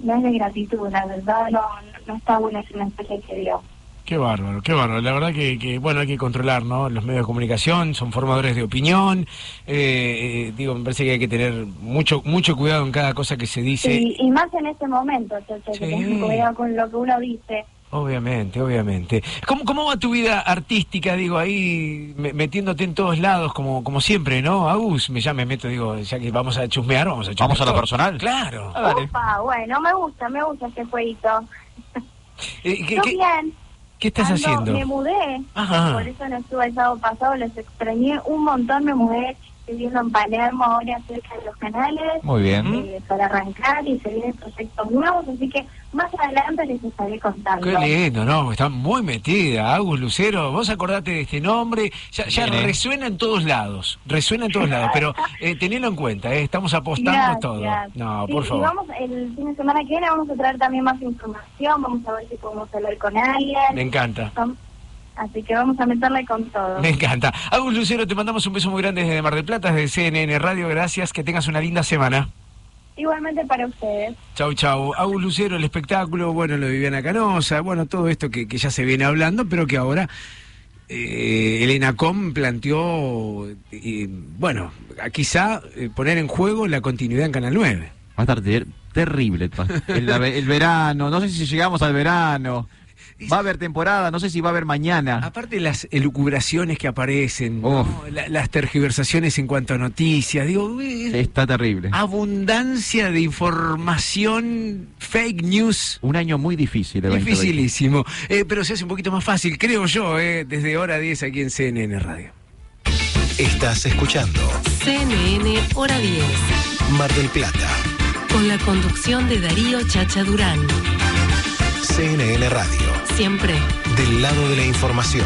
no es de gratitud la verdad no, no está bueno ese mensaje que dio Qué bárbaro, qué bárbaro. La verdad que, que, bueno, hay que controlar, ¿no? Los medios de comunicación son formadores de opinión. Eh, eh, digo, me parece que hay que tener mucho mucho cuidado en cada cosa que se dice. y, y más en ese momento Sí. tengas cuidado con lo que uno dice Obviamente, obviamente. ¿Cómo, ¿Cómo va tu vida artística, digo, ahí me- metiéndote en todos lados, como, como siempre, ¿no? Agus, me ya me meto, digo, ya que vamos a chusmear, vamos a chusmear. Vamos a lo personal. Claro. Opa, bueno me gusta me gusta este jueguito Eh, ¿qué, bien qué estás Ando- haciendo? Me mudé, Ajá. por eso no estuve el sábado pasado, los extrañé un montón, me mudé viviendo en Palermo ahora cerca de los canales. Muy bien. eh, para arrancar y se vienen proyectos nuevos, así que más adelante les estaré contando. Qué lindo, ¿no? Está muy metida, Agus Lucero. Vos acordate de este nombre, ya, ya Bien, ¿eh? resuena en todos lados, resuena en todos lados, pero eh, tenelo en cuenta, ¿eh? estamos apostando Gracias. todo. No, Sí, por y favor. vamos, el fin de semana que viene vamos a traer también más información, vamos a ver si podemos hablar con alguien. Me encanta. Vam- Así que vamos a meterle con todo. Me encanta. Agus Lucero, te mandamos un beso muy grande desde Mar del Plata, desde CNN Radio. Gracias, que tengas una linda semana. Igualmente para ustedes. Chau, chau. Agus Lucero, el espectáculo, bueno, lo de Viviana Canosa, bueno, todo esto que, que ya se viene hablando, pero que ahora eh, Elena Com planteó, eh, bueno, quizá eh, poner en juego la continuidad en Canal 9. Va a estar ter- terrible. el verano, no sé si llegamos al verano. Va a haber temporada, no sé si va a haber mañana. Aparte las elucubraciones que aparecen, ¿no? La- las tergiversaciones en cuanto a noticias, digo, Está terrible. abundancia de información, fake news. Un año muy difícil. el 2020. Dificilísimo. Eh, pero se hace un poquito más fácil, creo yo, eh, desde hora 10 aquí en CNN Radio. Estás escuchando CNN Hora 10. Mar del Plata, Con la conducción de Darío Chacha Durán. CNN Radio, Siempre. del lado de la información.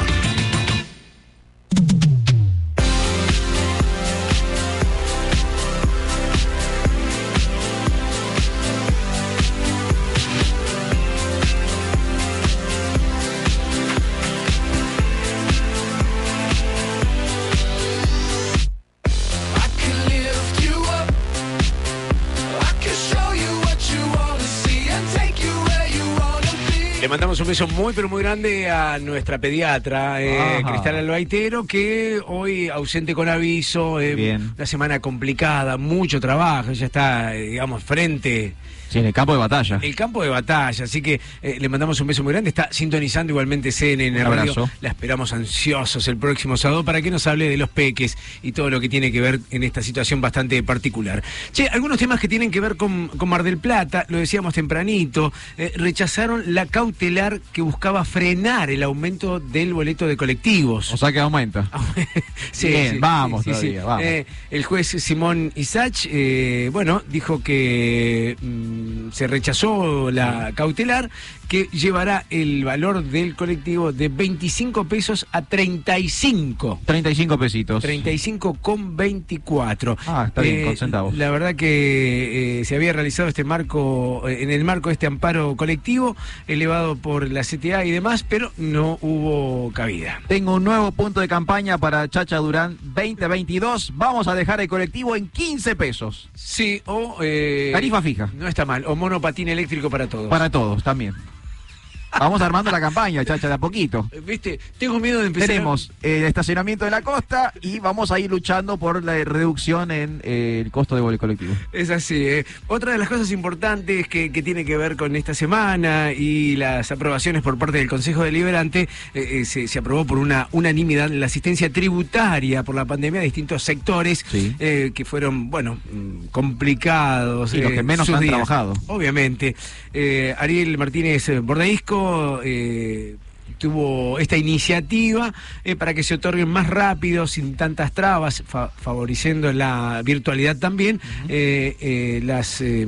Beso muy, pero muy grande a nuestra pediatra, eh. Cristal Albaitero, que hoy ausente con aviso, eh, una semana complicada, mucho trabajo, ya está, eh, digamos, frente. Sí, en el campo de batalla. El campo de batalla, así que eh, le mandamos un beso muy grande. Está sintonizando igualmente CNN Un Radio. abrazo. La esperamos ansiosos el próximo sábado para que nos hable de los peques y todo lo que tiene que ver en esta situación bastante particular. Che, algunos temas que tienen que ver con, con Mar del Plata, lo decíamos tempranito, eh, rechazaron la cautelar que buscaba frenar el aumento del boleto de colectivos. O sea que aumenta. Bien, vamos todavía, vamos. Eh, el juez Simón Isach, bueno, dijo que mm, se rechazó la cautelar que llevará el valor del colectivo de 25 pesos a 35. 35 pesitos. 35 con 24. Ah, está bien, con centavos. La verdad que eh, se había realizado este marco, eh, en el marco de este amparo colectivo, elevado por la CTA y demás, pero no hubo cabida. Tengo un nuevo punto de campaña para Chacha Durán 2022. Vamos a dejar el colectivo en 15 pesos. Sí, o... eh, Tarifa fija. No está mal. O monopatín eléctrico para todos. Para todos también. Vamos armando la campaña, Chacha, de a poquito. Viste, tengo miedo de empezar. Tenemos el estacionamiento de la costa y vamos a ir luchando por la reducción en eh, el costo de vuelo colectivo. Es así. eh. Otra de las cosas importantes que, que tiene que ver con esta semana y las aprobaciones por parte del Consejo Deliberante, eh, eh, se, se aprobó por una unanimidad la asistencia tributaria por la pandemia a distintos sectores que fueron, bueno, mm, complicados. Y los que menos han días. trabajado. Obviamente. Ariel Martínez eh, Eh, tuvo esta iniciativa eh, para que se otorguen más rápido, sin tantas trabas, fa- favoreciendo la virtualidad también, eh, eh, las, eh,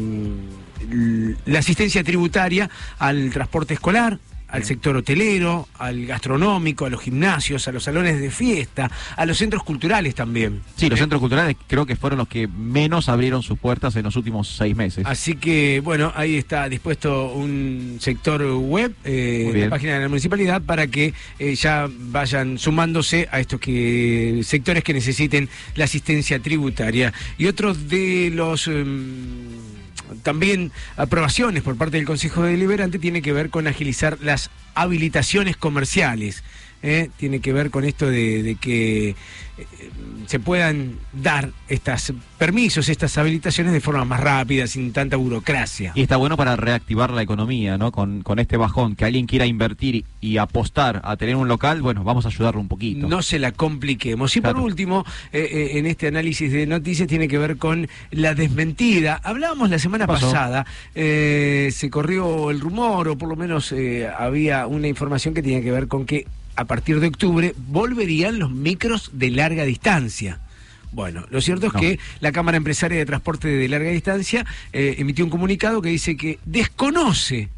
l- la asistencia tributaria al transporte escolar, al sector hotelero, al gastronómico, a los gimnasios, a los salones de fiesta, a los centros culturales también. Sí, los centros culturales creo que fueron los que menos abrieron sus puertas en los últimos seis meses. Así que, bueno, ahí está dispuesto un sector web, eh, la página de la municipalidad, para que eh, ya vayan sumándose a estos que sectores que necesiten la asistencia tributaria. Y otros de los... em, también aprobaciones por parte del Consejo Deliberante tiene que ver con agilizar las habilitaciones comerciales. ¿eh? Tiene que ver con esto de, que eh, se puedan dar estos permisos, estas habilitaciones de forma más rápida, sin tanta burocracia. Y está bueno para reactivar la economía, ¿no? Con, con este bajón, que alguien quiera invertir y, apostar a tener un local, bueno, vamos a ayudarlo un poquito. No se la compliquemos. Y por último, eh, eh, en este análisis de noticias tiene que ver con la desmentida. Hablábamos la semana pasada, eh, se corrió el rumor, o por lo menos eh, había una información que tenía que ver con que a partir de octubre volverían los micros de larga distancia. Bueno, lo cierto es No. que la Cámara Empresaria de Transporte de Larga Distancia eh, emitió un comunicado que dice que desconoce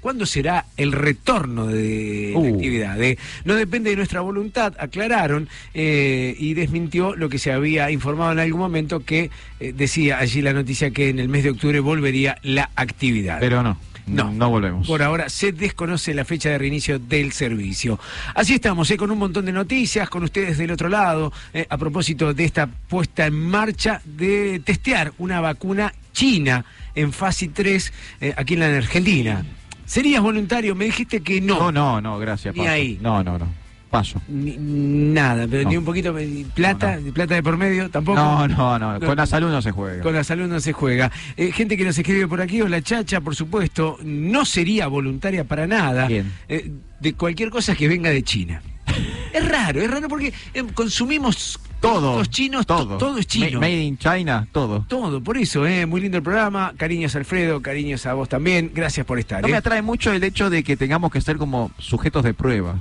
cuándo será el retorno de la Uh. actividad. De- no depende de nuestra voluntad, aclararon, eh, y desmintió lo que se había informado en algún momento que eh, decía allí la noticia que en el mes de octubre volvería la actividad. Pero no, No. no volvemos. Por ahora se desconoce la fecha de reinicio del servicio. Así estamos, eh, con un montón de noticias, con ustedes del otro lado, eh, a propósito de esta puesta en marcha de testear una vacuna china en fase 3 eh, aquí en la Argentina. ¿Serías voluntario? Me dijiste que no. No, no, no, gracias. Ni ahí. No, no, no. Paso. Ni- nada, pero No. ni un poquito ni plata, ni plata de por medio, tampoco. No, no, no, con la salud no se juega. Con la salud no se juega. Eh, gente que nos escribe por aquí, o la chacha, por supuesto, no sería voluntaria para nada eh, de cualquier cosa que venga de China. Es raro, es raro porque eh, consumimos Todo, productos chinos, to- todo. todo, es chino. Ma- Made in China, todo. Todo, por eso, eh, muy lindo el programa. Cariños Alfredo, cariños a vos también. Gracias por estar. No eh. me atrae mucho el hecho de que tengamos que ser como sujetos de prueba.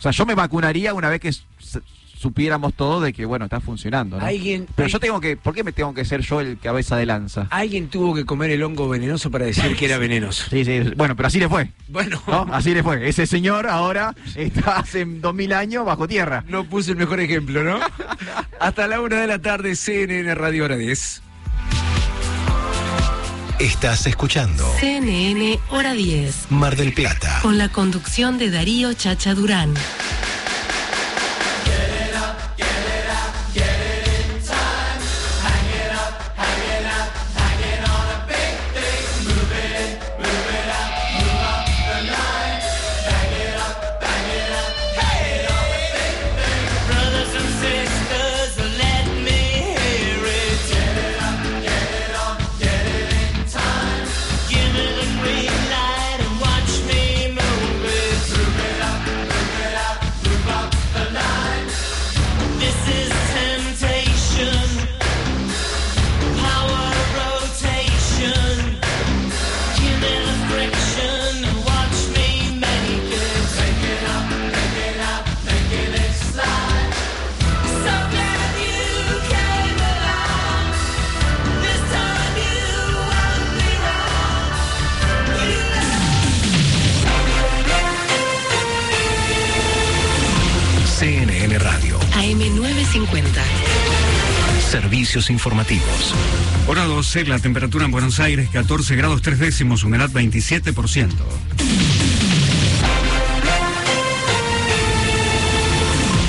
O sea, yo me vacunaría una vez que supiéramos todo de que, bueno, está funcionando. ¿no? Alguien- Pero yo tengo que, ¿por qué me tengo que ser yo el cabeza de lanza? Alguien tuvo que comer el hongo venenoso para decir que era venenoso. Sí, sí, bueno, pero así le fue. Bueno. ¿no? Así le fue. Ese señor ahora está hace dos mil años bajo tierra. No puse el mejor ejemplo, ¿no? Hasta la una de la tarde, CNN Radio Hora 10. Estás escuchando CNN Hora 10. Mar del Plata. Con la conducción de Darío Chacha Durán. Servicios informativos. Hora 12, la temperatura en Buenos Aires 14 grados 3 décimos, humedad 27%.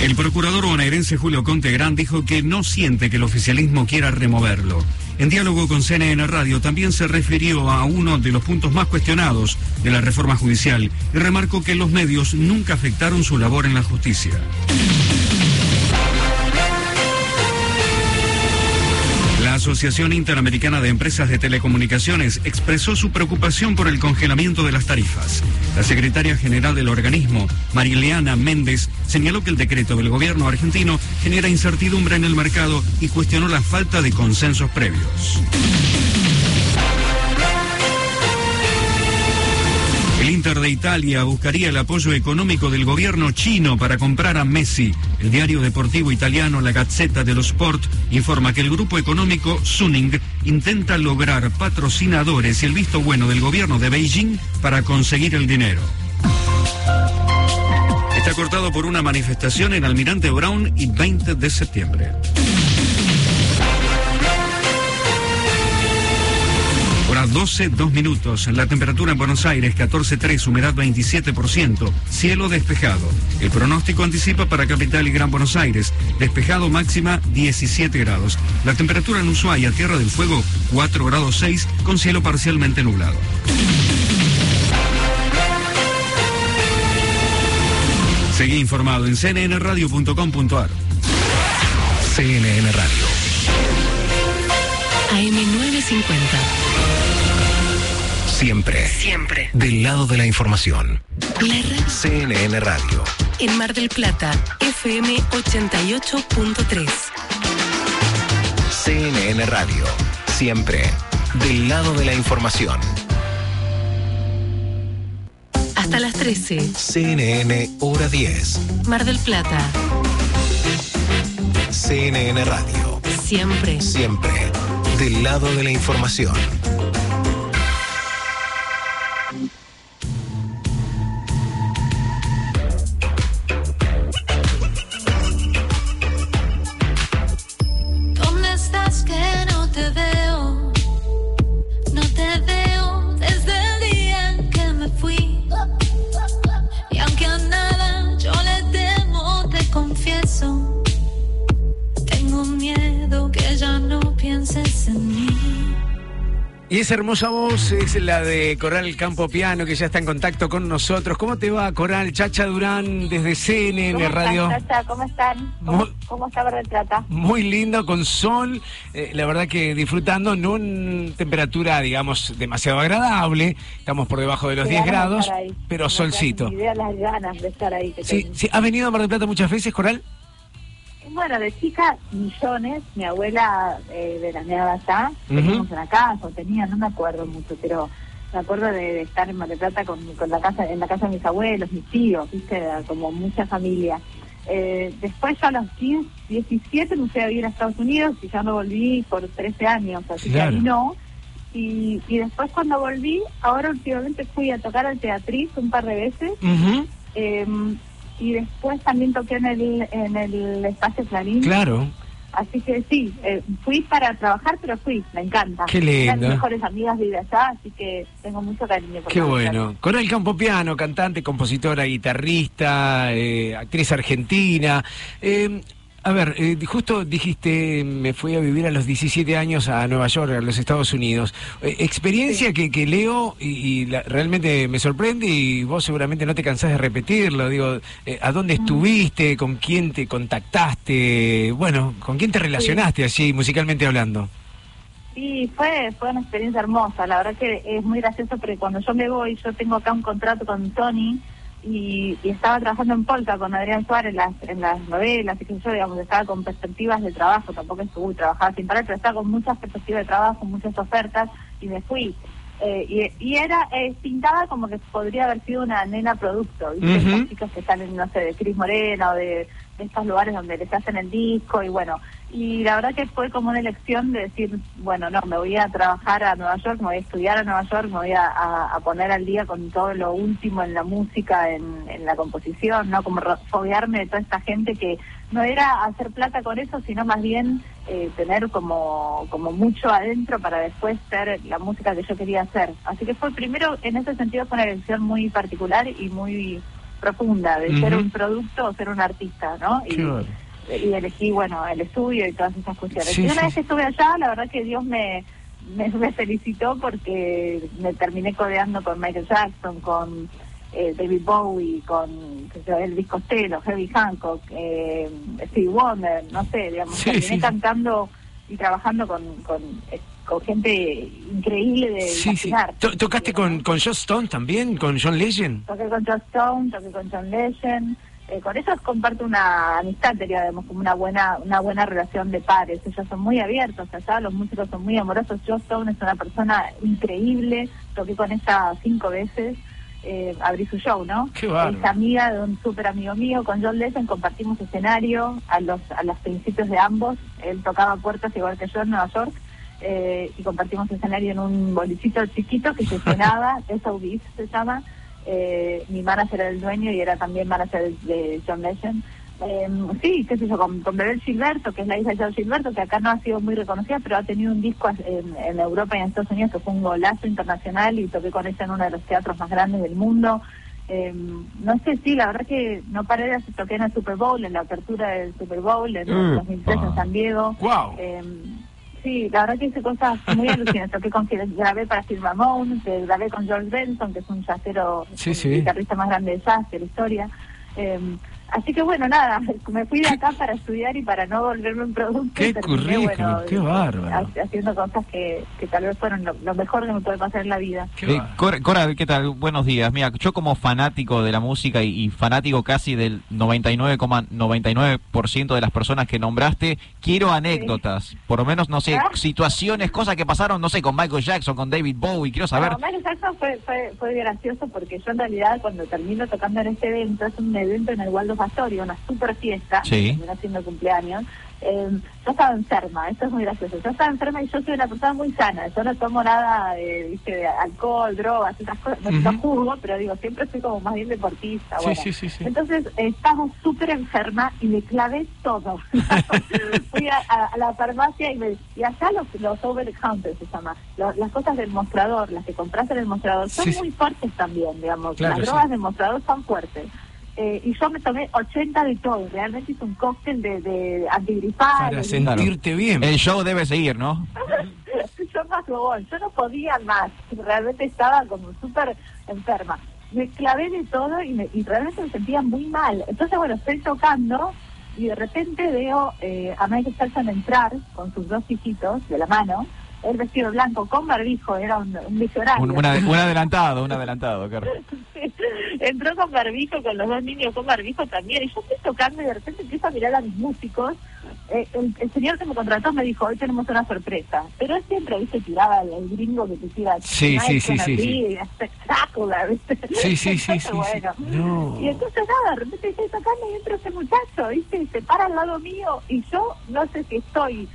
El procurador bonaerense Julio Conte Gran dijo que no siente que el oficialismo quiera removerlo. En diálogo con CNN Radio también se refirió a uno de los puntos más cuestionados de la reforma judicial y remarcó que los medios nunca afectaron su labor en la justicia. Asociación Interamericana de Empresas de Telecomunicaciones expresó su preocupación por el congelamiento de las tarifas. La secretaria general del organismo, Marileana Méndez, señaló que el decreto del gobierno argentino genera incertidumbre en el mercado y cuestionó la falta de consensos previos. Inter de Italia buscaría el apoyo económico del gobierno chino para comprar a Messi. El diario deportivo italiano La Gazzetta dello Sport informa que el grupo económico Suning intenta lograr patrocinadores y el visto bueno del gobierno de Beijing para conseguir el dinero. Está cortado por una manifestación en Almirante Brown y 20 de septiembre. Hora 12, 2 minutos. La temperatura en Buenos Aires 14.3, humedad 27%, cielo despejado. El pronóstico anticipa para Capital y Gran Buenos Aires, despejado máxima 17 grados. La temperatura en Ushuaia, Tierra del Fuego 4 grados 6, con cielo parcialmente nublado. Seguí informado en cnnradio.com.ar. CNN Radio. AM950. Siempre. Siempre. Del lado de la información. La radio CNN Radio. en Mar del Plata, FM 88.3. CNN Radio. Siempre. Del lado de la información. Hasta las 13. CNN Hora 10. Mar del Plata. CNN Radio. Siempre. Siempre. Del lado de la información. Esa hermosa voz es la de Coral Campo Piano, que ya está en contacto con nosotros. ¿Cómo te va, Coral? Chacha Durán, desde CNN ¿Cómo Radio. Chacha? ¿Cómo están? ¿Cómo, Muy- cómo está Mar del Plata? Muy lindo, con sol. eh, la verdad que disfrutando, no en temperatura, digamos, demasiado agradable. Estamos por debajo de los Qué 10 ganas de grados, ahí. pero No solcito. idea las ganas de estar ahí. sí. ¿Has venido a Mar del Plata muchas veces, Coral? Bueno, de chica, millones. Mi abuela eh, veraneaba allá. Ujú. Teníamos una casa, o tenía, no me acuerdo mucho, pero me acuerdo de, de estar en Mar del Plata con, con la casa, en la casa de mis abuelos, mis tíos, viste, como mucha familia. Eh, después yo a los 15, 17 me fui a vivir a Estados Unidos y ya no volví por 13 años, así Claro. que ahí no. Y, y después cuando volví, ahora últimamente fui a tocar al Teatriz un par de veces. Eh, y después también toqué en el, en el espacio Clarín. Claro. Así que sí, eh, fui para trabajar, pero fui, me encanta. Qué Una de lindo. mis mejores amigas vive allá, así que tengo mucho cariño por Qué bueno. Coral Campo Piano, cantante, compositora, guitarrista, eh, actriz argentina. Eh, a ver, eh, justo dijiste, me fui a vivir a los 17 años a Nueva York, a los Estados Unidos. Eh, experiencia que, que leo y, y la- realmente me sorprende y vos seguramente no te cansás de repetirlo. Digo, eh, ¿a dónde estuviste? ¿Con quién te contactaste? Bueno, ¿con quién te relacionaste así, musicalmente hablando? Sí, fue, fue una experiencia hermosa. La verdad que es muy gracioso porque cuando yo me voy, yo tengo acá un contrato con Tony y, y estaba trabajando en Polka con Adrián Suárez en las, en las novelas y que yo, digamos, estaba con perspectivas de trabajo. Tampoco estuve trabajando sin parar, pero estaba con muchas perspectivas de trabajo, muchas ofertas y me fui. Eh, y, y era, eh, pintaba como que podría haber sido una nena producto, ¿viste? Esas chicas que están en, no sé, de Cris Morena o de, de estos lugares donde les hacen el disco y bueno, y la verdad que fue como una elección de decir, bueno, no, me voy a trabajar a Nueva York, me voy a estudiar a Nueva York, me voy a, a- a poner al día con todo lo último en la música, en, en la composición, ¿no? Como foguearme de toda esta gente que no era hacer plata con eso, sino más bien eh, tener como, como mucho adentro para después ser la música que yo quería hacer. Así que fue primero, en ese sentido, fue una elección muy particular y muy profunda de ser un producto o ser un artista, ¿no? Y, y elegí, bueno, el estudio y todas esas cuestiones. Sí, y una sí, vez que estuve allá, la verdad que Dios me, me, me felicitó porque me terminé codeando con Michael Jackson, con eh, David Bowie, con Elvis Costello, Herbie Hancock, eh, Steve Wonder, no sé, digamos, Sí, terminé cantando y trabajando con, con, eh, con gente increíble de Sí, ¿Tocaste con, con Joss Stone también? ¿Con John Legend? Toqué con Joss Stone, toqué con John Legend. Eh, con ellos comparto una amistad, digamos, como una buena una buena relación de pares. Ellos son muy abiertos allá, los músicos son muy amorosos. Joss Stone es una persona increíble. Toqué con ella cinco veces. Eh, abrí su show, ¿no? Qué. Es amiga de un súper amigo mío, con John Legend compartimos escenario a los a los principios de ambos. Él tocaba puertas igual que yo en Nueva York eh, y compartimos escenario en un bolichito chiquito que se llenaba, SOBs se llama. Eh, mi manager era el dueño y era también manager de, John Legend. Eh, sí, qué sé yo, con, con Bebel Gilberto, que es la hija de John Gilberto, que acá no ha sido muy reconocida, pero ha tenido un disco en, en Europa y en Estados Unidos que fue un golazo internacional y toqué con ella en uno de los teatros más grandes del mundo. Eh, no sé, sí, la verdad que no paré de hacer, toqué en el Super Bowl, en la apertura del Super Bowl, en Mm. 2003 en San Diego. Eh, sí, la verdad que hice cosas muy alucinantes. Toqué con, grabé para Phil Ramone, que grabé con George Benson, que es un jazzero, sí. guitarrista más grande de jazz de la historia. Eh, así que bueno, nada, me fui de acá para estudiar y para no volverme un producto. Qué currículum, bueno, qué bárbaro. ha- Haciendo cosas que, que tal vez fueron lo, lo mejor que me puede pasar en la vida. Eh, Cora, Cora, ¿qué tal? Buenos días. Mira, yo como fanático de la música y, y fanático casi del 99,99% de las personas que nombraste, quiero anécdotas. Por lo menos, no sé, ¿Ah? situaciones, cosas que pasaron, no sé, con Michael Jackson, con David Bowie. Quiero saber. No, Michael Jackson fue, fue, fue gracioso porque yo en realidad cuando termino tocando en este evento, es un evento en el Waldo Astoria, una super fiesta, Sí. terminó siendo cumpleaños, eh, yo estaba enferma, esto es muy gracioso, yo estaba enferma y yo soy una persona muy sana, yo no tomo nada ¿viste, de alcohol, drogas, esas cosas, no, juzgo, pero digo, siempre soy como más bien deportista. Sí, bueno. sí, sí. Entonces eh, estamos súper enferma y me clavé todo. Fui a, a- a la farmacia y me y allá los, los over counter se llama, lo- las cosas del mostrador, las que compras en el mostrador, son muy fuertes también, digamos. Claro, las drogas del mostrador son fuertes. Eh, y yo me tomé 80 de todo, realmente hice un cóctel de, de antigripales. Para sentirte bien. El show debe seguir, ¿no? yo más bobón. Yo no podía más. Realmente estaba como súper enferma. Me clavé de todo y, me- y realmente me sentía muy mal. Entonces, bueno, estoy tocando y de repente veo eh, a Michael Jackson entrar con sus dos hijitos de la mano. El vestido blanco con barbijo, era un, un visionario. Un, un ade- un adelantado, un adelantado, claro. Entró con barbijo, con los dos niños con barbijo también. Y yo estoy tocando y de repente empiezo a mirar a mis músicos. Eh, el, el señor que me contrató me dijo, hoy tenemos una sorpresa. Pero él siempre, viste, tiraba el, el gringo que te tira. Sí, sí, "Tonight's sí, sí. Espectacular, ¿viste? Sí, sí, sí, sí, sí. bueno. No. Y entonces nada, de repente estoy tocando y entra ese muchacho, ¿viste? Y se para al lado mío y yo no sé si estoy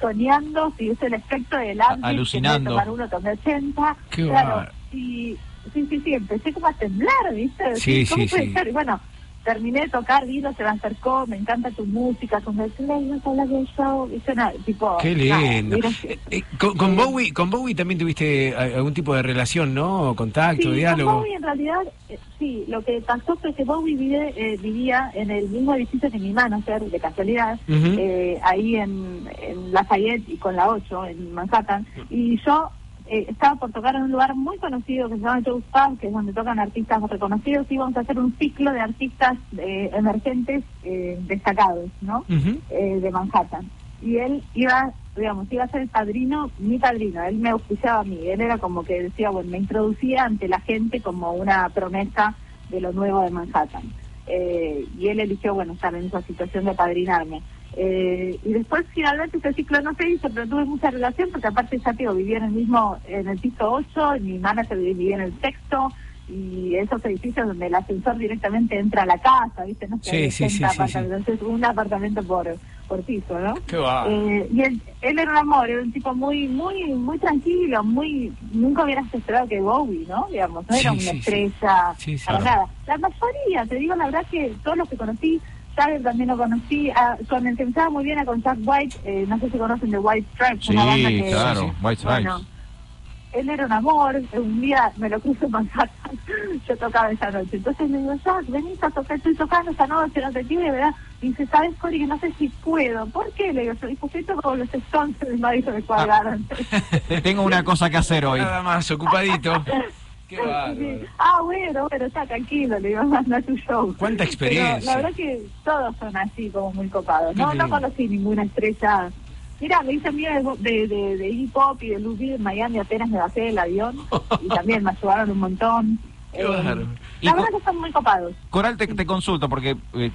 soñando, si es el efecto del antes, alucinando. tomar uno, tomé 80. Qué claro, y sí, sí, sí, empecé como a temblar, ¿viste? Sí, ¿Cómo sí, puede sí. ser? Y bueno, terminé de tocar, vino, se me acercó, me encanta tu música, con el play, no del show, ¿viste? Nada, tipo... Qué lindo. mira, Eh, con, con Bowie, con Bowie también tuviste a- algún tipo de relación, ¿no? Contacto, Sí, con diálogo. Bowie en realidad, eh, sí, lo que pasó fue que Bowie vive, eh, vivía en el mismo edificio que mi manager, de casualidad, eh, ahí en, en Lafayette y con la 8, en Manhattan, y yo eh, estaba por tocar en un lugar muy conocido que se llama Joe's Pub, que es donde tocan artistas reconocidos, y íbamos a hacer un ciclo de artistas eh, emergentes eh, destacados, ¿no? eh, de Manhattan. Y él iba, digamos, iba a ser el padrino, mi padrino, él me auspiciaba a mí, él era como que decía, bueno, me introducía ante la gente como una promesa de lo nuevo de Manhattan. Eh, y él eligió, bueno, estar en esa situación de padrinarme. Eh, y después finalmente ese ciclo no se hizo, pero tuve mucha relación porque aparte ya te digo, vivía en el mismo, en el piso 8, y mi manager vivía en el sexto, y esos edificios donde el ascensor directamente entra a la casa, ¿viste? No sé, Sí, sí, sí, 80 sí, sí. apartamentos, entonces un apartamento por, por piso, ¿no? Qué. Eh, y él, él era un amor, era un tipo muy, muy, muy tranquilo, muy, nunca hubieras esperado que Bowie, ¿no? Digamos, no era Sí, una sí, sí. estrella Sí, sí. para Claro. nada. La mayoría, te digo la verdad que todos los que conocí, También lo conocí, a- con el que me estaba muy bien a con Jack White, eh, no sé si conocen The White Stripes, Sí, una banda que... claro, White Stripes. Bueno, él era un amor, un día me lo cruzo en Manhattan, yo tocaba esa noche, entonces le digo, Jack, venís a tocar, estoy tocando esa noche, no te quiere, ¿verdad? Y dice, ¿sabes, Cori, que no sé si puedo? ¿Por qué? Le digo, yo porque toco con los Stones del Madison Square Garden. Te- Tengo una cosa que hacer hoy. Nada más, ocupadito. Qué Sí. bárbaro. Ah, bueno, bueno, está tranquilo, le anda a tu show. Cuánta Pero experiencia. la verdad que todos son así, como muy copados. Qué No, no conocí ninguna estrella. Mira, me hice amiga de, de, de, Iggy Pop y de Reed en Miami, apenas me bajé del avión. y también me ayudaron un montón. Qué Eh, la verdad que son muy copados. Coral, te, te consulto porque eh,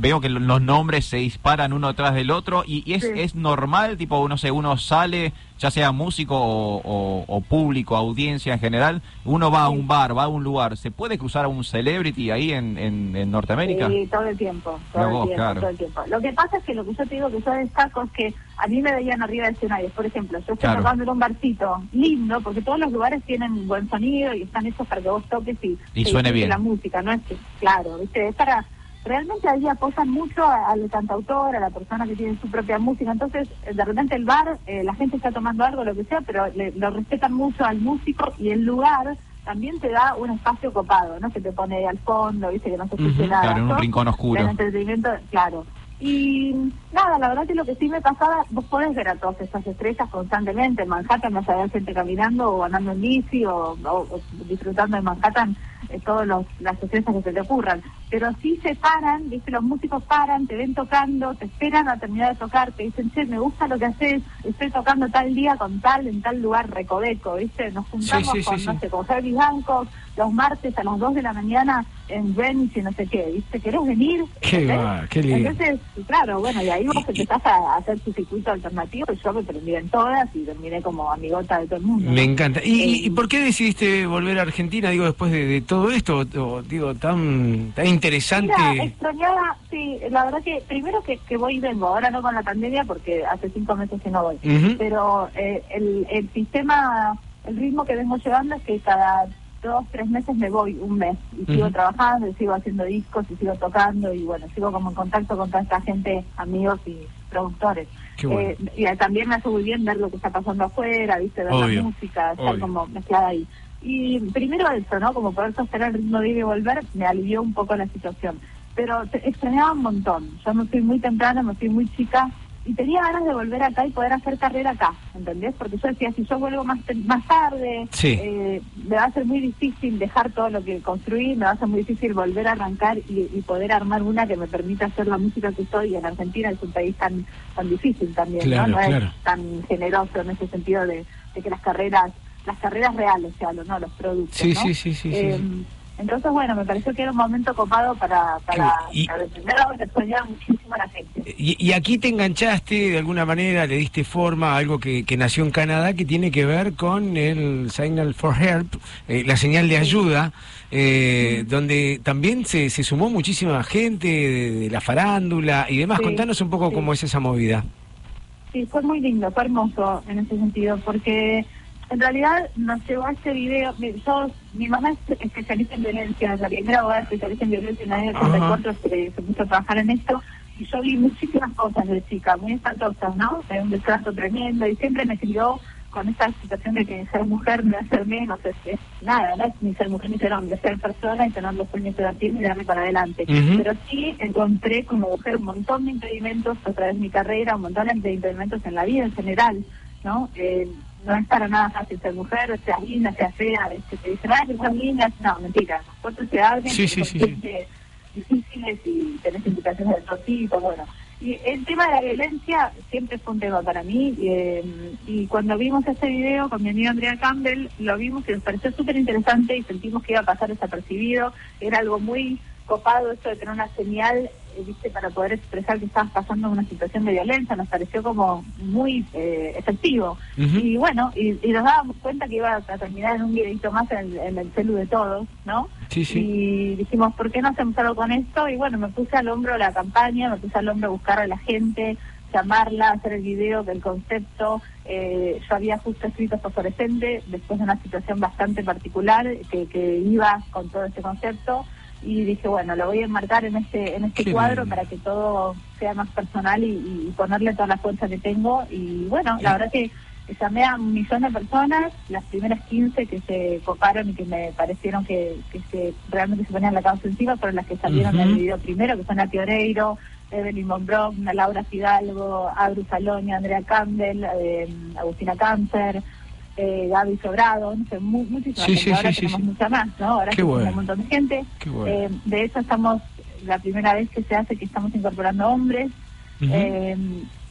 veo que lo- los nombres se disparan uno tras del otro y, y es, Sí. es normal, tipo, no sé, uno sale, ya sea músico o, o- o público, audiencia en general, uno va a un bar, va a un lugar, ¿se puede cruzar a un celebrity ahí en, en, en Norteamérica? Sí, todo el tiempo, todo el vos, tiempo, claro. todo el tiempo. Lo que pasa es que lo que yo te digo que yo destaco es que a mí me veían arriba de escenarios. Por ejemplo, yo estoy Claro. tocando en un barcito lindo, porque todos los lugares tienen buen sonido y están hechos para que vos toques y, Y suene bien. la música, no es que, claro, ¿viste? es para... Realmente ahí apoyan mucho al cantautor, a la persona que tiene su propia música. Entonces, eh, de repente el bar, eh, la gente está tomando algo, lo que sea, pero le- lo respetan mucho al músico y el lugar también te da un espacio copado, ¿no? Que te pone ahí al fondo, ¿viste? Que no se escuche Ujú, nada. claro, en un rincón oscuro. el entretenimiento, claro. Y nada, la verdad que lo que sí me pasaba, vos podés ver a todas estas estrellas constantemente. En Manhattan vas a ver gente caminando o andando en bici o, o- o disfrutando de Manhattan eh, todas los- las estrellas que se te ocurran. Pero sí se paran, viste, los músicos paran, te ven tocando, te esperan a terminar de tocar, te dicen, che, me gusta lo que haces, estoy tocando tal día con tal, en tal lugar recoveco, viste. Nos juntamos sí, sí, con, sí. no sé, con Herbie Hancock los martes a las 2 de la mañana en Greenwich y no sé qué, ¿viste? ¿Querés venir? Qué va, qué lindo. Entonces, claro, bueno, y ahí vos empezás a hacer tu circuito alternativo y yo me prendí en todas y terminé como amigota de todo el mundo. Me encanta. ¿Y, y- Eh, y por qué decidiste volver a Argentina, digo, después de, de todo esto? Digo, tan, tan interesante. Mira, extrañaba, sí, la verdad que primero que, que voy y vengo, ahora no con la pandemia porque hace cinco meses que no voy, pero eh, el, el sistema, el ritmo que vengo llevando es que cada dos, tres meses me voy un mes y sigo trabajando y sigo haciendo discos y sigo tocando y bueno, sigo como en contacto con toda esta gente, amigos y productores. Bueno. Eh, y también me hace muy bien ver lo que está pasando afuera, viste, ver Obvio, la música, estar obvio. como mezclada ahí. Y primero eso, ¿no? Como poder sostener el ritmo de ir y volver, me alivió un poco la situación. Pero te- extrañaba un montón. Yo me fui muy temprano, me fui muy chica y tenía ganas de volver acá y poder hacer carrera acá, ¿entendés? Porque yo decía, si yo vuelvo más más tarde, Sí. eh, me va a ser muy difícil dejar todo lo que construí, me va a ser muy difícil volver a arrancar y, y poder armar una que me permita hacer la música que estoy. Y en Argentina es un país tan tan difícil también, Claro, ¿no? No claro. es tan generoso en ese sentido de, de que las carreras las carreras reales no los productos, Sí, ¿no? sí, sí, Eh, sí. Entonces, bueno, me pareció que era un momento copado para, para, Y- para defender algo que extrañaba muchísimo a la gente. Y, y aquí te enganchaste de alguna manera, le diste forma a algo que, que nació en Canadá que tiene que ver con el Signal for Help, eh, la señal de ayuda, eh, donde también se, se sumó muchísima gente de, de la farándula y demás. Sí, Contanos un poco cómo es esa movida. Sí, fue muy lindo, fue hermoso en ese sentido, porque en realidad nos llevó a este video. mi- Yo, mi mamá es especialista en violencia, la primera abogada especialista en violencia en el año 84 se, se puso a trabajar en esto. Y yo vi muchísimas cosas de chica, muy espantosas, ¿no? De un desgasto tremendo y siempre me crió con esta situación de que ser mujer no es ser menos, es, es nada, no es ni ser mujer ni ser hombre, ser persona y tener los sueños de y darle para adelante. Pero sí encontré como mujer un montón de impedimentos a través de mi carrera, un montón de impedimentos en la vida en general, ¿no? Eh, no es para nada fácil ser mujer, sea linda, sea fea, este, te dicen, ay, que son lindas, no, mentira, las puertas se abren, Sí, sí, difíciles y tenés implicaciones de todo tipo, bueno. Y el tema de la violencia siempre fue un tema para mí eh, y cuando vimos ese video con mi amiga Andrea Campbell, lo vimos y nos pareció súper interesante y sentimos que iba a pasar desapercibido. Era algo muy copado esto de tener una señal, viste, para poder expresar que estabas pasando una situación de violencia. Nos pareció como muy eh, efectivo. Y bueno, y, y nos dábamos cuenta que iba a terminar en un videito más en, el- en el celu de todos, ¿no? Sí, sí. Y dijimos, ¿por qué no hacemos algo con esto? Y bueno, me puse al hombro la campaña, me puse al hombro buscar a la gente, llamarla, hacer el video del concepto. Eh, yo había justo escrito Fosforescente después de una situación bastante particular que, que iba con todo este concepto. Y dije, bueno, lo voy a enmarcar en este en este Qué cuadro para que todo sea más personal y, y ponerle toda la fuerza que tengo. Y bueno, la verdad que llamé a un millón de personas, las primeras 15 que se coparon y que me parecieron que, que se realmente se ponían la causa encima fueron las que salieron Ujú. en el video primero, que son Nati Oreiro, Evelyn Monbrock, Laura Fidalgo, Abru Salonia, Andrea Campbell, eh, Agustina Cáncer, eh, Gaby Sobrado, no sé, mu- muchísimas Sí, ahora sí, tenemos mucha más, ¿no? Ahora bueno. un montón de gente. Bueno. Eh, de hecho, estamos, la primera vez que se hace que estamos incorporando hombres, eh,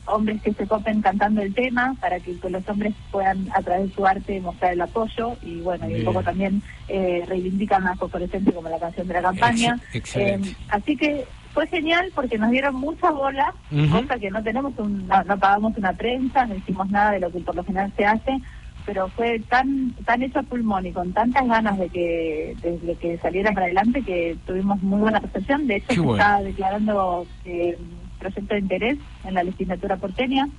hombres que se copen cantando el tema para que los hombres puedan a través de su arte mostrar el apoyo y bueno, y un poco también eh, reivindican a Fosforescente como la canción de la campaña. Ex-. Eh, así que fue genial porque nos dieron mucha bola, cosa que no tenemos un, no, no pagamos una prensa, no hicimos nada de lo que por lo general se hace, pero fue tan tan hecho a pulmón y con tantas ganas de que de, de que saliera para adelante que tuvimos muy buena recepción. De hecho, Qué se bueno. está declarando eh, proyecto de interés en la legislatura porteña.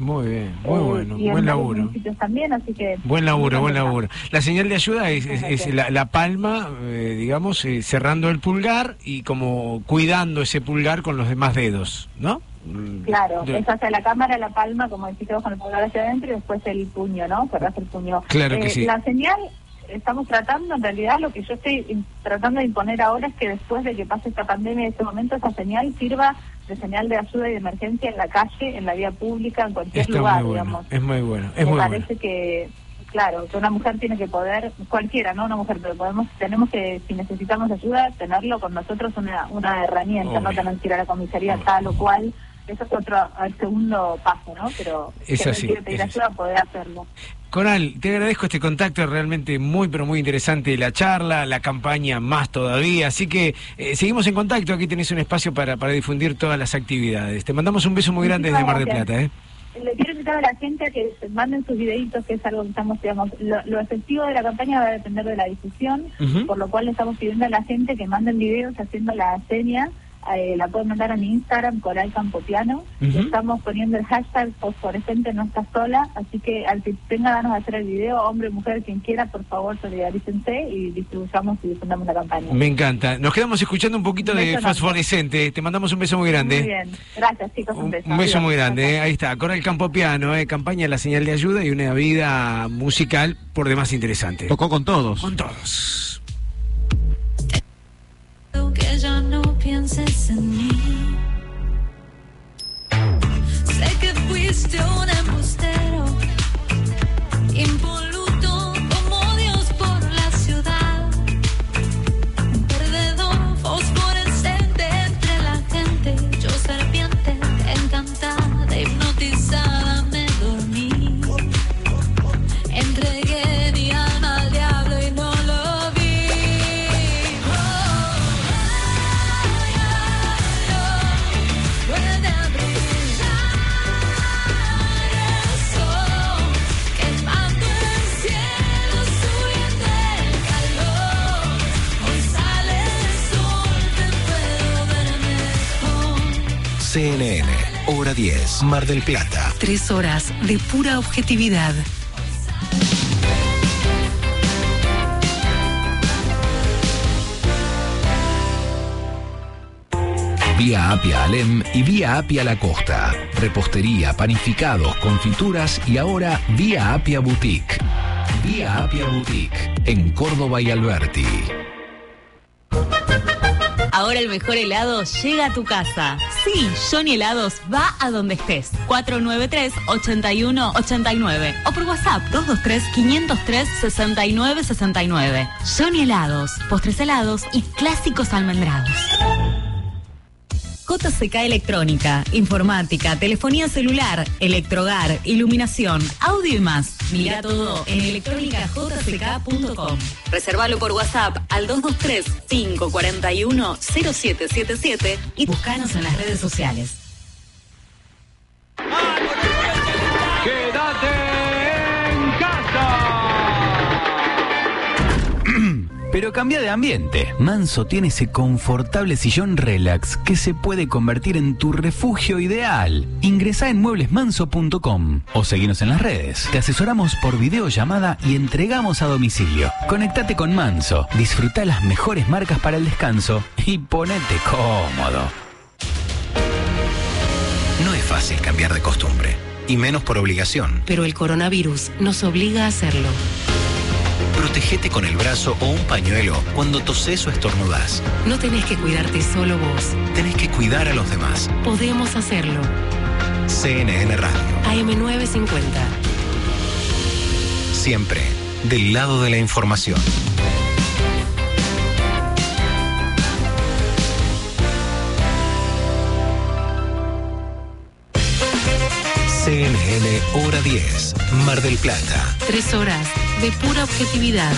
Muy bien, muy eh, bueno, buen laburo. municipios también, así que... Buen laburo, buen laburo. La señal de ayuda es, es- es la, la palma, eh, digamos, eh, cerrando el pulgar y como cuidando ese pulgar con los demás dedos, ¿no? Mm, Claro, de- es hacia la cámara, la palma, como decís con el pulgar hacia adentro y después el puño, ¿no? Cerrás el puño. Claro que Eh, sí. La señal, estamos tratando, en realidad lo que yo estoy tratando de imponer ahora es que después de que pase esta pandemia, en este momento, esa señal sirva de señal de ayuda y de emergencia en la calle, en la vía pública, en cualquier Está lugar, bueno, digamos. es muy bueno, es Me muy parece bueno. que, claro, que una mujer tiene que poder, cualquiera, no una mujer, pero podemos, tenemos que, si necesitamos ayuda, tenerlo con nosotros una, una herramienta, no tener que ir a la comisaría tal o cual. Eso es otro, el segundo paso, ¿no? Pero Es así, pedir es así. ayuda, poder hacerlo. Coral, te agradezco este contacto, realmente muy, pero muy interesante la charla, la campaña más todavía, así que eh, seguimos en contacto, aquí tenés un espacio para, para difundir todas las actividades. Te mandamos un beso muy grande desde Mar del Plata, ¿eh? Le quiero invitar a la gente a que manden sus videitos, que es algo que estamos, digamos, lo, lo efectivo de la campaña va a depender de la difusión, por lo cual le estamos pidiendo a la gente que manden videos haciendo la seña, eh, la pueden mandar a mi Instagram, Coral Campopiano, Ujú. estamos poniendo el hashtag fosforescente no está sola, así que al que tenga ganas de hacer el video, hombre, mujer, quien quiera, por favor, solidarícense y distribuyamos y difundamos la campaña. Me encanta. Nos quedamos escuchando un poquito Un de fosforescente. Te mandamos un beso muy grande. Muy bien, gracias chicos, un beso. Un beso Adiós. muy grande, ¿eh? ahí está, Coral Campopiano, ¿eh? campaña La Señal de Ayuda y una vida musical por demás interesante. Tocó con todos. Con todos. que ya no pienses en mí. Sé que fuiste un embustero. CNN, hora 10, Mar del Plata. Tres horas de pura objetividad. Vía Apia Alem y Vía Apia La Costa. Repostería, panificados, confituras y ahora Vía Apia Boutique. Vía Apia Boutique en Córdoba y Alberti. Ahora el mejor helado llega a tu casa. Sí, Johnny Helados va a donde estés. 493-8189 o por WhatsApp 223-503-6969. Johnny Helados, postres helados y clásicos almendrados. JCK Electrónica, informática, telefonía celular, electrogar, iluminación, audio y más. Mira todo en electrónicajck.com. Reservalo por WhatsApp al 223-541-0777 y buscanos en las redes sociales. Pero cambia de ambiente. Manso tiene ese confortable sillón relax que se puede convertir en tu refugio ideal. Ingresa en mueblesmanso.com o seguinos en las redes. Te asesoramos por videollamada y entregamos a domicilio. Conectate con Manso, disfruta las mejores marcas para el descanso y ponete cómodo. No es fácil cambiar de costumbre, y menos por obligación. Pero el coronavirus nos obliga a hacerlo. Protégete con el brazo o un pañuelo cuando toses o estornudas. No tenés que cuidarte solo vos. Tenés que cuidar a los demás. Podemos hacerlo. CNN Radio, AM950. siempre del lado de la información. CNN Hora 10, Mar del Plata. Tres horas de pura objetividad.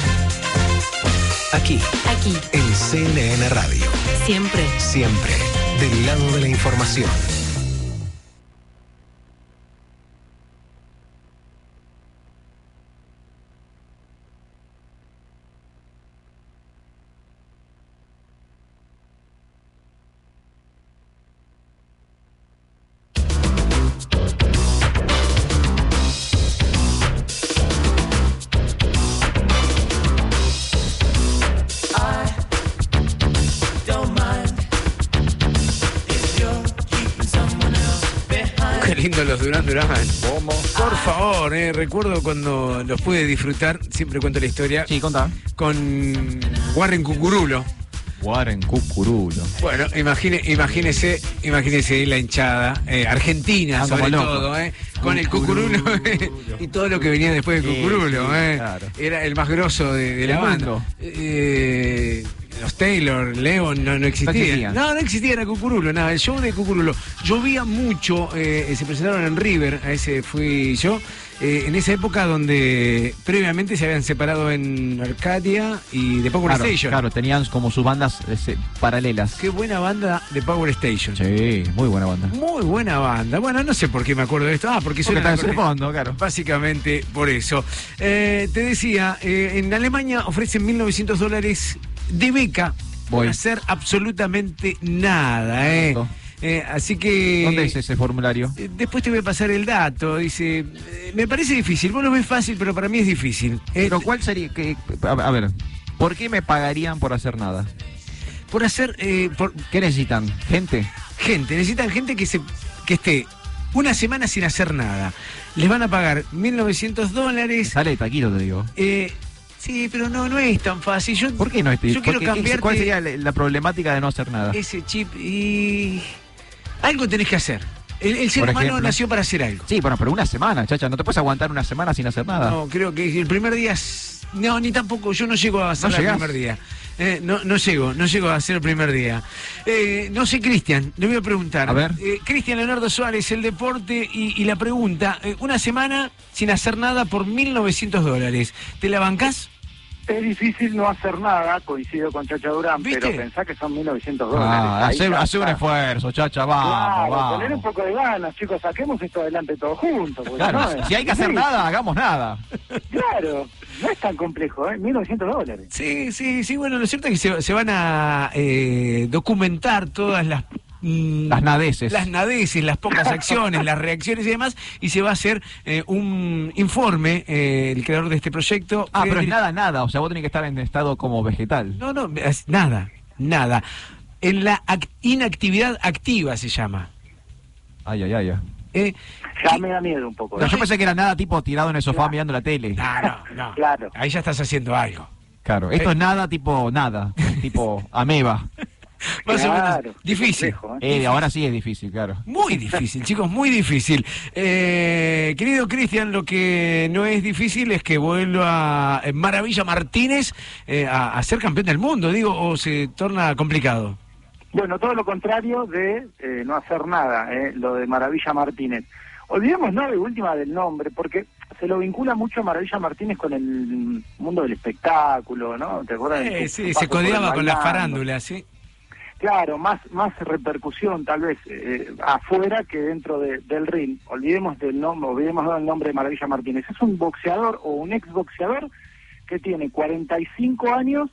Aquí, Aquí, en CNN Radio, siempre. siempre del lado de la información. Durán. Por favor, eh, recuerdo cuando los pude disfrutar, siempre cuento la historia. Sí, contá. Con Warren Cucurulo. Warren Cucurulo. Bueno, imagine, imagínese, imagínese la hinchada, eh, argentina Ah, sobre todo, eh, con el Cucurulo y todo lo que venía después de Sí, Cucurulo. eh. claro. Era el más grosso de, de la banda. Eh, los Taylor, Leon, no, no existían. existían. No, no existía, era Cucurulo, nada, el show de Cucurulo. Llovía mucho, eh, se presentaron en River, a ese fui yo, eh, en esa época donde previamente se habían separado en Arcadia y de Power Claro, Station. claro, tenían como sus bandas ese, paralelas. Qué buena banda de Power Station. Sí, muy buena banda. Muy buena banda. Bueno, no sé por qué me acuerdo de esto. Ah, porque su corneta. fondo, claro. Básicamente por eso. Eh, te decía, en Alemania ofrecen 1.900 dólares de beca por Voy. hacer absolutamente nada. Eh. Eh, así que... ¿Dónde es ese formulario? Eh, Después te voy a pasar el dato. Dice, eh, me parece difícil. Vos lo ves fácil, pero para mí es difícil. Pero ¿cuál sería? que- a, a ver, ¿por qué me pagarían por hacer nada? por hacer... por, ¿Qué necesitan? ¿Gente? gente, necesitan gente que se que esté una semana sin hacer nada. Les van a pagar 1.900 dólares. Sale taquito, te digo. Sí, pero no, no es tan fácil. Yo, ¿Por qué no es Yo quiero ¿Por qué- cambiarte ¿Cuál sería la, la problemática de no hacer nada? ese chip y algo tenés que hacer. El, el ser Por humano ejemplo. nació para hacer algo. Sí, bueno, pero una semana, chacha. No te puedes aguantar una semana sin hacer nada. No, creo que el primer día no, ni tampoco. Yo no llego a hacer ¿No el primer día. Eh, no, no llego, no llego a hacer el primer día. Eh, no sé, Cristian, le voy a preguntar. A ver. Eh, Cristian Leonardo Suárez, el deporte y, y la pregunta. eh, una semana sin hacer nada por 1.900 dólares. ¿Te la bancás? Es difícil no hacer nada, coincido con Chacha Durán, ¿Viste? pero pensá que son 1.900 dólares. Ah, hace, un esfuerzo, chacha, vamos, Claro, poner un poco de ganas, chicos, saquemos esto adelante todos juntos. Claro, no, si hay que hacer sí, nada, hagamos nada. Claro, no es tan complejo, ¿eh? 1.900 dólares. Sí, sí, sí. Bueno, lo cierto es que se, se van a eh, documentar todas las mm, Las nadeces. las nadeces, las pocas acciones, las reacciones y demás, y se va a hacer eh, un informe, eh, el creador de este proyecto. Ah, pero es nada, nada. O sea, vos tenés que estar en estado como vegetal. No, no, es nada, nada. En la ac- inactividad activa se llama. Ay, ay, ay. ay. Eh, Ya me da miedo un poco. No, ¿eh? yo pensé que era nada tipo tirado en el sofá mirando la tele. No, no, no. Claro. Ahí ya estás haciendo algo. Claro, esto Eh. es nada tipo nada, tipo ameba. Más o Claro, menos. qué Difícil. complejo, ¿eh? Eh, ahora sí es difícil, claro. Muy difícil, chicos, muy difícil. Eh, querido Cristian, lo que no es difícil es que vuelva eh, Maravilla Martínez eh, a, a ser campeón del mundo, digo, o se torna complicado. Bueno, todo lo contrario de no hacer nada, eh, lo de Maravilla Martínez. Olvidemos, ¿no?, de última del nombre, porque se lo vincula mucho a Maravilla Martínez con el mundo del espectáculo, ¿no? ¿Te acuerdas? Eh, sí, su se codeaba con la farándula, ¿sí? Claro, más, más repercusión tal vez eh, afuera que dentro de- del ring. Olvidemos del nombre, olvidemos del nombre de Maravilla Martínez. Es un boxeador o un ex boxeador que tiene 45 años,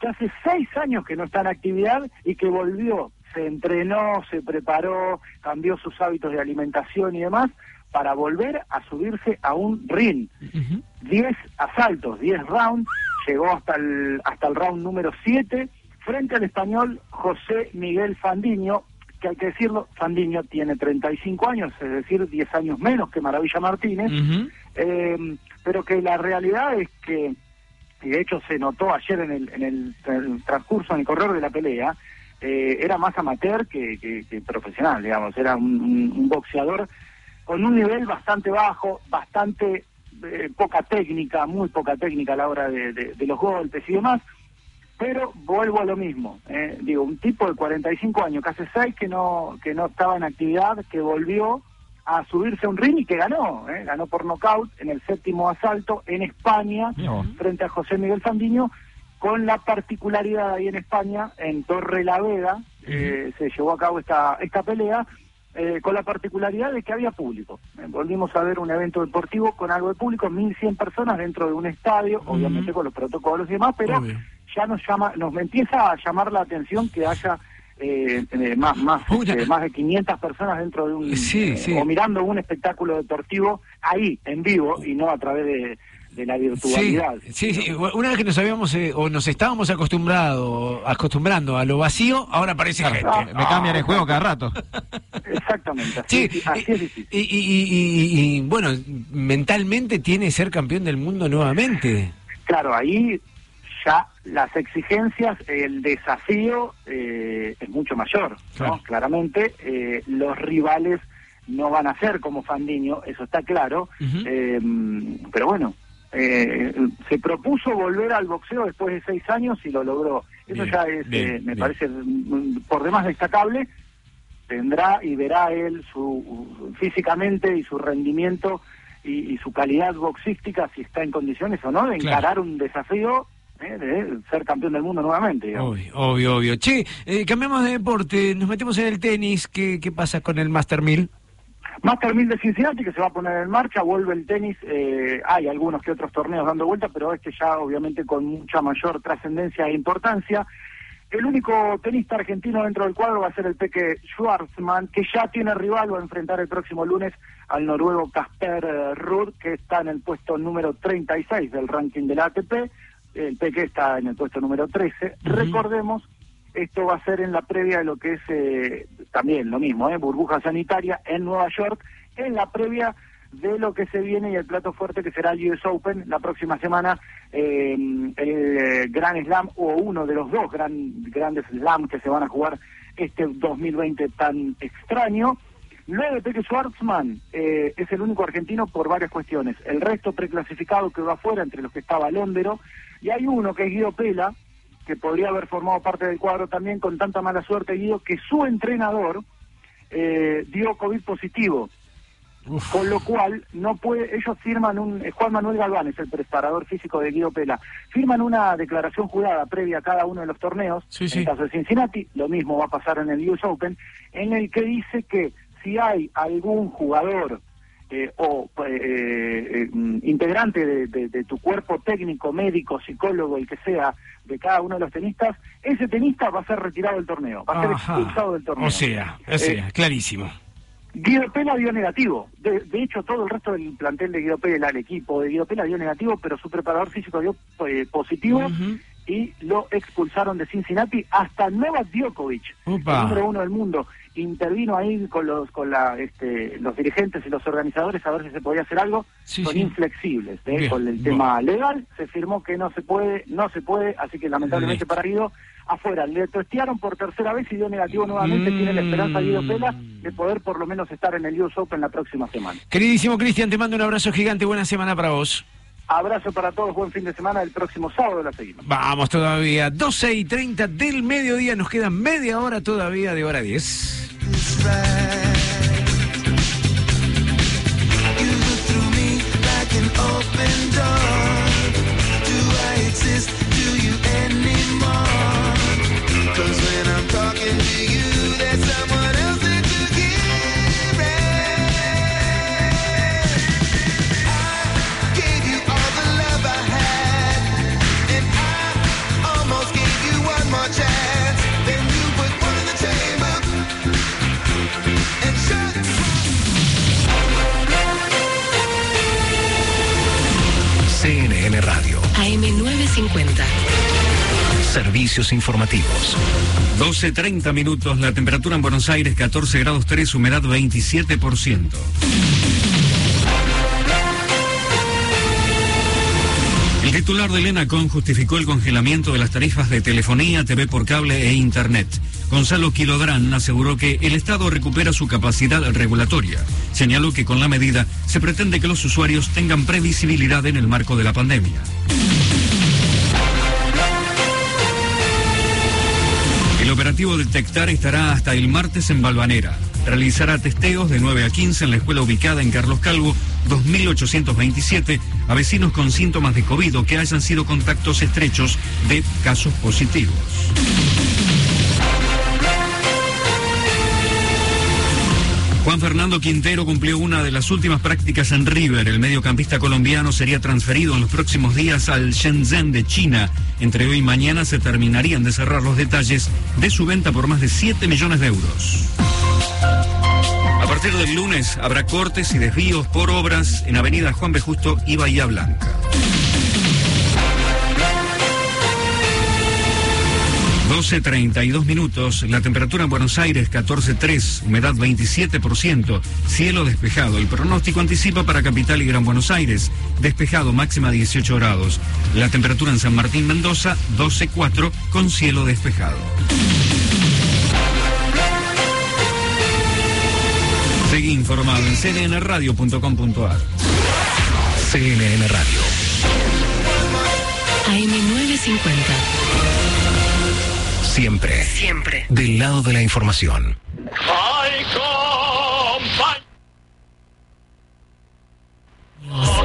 que hace 6 años que no está en actividad y que volvió, se entrenó, se preparó, cambió sus hábitos de alimentación y demás para volver a subirse a un ring. 10 asaltos, 10 rounds, llegó hasta el, hasta el round número 7 frente al español José Miguel Fandiño, que hay que decirlo, Fandiño tiene 35 años, es decir, 10 años menos que Maravilla Martínez, eh, pero que la realidad es que, y de hecho se notó ayer en el, en el, transcurso, en el correr de la pelea, eh, era más amateur que, que- que profesional, digamos, era un, un- un boxeador con un nivel bastante bajo, bastante eh, poca técnica, muy poca técnica a la hora de, de- de los golpes y demás, pero vuelvo a lo mismo, eh, digo, un tipo de 45 años, que hace 6 que no, que no estaba en actividad, que volvió a subirse a un ring y que ganó, eh, ganó por nocaut en el séptimo asalto en España frente a José Miguel Fandiño, con la particularidad ahí en España, en Torre la Vega, eh, se llevó a cabo esta, esta pelea, eh, con la particularidad de que había público. Eh, volvimos a ver un evento deportivo con algo de público, 1.100 personas dentro de un estadio, obviamente con los protocolos y demás, pero ya nos llama, nos empieza a llamar la atención que haya eh, eh, más más este, más de 500 personas dentro de un Sí, eh, sí. o mirando un espectáculo deportivo ahí en vivo y no a través de, de la virtualidad. sí, sí. Una vez que nos habíamos eh, o nos estábamos acostumbrado, acostumbrando a lo vacío, ahora aparece gente. Me cambian el juego cada rato. Exactamente. Sí, Así, así es difícil. y- y- y- y, bueno, mentalmente tiene ser campeón del mundo nuevamente. Claro, ahí ya las exigencias, el desafío eh, es mucho mayor, ¿no? Claramente eh, los rivales no van a ser como Fandiño, eso está claro, eh, pero bueno, eh, se propuso volver al boxeo después de seis años y lo logró. Eso Bien, ya es, bien, eh, me bien. parece mm, por demás destacable. Tendrá y verá él su físicamente y su rendimiento y, y su calidad boxística si está en condiciones o no de Claro. encarar un desafío eh, de ser campeón del mundo nuevamente. digamos. Obvio, obvio, obvio. Che, eh, cambiamos de deporte, nos metemos en el tenis. ¿Qué, qué pasa con el Master 1000? Master 1000 de Cincinnati que se va a poner en marcha, vuelve el tenis, eh, hay algunos que otros torneos dando vuelta, pero este ya obviamente con mucha mayor trascendencia e importancia. El único tenista argentino dentro del cuadro va a ser el Peque Schwarzman, que ya tiene rival, va a enfrentar el próximo lunes al noruego Casper Ruud, que está en el puesto número 36 del ranking de la ATP. El Peque está en el puesto número 13. Recordemos esto va a ser en la previa de lo que es eh, también lo mismo, ¿eh? burbuja sanitaria en Nueva York, en la previa de lo que se viene y el plato fuerte que será el US Open la próxima semana, eh, el eh, Gran Slam o uno de los dos gran, grandes Slam que se van a jugar este 2020 tan extraño. Luego Peque Schwartzman eh, es el único argentino por varias cuestiones. El resto preclasificado que va afuera, entre los que estaba Londero, y hay uno que es Guido Pela, que podría haber formado parte del cuadro también con tanta mala suerte Guido que su entrenador eh, dio COVID positivo. Con lo cual, no puede, ellos firman un, eh, Juan Manuel Galván es el preparador físico de Guido Pela, firman una declaración jurada previa a cada uno de los torneos, Sí, en sí. el caso de Cincinnati, lo mismo va a pasar en el US Open, en el que dice que si hay algún jugador eh, o eh, eh, mm, integrante de, de- de tu cuerpo técnico, médico, psicólogo, el que sea, de cada uno de los tenistas, ese tenista va a ser retirado del torneo, va a ser expulsado del torneo. O sea, o sea, clarísimo. Guido Pela dio negativo. De, de hecho, todo el resto del plantel de Guido Pela, el equipo de Guido Pela dio negativo, pero su preparador físico dio eh, positivo y lo expulsaron de Cincinnati hasta Novak Djokovic, el número uno del mundo. Intervino ahí con los con la, este, los dirigentes y los organizadores a ver si se podía hacer algo. Sí, Son sí. inflexibles ¿eh? Bien, con el bueno. tema legal. Se firmó que no se puede, no se puede, así que lamentablemente para Guido afuera. Le testearon por tercera vez y dio negativo nuevamente. Tiene la esperanza Guido Pela de poder por lo menos estar en el US Open la próxima semana. Queridísimo Cristian, te mando un abrazo gigante. Buena semana para vos. Abrazo para todos, buen fin de semana. El próximo sábado la seguimos. Vamos todavía. 12 y 30 del mediodía. Nos queda media hora todavía de hora 10. through AM950. Servicios informativos. 12.30 minutos, la temperatura en Buenos Aires 14 grados 3, humedad 27%. El titular del ENACON justificó el congelamiento de las tarifas de telefonía, TV por cable e Internet. Gonzalo Quilodrán aseguró que el Estado recupera su capacidad regulatoria. Señaló que con la medida se pretende que los usuarios tengan previsibilidad en el marco de la pandemia. Operativo Detectar estará hasta el martes en Balvanera. Realizará testeos de 9 a 15 en la escuela ubicada en Carlos Calvo, 2827, a vecinos con síntomas de COVID o que hayan sido contactos estrechos de casos positivos. Juan Fernando Quintero cumplió una de las últimas prácticas en River. El mediocampista colombiano sería transferido en los próximos días al Shenzhen de China. Entre hoy y mañana se terminarían de cerrar los detalles de su venta por más de 7 millones de euros. A partir del lunes habrá cortes y desvíos por obras en Avenida Juan B. Justo y Bahía Blanca. 12.32 minutos, la temperatura en Buenos Aires 14.3, humedad 27%, cielo despejado. El pronóstico anticipa para Capital y Gran Buenos Aires, despejado máxima 18 grados. La temperatura en San Martín Mendoza 12.4 con cielo despejado. Seguí informado en cnnradio.com.ar. CNN Radio. AM950. Siempre. Siempre. Del lado de la información.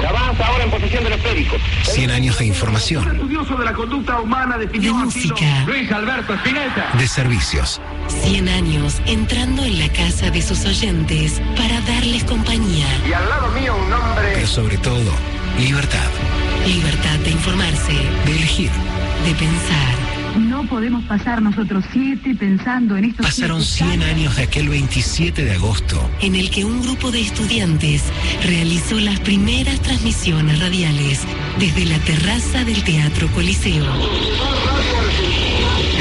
Avanza ahora en posición del esférico. 100 años de información. Estudioso de la conducta humana De música. Luis Alberto Spinetta. De servicios. 100 años entrando en la casa de sus oyentes para darles compañía. Y al lado mío un hombre. Pero sobre todo, libertad. Libertad de informarse, De elegir. de pensar. No podemos pasar nosotros siete pensando en estos Pasaron 100 años de aquel 27 de agosto. en el que un grupo de estudiantes realizó las primeras transmisiones radiales desde la terraza del Teatro Coliseo.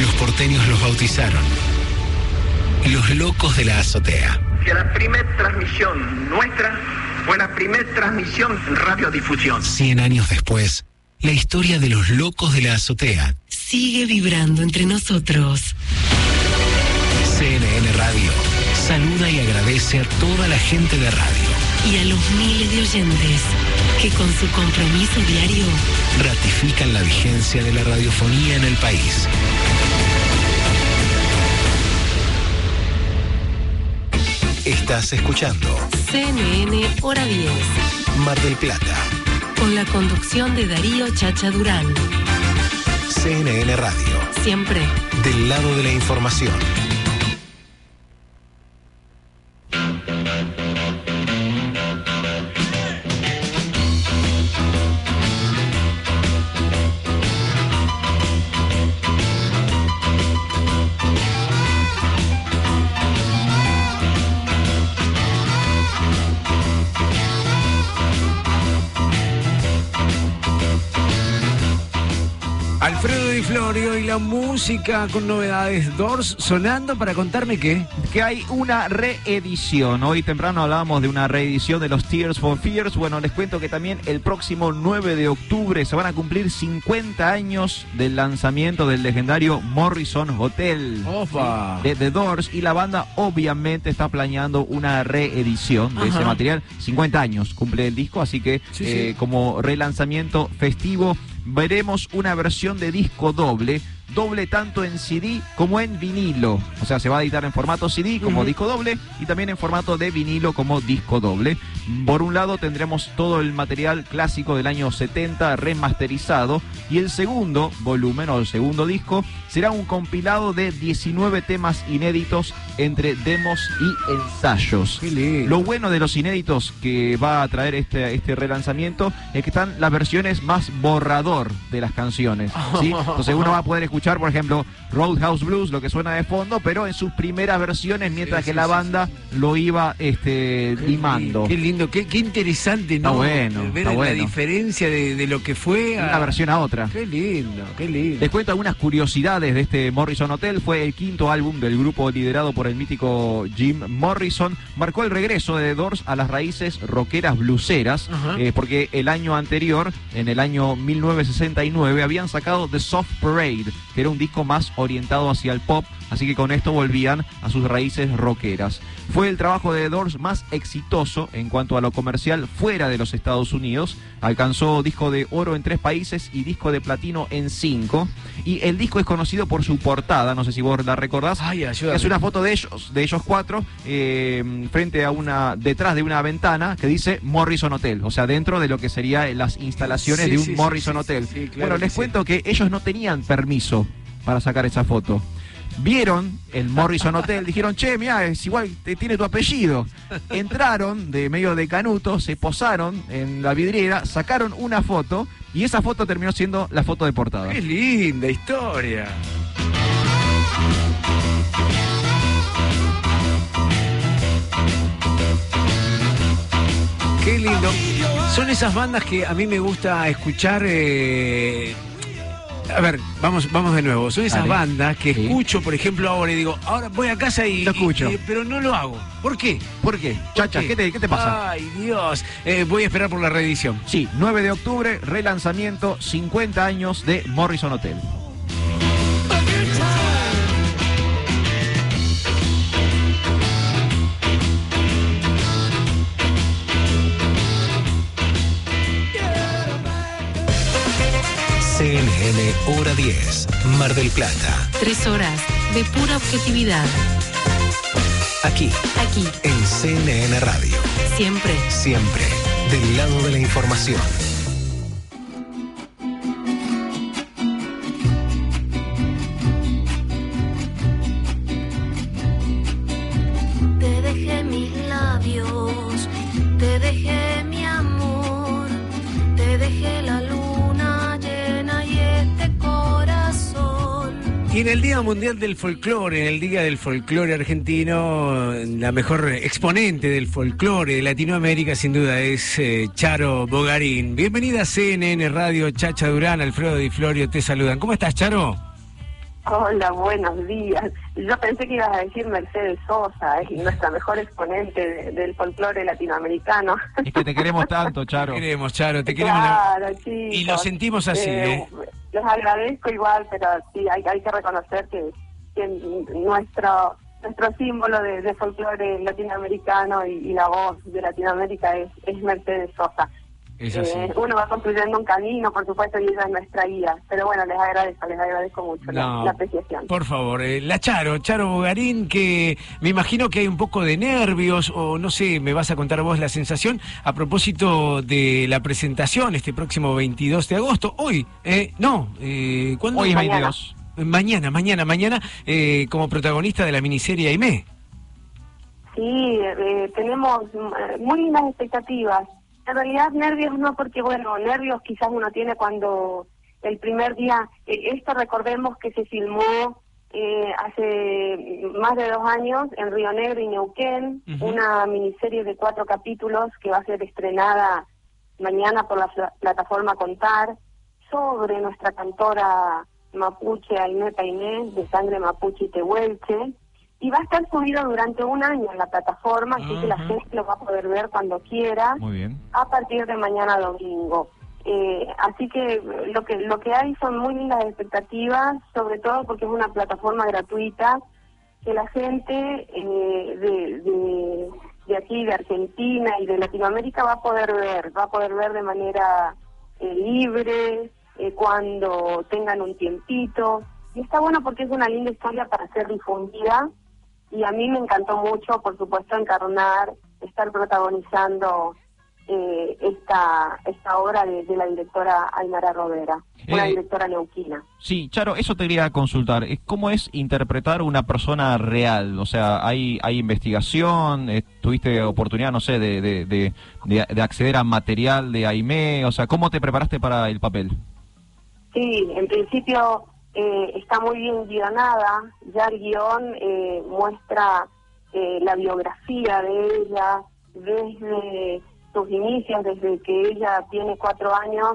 Los porteños los bautizaron. Los locos de la azotea. Que la primera transmisión nuestra fue la primera transmisión en radiodifusión. 100 años después, la historia de los locos de la azotea. Sigue vibrando entre nosotros. CNN Radio saluda y agradece a toda la gente de radio. Y a los miles de oyentes que con su compromiso diario Ratifican la vigencia de la radiofonía en el país. Estás escuchando CNN Hora 10, Mar del Plata, con la conducción de Darío Chacha Durán. CNN Radio, Siempre del lado de la información. Di Florio y la música con novedades. Doors sonando para contarme qué. Que hay una reedición. Hoy temprano hablábamos de una reedición de los Tears for Fears. Bueno, les cuento que también el próximo 9 de octubre se van a cumplir 50 años del lanzamiento del legendario Morrison Hotel Opa. de The Doors. Y la banda obviamente está planeando una reedición de ese material. 50 años cumple el disco, así que Sí, eh, sí. como relanzamiento festivo veremos una versión de disco doble, doble tanto en CD como en vinilo. O sea, se va a editar en formato CD como disco doble y también en formato de vinilo como disco doble. Por un lado tendremos todo el material clásico del año 70 remasterizado y el segundo volumen o el segundo disco será un compilado de 19 temas inéditos entre demos y ensayos. Lo bueno de los inéditos que va a traer este, este relanzamiento es que están las versiones más borrador de las canciones. ¿sí? Entonces uno va a poder escuchar, por ejemplo, Roadhouse Blues, lo que suena de fondo, pero en sus primeras versiones, mientras Sí, que sí, la sí, banda lo iba este, limando. Qué lindo, qué, qué interesante, ¿no? Está bueno, Ver está la bueno. diferencia de, de lo que fue De una versión a otra. Qué lindo, qué lindo. Les cuento algunas curiosidades de este Morrison Hotel. Fue el quinto álbum del grupo liderado por el mítico Jim Morrison. Marcó el regreso de The Doors a las raíces rockeras bluseras, eh, porque el año anterior, en el año 1969, habían sacado The Soft Parade, que era un disco más orientado hacia el pop, así que con esto volvían a sus raíces rockeras. Fue el trabajo de The Doors más exitoso en cuanto a lo comercial fuera de los Estados Unidos. Alcanzó disco de oro en tres países y disco de platino en cinco. Y el disco es conocido por su portada, no sé si vos la recordás. es una foto de ellos, de ellos cuatro, eh, frente a una, detrás de una ventana que dice Morrison Hotel, o sea, dentro de lo que serían las instalaciones Sí, de un sí, Morrison sí, Hotel. claro bueno, les cuento que ellos no tenían permiso para sacar esa foto. Vieron el Morrison Hotel, dijeron, che, mira, es igual, te- tiene tu apellido. Entraron de medio de canuto, se posaron en la vidriera, sacaron una foto y esa foto terminó siendo la foto de portada. Qué linda historia. Qué lindo. Son esas bandas que a mí me gusta escuchar. eh, A ver, vamos, vamos de nuevo. Son esas Dale. bandas que escucho, por ejemplo, ahora y digo, ahora voy a casa y. Lo escucho. y- pero no lo hago. ¿Por qué? ¿Por qué? Chacha, ¿qué te, qué te pasa? Ay, Dios. Eh, voy a esperar por la reedición. Sí, 9 de octubre, relanzamiento, 50 años de Morrison Hotel. Hora 10, Mar del Plata. Tres horas de pura objetividad. Aquí, Aquí, en CNN Radio. siempre. Siempre del lado de la información. Te dejé mis labios, te dejé Y en el Día Mundial del Folclore, en el Día del Folclore Argentino, la mejor exponente del folclore de Latinoamérica sin duda es eh, Charo Bogarín. Bienvenida a CNN Radio, Chacha Durán, Alfredo Di Florio, te saludan. ¿Cómo estás, Charo? Hola, buenos días. Yo pensé que ibas a decir Mercedes Sosa, es nuestra mejor exponente de- del folclore latinoamericano. Es que te queremos tanto, Charo. Te queremos, Charo, te queremos. Claro, chicos. Y lo sentimos así, ¿eh? Les agradezco igual, pero sí, hay, que reconocer que, nuestro nuestro símbolo de, de folclore latinoamericano y, la voz de Latinoamérica es Mercedes Sosa. Es así. Eh, uno va construyendo un camino, por supuesto, y ella es nuestra guía. Pero bueno, les agradezco, les agradezco mucho la- No, la, apreciación. Por favor, eh, la Charo, Charo Bogarín, que me imagino que hay un poco de nervios, o no sé, me vas a contar vos la sensación a propósito de la presentación este próximo 22 de agosto. Hoy, eh, no, eh, ¿cuándo? Hoy es Mañana. 22. Mañana, mañana, mañana, eh, como protagonista de la miniserie Aimé. Sí, eh, tenemos eh, muy lindas expectativas. En realidad nervios no, porque bueno, nervios quizás uno tiene cuando el primer día, eh, esto recordemos que se filmó eh, hace más de dos años en Río Negro y Neuquén, una miniserie de cuatro capítulos que va a ser estrenada mañana por la pla- plataforma Contar sobre nuestra cantora mapuche Aimé Painé, de sangre mapuche y tehuelche, y va a estar subido durante un año en la plataforma, así que la gente lo va a poder ver cuando quiera, Muy bien. a partir de mañana domingo. Eh, así que lo que lo que hay son muy lindas expectativas, sobre todo porque es una plataforma gratuita que la gente eh, de, de, de aquí, de Argentina y de Latinoamérica va a poder ver, va a poder ver de manera eh, libre, eh, cuando tengan un tiempito. Y está bueno porque es una linda historia para ser difundida y a mí me encantó mucho, por supuesto, encarnar, estar protagonizando eh, esta esta obra de, de la directora Aymara Robera, una Eh, directora neuquina. Sí, Charo, eso te quería consultar. Eh, ¿Cómo es interpretar una persona real? O sea, ¿hay, hay investigación? Eh, ¿Tuviste oportunidad, no sé, de, de, de, de- de acceder a material de Aimé? O sea, ¿cómo te preparaste para el papel? Sí, en principio eh, está muy bien guionada. Ya el guion eh, muestra eh, la biografía de ella desde sus inicios, desde que ella tiene cuatro años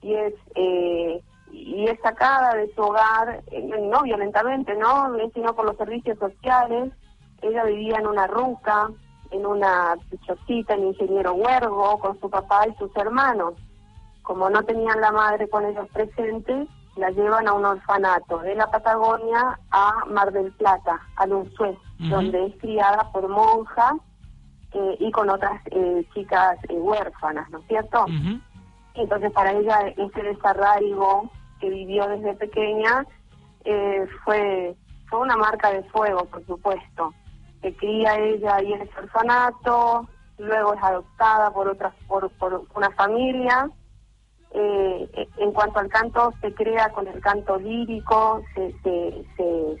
y es eh, y es sacada de su hogar, eh, no violentamente, no, sino por los servicios sociales. Ella vivía en una ruca, en una chocita en Ingeniero Huergo, con su papá y sus hermanos como no tenían la madre con ellos presentes, la llevan a un orfanato de la Patagonia a Mar del Plata, a Lunzué, donde es criada por monjas eh, y con otras eh, chicas eh, huérfanas, ¿no es cierto? Entonces para ella ese desarraigo que vivió desde pequeña eh, fue, fue una marca de fuego, por supuesto. Se cría ella ahí en ese orfanato, luego es adoptada por otras por, por una familia eh, en cuanto al canto, se crea con el canto lírico, se,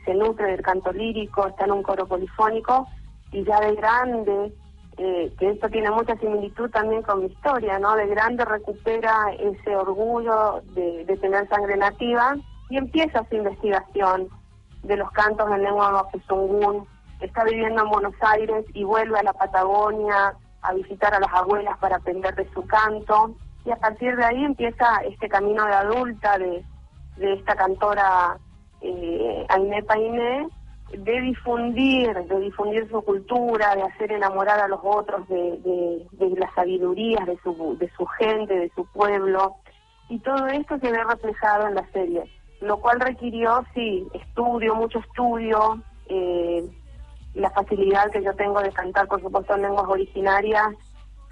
se, nutre del canto lírico, está en un coro polifónico y ya de grande, eh, que esto tiene mucha similitud también con mi historia, ¿no? De grande recupera ese orgullo de, de tener sangre nativa y empieza su investigación de los cantos en lengua mapuzungún. Está viviendo en Buenos Aires y vuelve a la Patagonia a visitar a las abuelas para aprender de su canto y a partir de ahí empieza este camino de adulta de, de esta cantora eh, Aimé Painé de difundir, de difundir su cultura, de hacer enamorar a los otros de, de, las sabidurías de su, de su gente, de su pueblo, y todo esto se ve reflejado en la serie, lo cual requirió, sí, estudio, mucho estudio, eh, la facilidad que yo tengo de cantar, por supuesto, en lenguas originarias,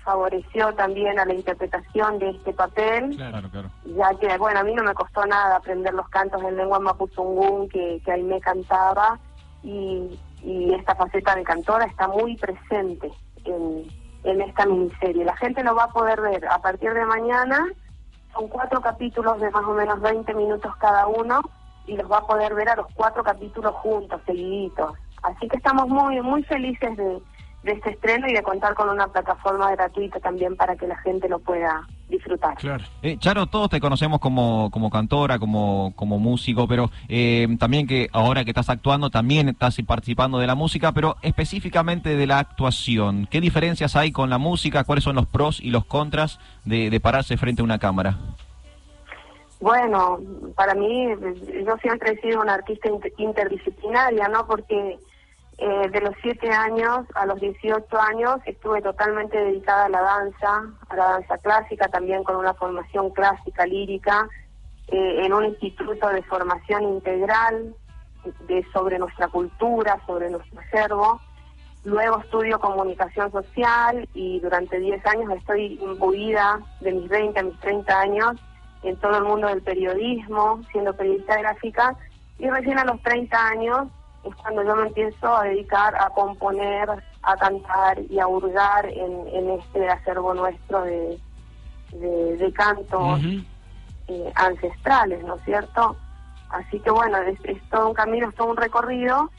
favoreció también a la interpretación de este papel Claro, claro. ya que, bueno, a mí no me costó nada aprender los cantos en lengua mapuzungún que, que ahí me cantaba y, y esta faceta de cantora está muy presente en, en esta miniserie. La gente lo va a poder ver a partir de mañana, son cuatro capítulos de más o menos 20 minutos cada uno y los va a poder ver a los cuatro capítulos juntos, seguiditos. Así que estamos muy, muy felices de, de este estreno y de contar con una plataforma gratuita también para que la gente lo pueda disfrutar. Claro. Eh, Charo, todos te conocemos como, como cantora, como, como músico, pero eh, también que ahora que estás actuando, también estás participando de la música, pero específicamente de la actuación. ¿Qué diferencias hay con la música? ¿Cuáles son los pros y los contras de, de pararse frente a una cámara? Bueno, para mí, yo siempre he sido una artista inter- interdisciplinaria, ¿no? Porque eh, de los 7 años a los 18 años estuve totalmente dedicada a la danza, a la danza clásica, también con una formación clásica lírica, eh, en un instituto de formación integral de, sobre nuestra cultura, sobre nuestro acervo. Luego estudio comunicación social y durante 10 años estoy imbuida de mis 20 a mis 30 años en todo el mundo del periodismo, siendo periodista gráfica, y recién a los 30 años es cuando yo me empiezo a dedicar a componer, a cantar y a hurgar en, en este acervo nuestro de, de, de cantos eh, ancestrales, ¿no es cierto? Así que bueno, es, es todo un camino, es todo un recorrido.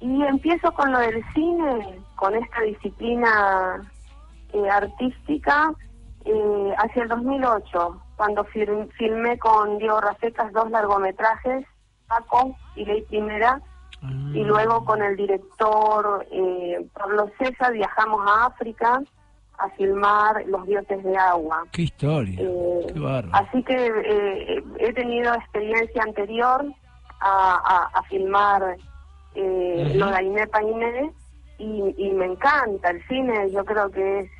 Y empiezo con lo del cine, con esta disciplina eh, artística, eh, hacia el 2008, cuando fir- filmé con Diego Rafecas dos largometrajes, Paco y Ley Primera, y luego con el director eh, Pablo César viajamos a África a filmar Los dioses de agua. Qué historia. Eh, Qué. Así que eh, he tenido experiencia anterior a, a- a filmar eh, lo de Ainé Painé y, y me encanta el cine, yo creo que es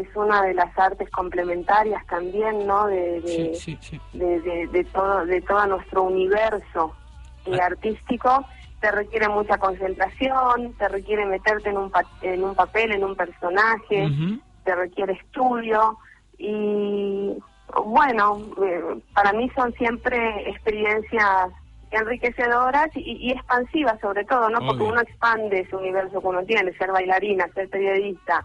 es una de las artes complementarias también, ¿no? De, de, Sí, sí, sí. de, de- de todo de todo nuestro universo eh, artístico te requiere mucha concentración, te requiere meterte en un pa- en un papel, en un personaje, te requiere estudio y bueno, eh, para mí son siempre experiencias enriquecedoras y, y expansivas sobre todo, ¿no? Porque uno expande ese universo que uno tiene, ser bailarina, ser periodista,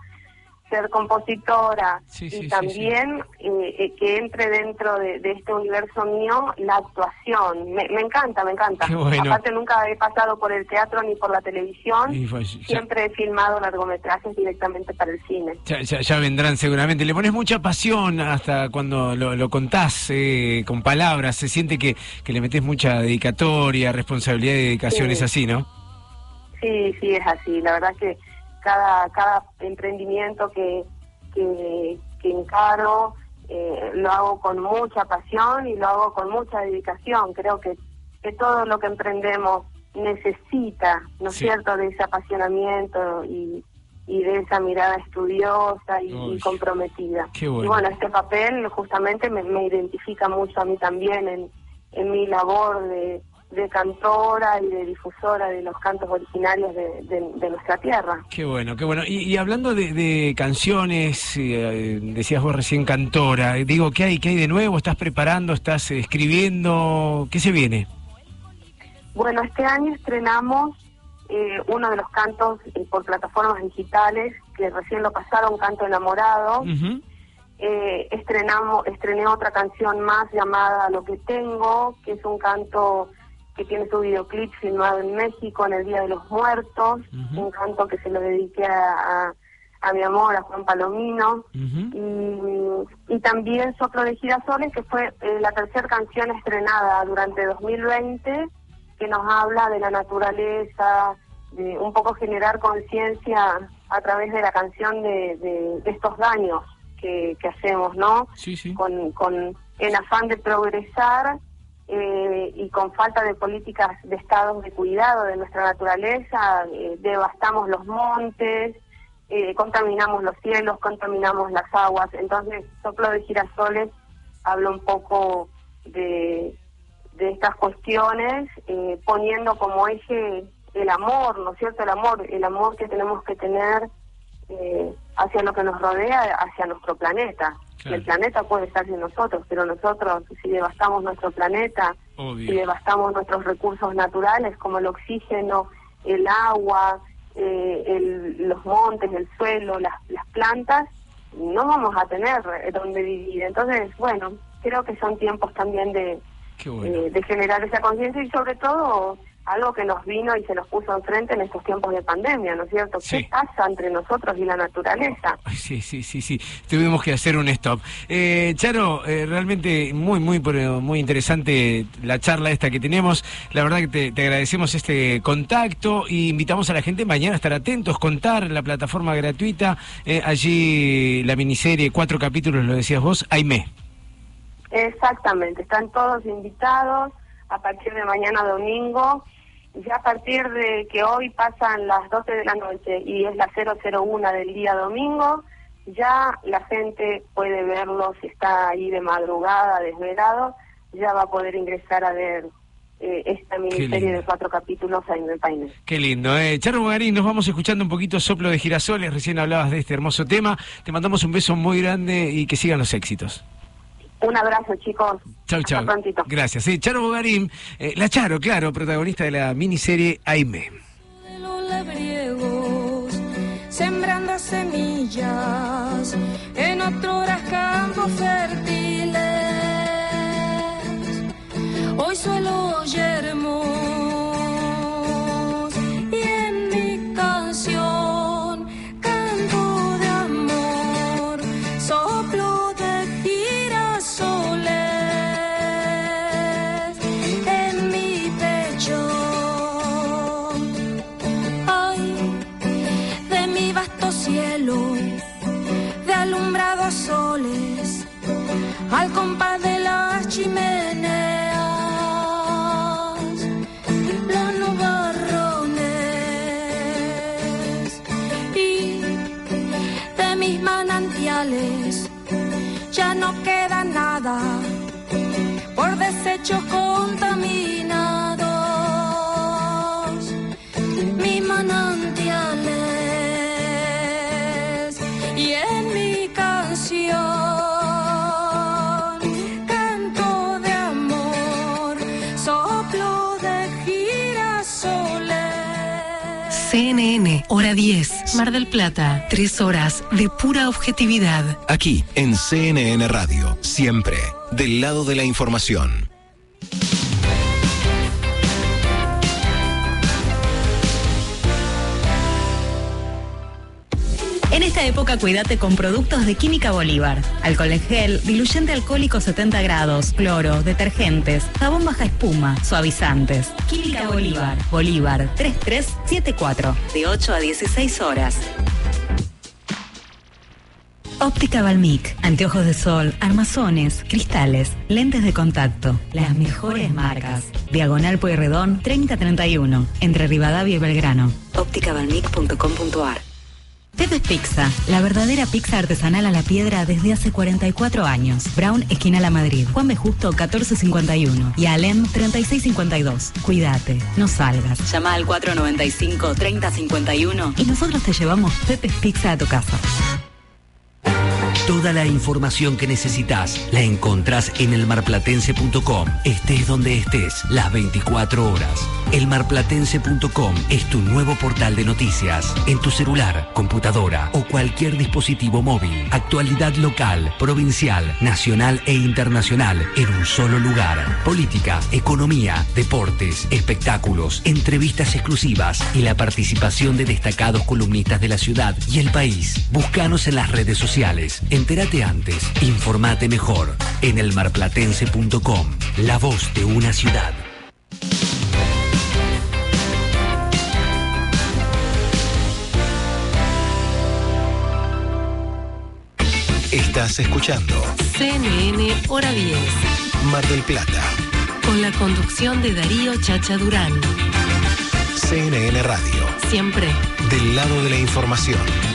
ser compositora Sí, sí, y también eh, eh, que entre dentro de, de este universo mío la actuación. Me, me encanta, me encanta. Bueno. Aparte nunca he pasado por el teatro ni por la televisión, Y pues, ya- siempre he filmado largometrajes directamente para el cine. Ya, ya- ya vendrán seguramente. Le pones mucha pasión hasta cuando lo, lo contás eh, con palabras. Se siente que, que le metes mucha dedicatoria, responsabilidad y dedicación. Es así, ¿no? Sí, sí, es así. La verdad que cada, cada emprendimiento que, que, que encaro eh, lo hago con mucha pasión y lo hago con mucha dedicación. Creo que, que todo lo que emprendemos necesita, ¿no es Sí. cierto?, de ese apasionamiento y, y de esa mirada estudiosa y, y Uy, comprometida. qué bueno. Y bueno, este papel justamente me, me identifica mucho a mí también en, en mi labor de, de cantora y de difusora de los cantos originarios de, de- de nuestra tierra. Qué bueno, qué bueno. Y, y hablando de, de canciones, eh, decías vos recién cantora. eh, Digo, ¿qué hay, ¿qué hay de nuevo? ¿Estás preparando? ¿Estás escribiendo? ¿Qué se viene? Bueno, este año estrenamos eh, uno de los cantos eh, por plataformas digitales, que recién lo pasaron, Canto Enamorado. Eh, estrenamos, estrené otra canción más llamada Lo que tengo, que es un canto que tiene su videoclip filmado en México en el Día de los Muertos, un canto que se lo dediqué a, a, a mi amor, a Juan Palomino, y, y también Soplo de Girasoles, que fue eh, la tercera canción estrenada durante 2020, que nos habla de la naturaleza, de un poco generar conciencia a través de la canción de, de- de estos daños que, que hacemos, ¿no? Sí, sí. Con, con el afán de progresar eh, y con falta de políticas de estados de cuidado de nuestra naturaleza, eh, devastamos los montes, eh, contaminamos los cielos, contaminamos las aguas. Entonces, Soplo de Girasoles habla un poco de, de estas cuestiones, eh, poniendo como eje el amor, ¿no es cierto? El amor, el amor que tenemos que tener hacia lo que nos rodea, hacia nuestro planeta. Claro. El planeta puede estar sin nosotros, pero nosotros, si devastamos nuestro planeta, Obvio. si devastamos nuestros recursos naturales como el oxígeno, el agua, eh, el- los montes, el suelo, las, las plantas, no vamos a tener donde vivir. Entonces, bueno, creo que son tiempos también de, bueno. eh, de generar esa conciencia y sobre todo algo que nos vino y se nos puso enfrente en estos tiempos de pandemia, ¿no es cierto? Sí. ¿Qué pasa entre nosotros y la naturaleza? Sí, sí, sí, sí. Tuvimos que hacer un stop. Eh, Charo, eh, realmente muy, muy, muy interesante la charla esta que tenemos. La verdad que te, te agradecemos este contacto y invitamos a la gente mañana a estar atentos, contar la plataforma gratuita. eh, allí la miniserie, cuatro capítulos, lo decías vos, Aime. Exactamente, están todos invitados a partir de mañana domingo. Ya a partir de que hoy pasan las 12 de la noche y es la 001 del día domingo, ya la gente puede verlo si está ahí de madrugada, desvelado, ya va a poder ingresar a ver eh, esta miniserie de cuatro capítulos ahí en el país. Qué lindo, eh. Charo Bogarín, nos vamos escuchando un poquito Soplo de Girasoles. Recién hablabas de este hermoso tema. Te mandamos un beso muy grande y que sigan los éxitos. Un abrazo, chicos. Chau, chau. Hasta prontito. Gracias. Sí, Charo Bogarín, eh, la Charo, claro, protagonista de la miniserie Aime. sembrando semillas en otros campos fértiles. Hoy suelo yermos soles al compás de las chimeneas. Los nubarrones y de mis manantiales ya no queda nada por desechos contaminados. Mis manantiales CNN, hora 10, Mar del Plata. Tres horas de pura objetividad. Aquí, en CNN Radio, siempre del lado de la información. Época cuídate con productos de Química Bolívar. Alcohol en gel, diluyente alcohólico 70 grados, cloro, detergentes, jabón baja espuma, suavizantes. Química Bolívar. Bolívar 3374. De 8 a 16 horas. Óptica Balmic, anteojos de sol, armazones, cristales, lentes de contacto, las mejores marcas. Diagonal Pueyrredón 3031, entre Rivadavia y Belgrano. ópticabalmic.com.ar Pepe's Pizza, la verdadera pizza artesanal a la piedra desde hace 44 años. Brown, esquina La Madrid. Juan B. Justo, 1451. Y Alem, 3652. Cuídate, no salgas. Llama al 495-3051 y nosotros te llevamos Pepe's Pizza a tu casa. Toda la información que necesitas la encontrás en elmarplatense.com. Estés donde estés, las 24 horas. Elmarplatense.com es tu nuevo portal de noticias. En tu celular, computadora o cualquier dispositivo móvil. Actualidad local, provincial, nacional e internacional en un solo lugar. Política, economía, deportes, espectáculos, entrevistas exclusivas y la participación de destacados columnistas de la ciudad y el país. Búscanos en las redes sociales. Entérate antes, informate mejor en elmarplatense.com. La voz de una ciudad. Estás escuchando CNN, hora 10. Mar del Plata, Con la conducción de Darío Chacha Durán. CNN Radio, Siempre. del lado de la información.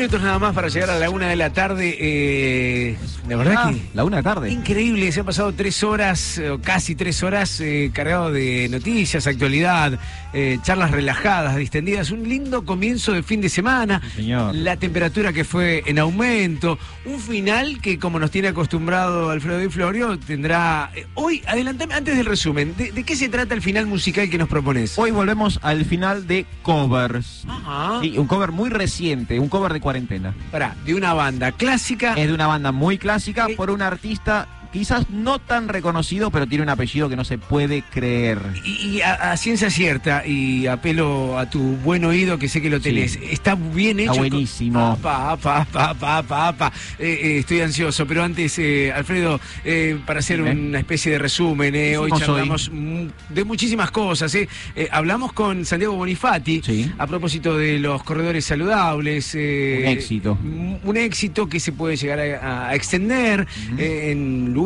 Minutos nada más para llegar a la una de la tarde. eh, de verdad Ah, que. La una de la tarde. Increíble, se han pasado tres horas, eh, o casi tres horas, eh, cargado de noticias, actualidad, eh, charlas relajadas, distendidas. Un lindo comienzo de fin de semana. Señor. La temperatura que fue en aumento. Un final que, como nos tiene acostumbrado Alfredo Di Florio, tendrá. eh, hoy, adelantame, antes del resumen, ¿de, de qué se trata el final musical que nos propones? Hoy volvemos al final de covers. Ajá. Sí, un cover muy reciente, un cover de cuarentena. Pará, de una banda clásica. Es de una banda muy clásica por un artista quizás no tan reconocido, pero tiene un apellido que no se puede creer. Y, y a, a ciencia cierta, y apelo a tu buen oído, que sé que lo tenés, está bien hecho. Está buenísimo. Pa, pa, pa, pa, pa, pa. Eh, eh, estoy ansioso, pero antes, eh, Alfredo, eh, para hacer Dime. una especie de resumen, eh, hoy charlamos de muchísimas cosas. hablamos con Santiago Bonifati a propósito de los corredores saludables. Un éxito. un éxito que se puede llegar a, a extender en lugares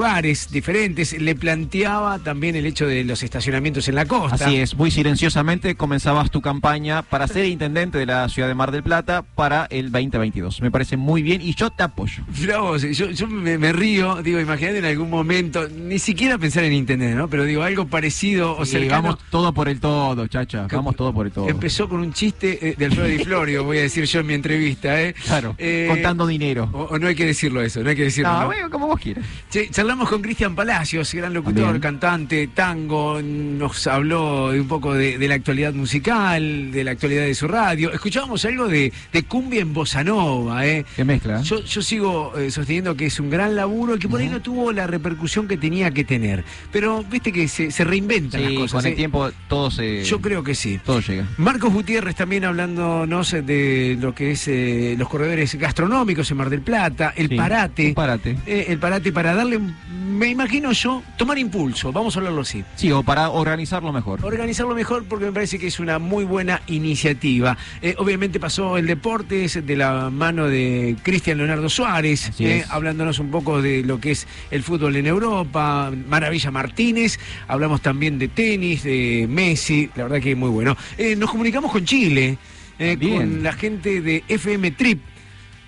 diferentes. Le planteaba también el hecho de los estacionamientos en la costa. Así es, muy silenciosamente comenzabas tu campaña para ser intendente de la ciudad de Mar del Plata para el 2022. Me parece muy bien y yo te apoyo. Mirá vos, yo, yo me, me río, digo, imagínate en algún momento, ni siquiera pensar en internet, ¿no? Pero digo, algo parecido o Sí, cercano. vamos todo por el todo, chacha. Vamos todo por el todo. Empezó con un chiste eh, de Alfredo Di Florio, voy a decir yo en mi entrevista, ¿eh? Claro, Eh, contando dinero. O, o no hay que decirlo eso, no hay que decirlo. No, ¿no? bueno, como vos quieras. Che, Charlamos con Cristian Palacios, gran locutor, cantante, tango, nos habló de un poco de, de la actualidad musical, de la actualidad de su radio. Escuchábamos algo de, de cumbia en bossa nova, ¿eh? Qué mezcla. ¿eh? Yo, yo sigo eh, sosteniendo que es un gran laburo, que por ahí no tuvo la repercusión que tenía que tener. Pero viste que se, se reinventan Sí, las cosas. con el ¿eh? tiempo todo se. Yo creo que sí. Todo llega. Marcos Gutiérrez también hablándonos de lo que es eh, los corredores gastronómicos en Mar del Plata, el Sí, parate. un parate. El parate para darle, un- me imagino yo, tomar impulso, vamos a hablarlo así. Sí, o para organizarlo mejor. Organizarlo mejor porque me parece que es una muy buena iniciativa. Eh, obviamente pasó el deportes de la mano de Cristian Leonardo Suárez, eh, hablándonos un poco de lo que es el fútbol en Europa, Maravilla Martínez, hablamos también de tenis, de Messi, la verdad que muy bueno. Eh, nos comunicamos con Chile, con la gente de FM Trip.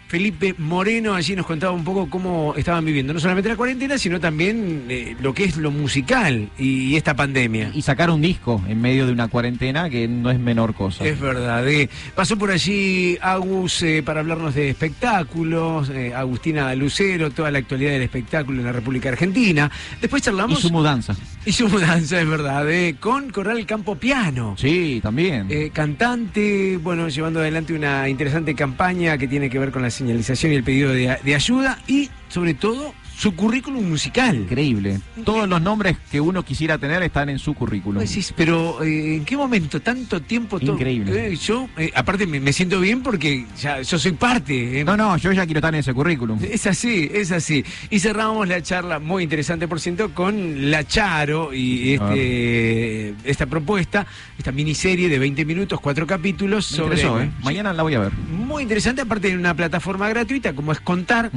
Felipe Moreno allí nos contaba un poco cómo estaban viviendo, no solamente la cuarentena, sino también eh, lo que es lo musical y, esta pandemia. Y sacar un disco en medio de una cuarentena que no es menor cosa. Es verdad. eh. Pasó por allí Agus eh, para hablarnos de espectáculos, Agustina Lucero, toda la actualidad del espectáculo en la República Argentina. Después Y charlamos... su mudanza. Y su mudanza, es verdad, con Coral Campo Piano. Sí, también. Cantante, bueno, llevando adelante una interesante campaña que tiene que ver con la señalización y el pedido de, de ayuda y, sobre todo, su currículum musical. Increíble. Todos los nombres que uno quisiera tener están en su currículum. Decís, pero eh, ¿en qué momento tanto tiempo? Increíble. Eh, yo, eh, aparte, me, me siento bien porque ya yo soy parte. No, no, yo ya quiero estar en ese currículum. Es así, es así. Y cerramos la charla muy interesante, por ciento, con La Charo y este, esta propuesta, esta miniserie de 20 minutos, cuatro capítulos Me sobre. interesó. Mañana la voy a ver. Muy interesante, aparte de una plataforma gratuita como es cont.ar.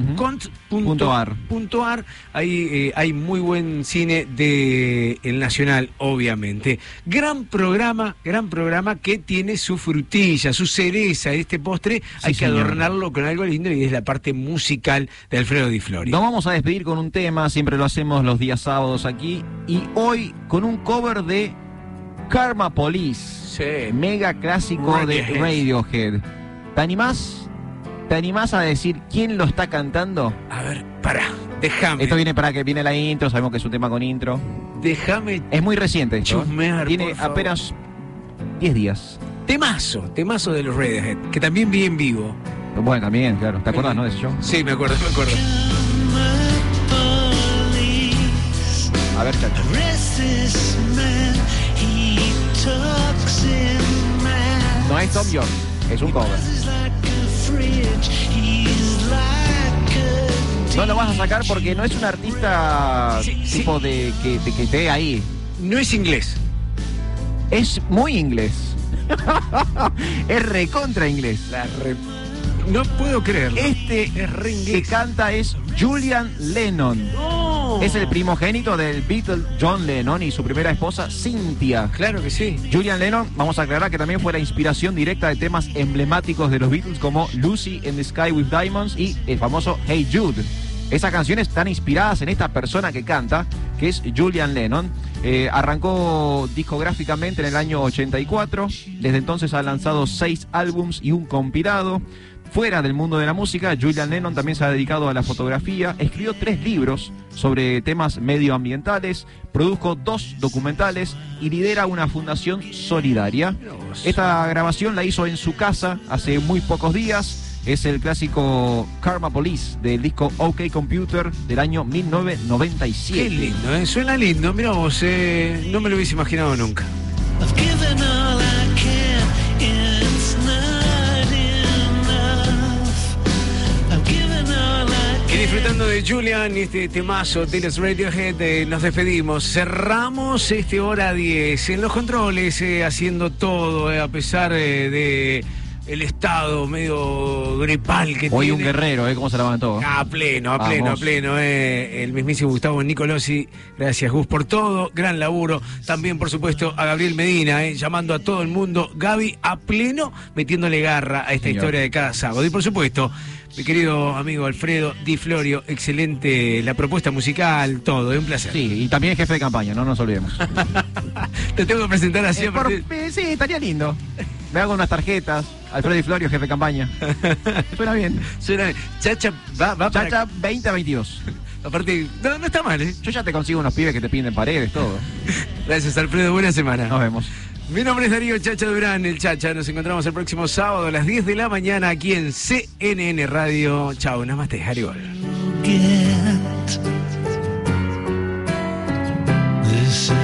Ahí eh, hay muy buen cine de El Nacional, obviamente. Gran programa, gran programa que tiene su frutilla, su cereza. Este postre hay que señor. adornarlo con algo lindo y es la parte musical de Alfredo Di Florio. Nos vamos a despedir con un tema, siempre lo hacemos los días sábados aquí, y hoy con un cover de Karma Police, mega clásico de Radiohead. ¿Te animás? ¿Te animás a decir quién lo está cantando? A ver, pará, déjame. Esto viene para que viene la intro, sabemos que es un tema con intro. Déjame Es muy reciente esto. ¿eh? chusmear, Tiene por favor. apenas 10 días. Temazo, temazo de los Radiohead, que también vi en vivo. Bueno, también, claro. ¿Te acuerdas, no, de ese show? Sí, me acuerdo, me acuerdo. A ver, chacho. No es Tom York, es un cover. No lo vas a sacar porque no es un artista tipo de que, de que esté ahí. No es inglés. Es muy inglés. es recontra inglés. La re- No puedo creerlo. Este Es re que canta es Julian Lennon. No. Es el primogénito del Beatle John Lennon y su primera esposa Cynthia. Claro que sí. Julian Lennon, vamos a aclarar que también fue la inspiración directa de temas emblemáticos de los Beatles como Lucy in the Sky with Diamonds y el famoso Hey Jude. Esas canciones están inspiradas en esta persona que canta, que es Julian Lennon. Eh, arrancó discográficamente en el año 84. Desde entonces ha lanzado seis álbums y un compilado. Fuera del mundo de la música, Julian Lennon también se ha dedicado a la fotografía. Escribió tres libros sobre temas medioambientales, produjo dos documentales y lidera una fundación solidaria. Esta grabación la hizo en su casa hace muy pocos días. Es el clásico Karma Police del disco OK Computer del año 1997. Qué lindo, ¿eh? suena lindo. Mira vos, eh, no me lo hubiese imaginado nunca. Y disfrutando de Julian y este temazo de los Radiohead, eh, nos despedimos. Cerramos este hora 10 en los controles, eh, haciendo todo, eh, a pesar eh, de el estado medio gripal que Hoy tiene. un guerrero, ¿eh? ¿Cómo se la levantó? A pleno, a pleno, a pleno. eh. El mismísimo Gustavo Nicolosi. Gracias, Gus, por todo. Gran laburo. También, por supuesto, a Gabriel Medina, eh, llamando a todo el mundo. Gaby, a pleno, metiéndole garra a esta Señor. historia de cada sábado. Y, por supuesto, mi querido amigo Alfredo Di Florio, excelente la propuesta musical, todo. Es un placer. Sí, y también jefe de campaña, no nos olvidemos. Te tengo que presentar así. Eh, a por- eh, sí, estaría lindo me hago unas tarjetas. Alfredo y Florio, jefe de campaña. Suena bien. Suena bien. Chacha va, va Chacha para... 20 a 22. Aparte, no, no está mal, ¿eh? Yo ya te consigo unos pibes que te pinten paredes, todo. Gracias, Alfredo. Buena semana. Nos vemos. Mi nombre es Darío Chacha Durán, el Chacha. Nos encontramos el próximo sábado a las 10 de la mañana aquí en CNN Radio. Chao, namaste, Haribol. Get this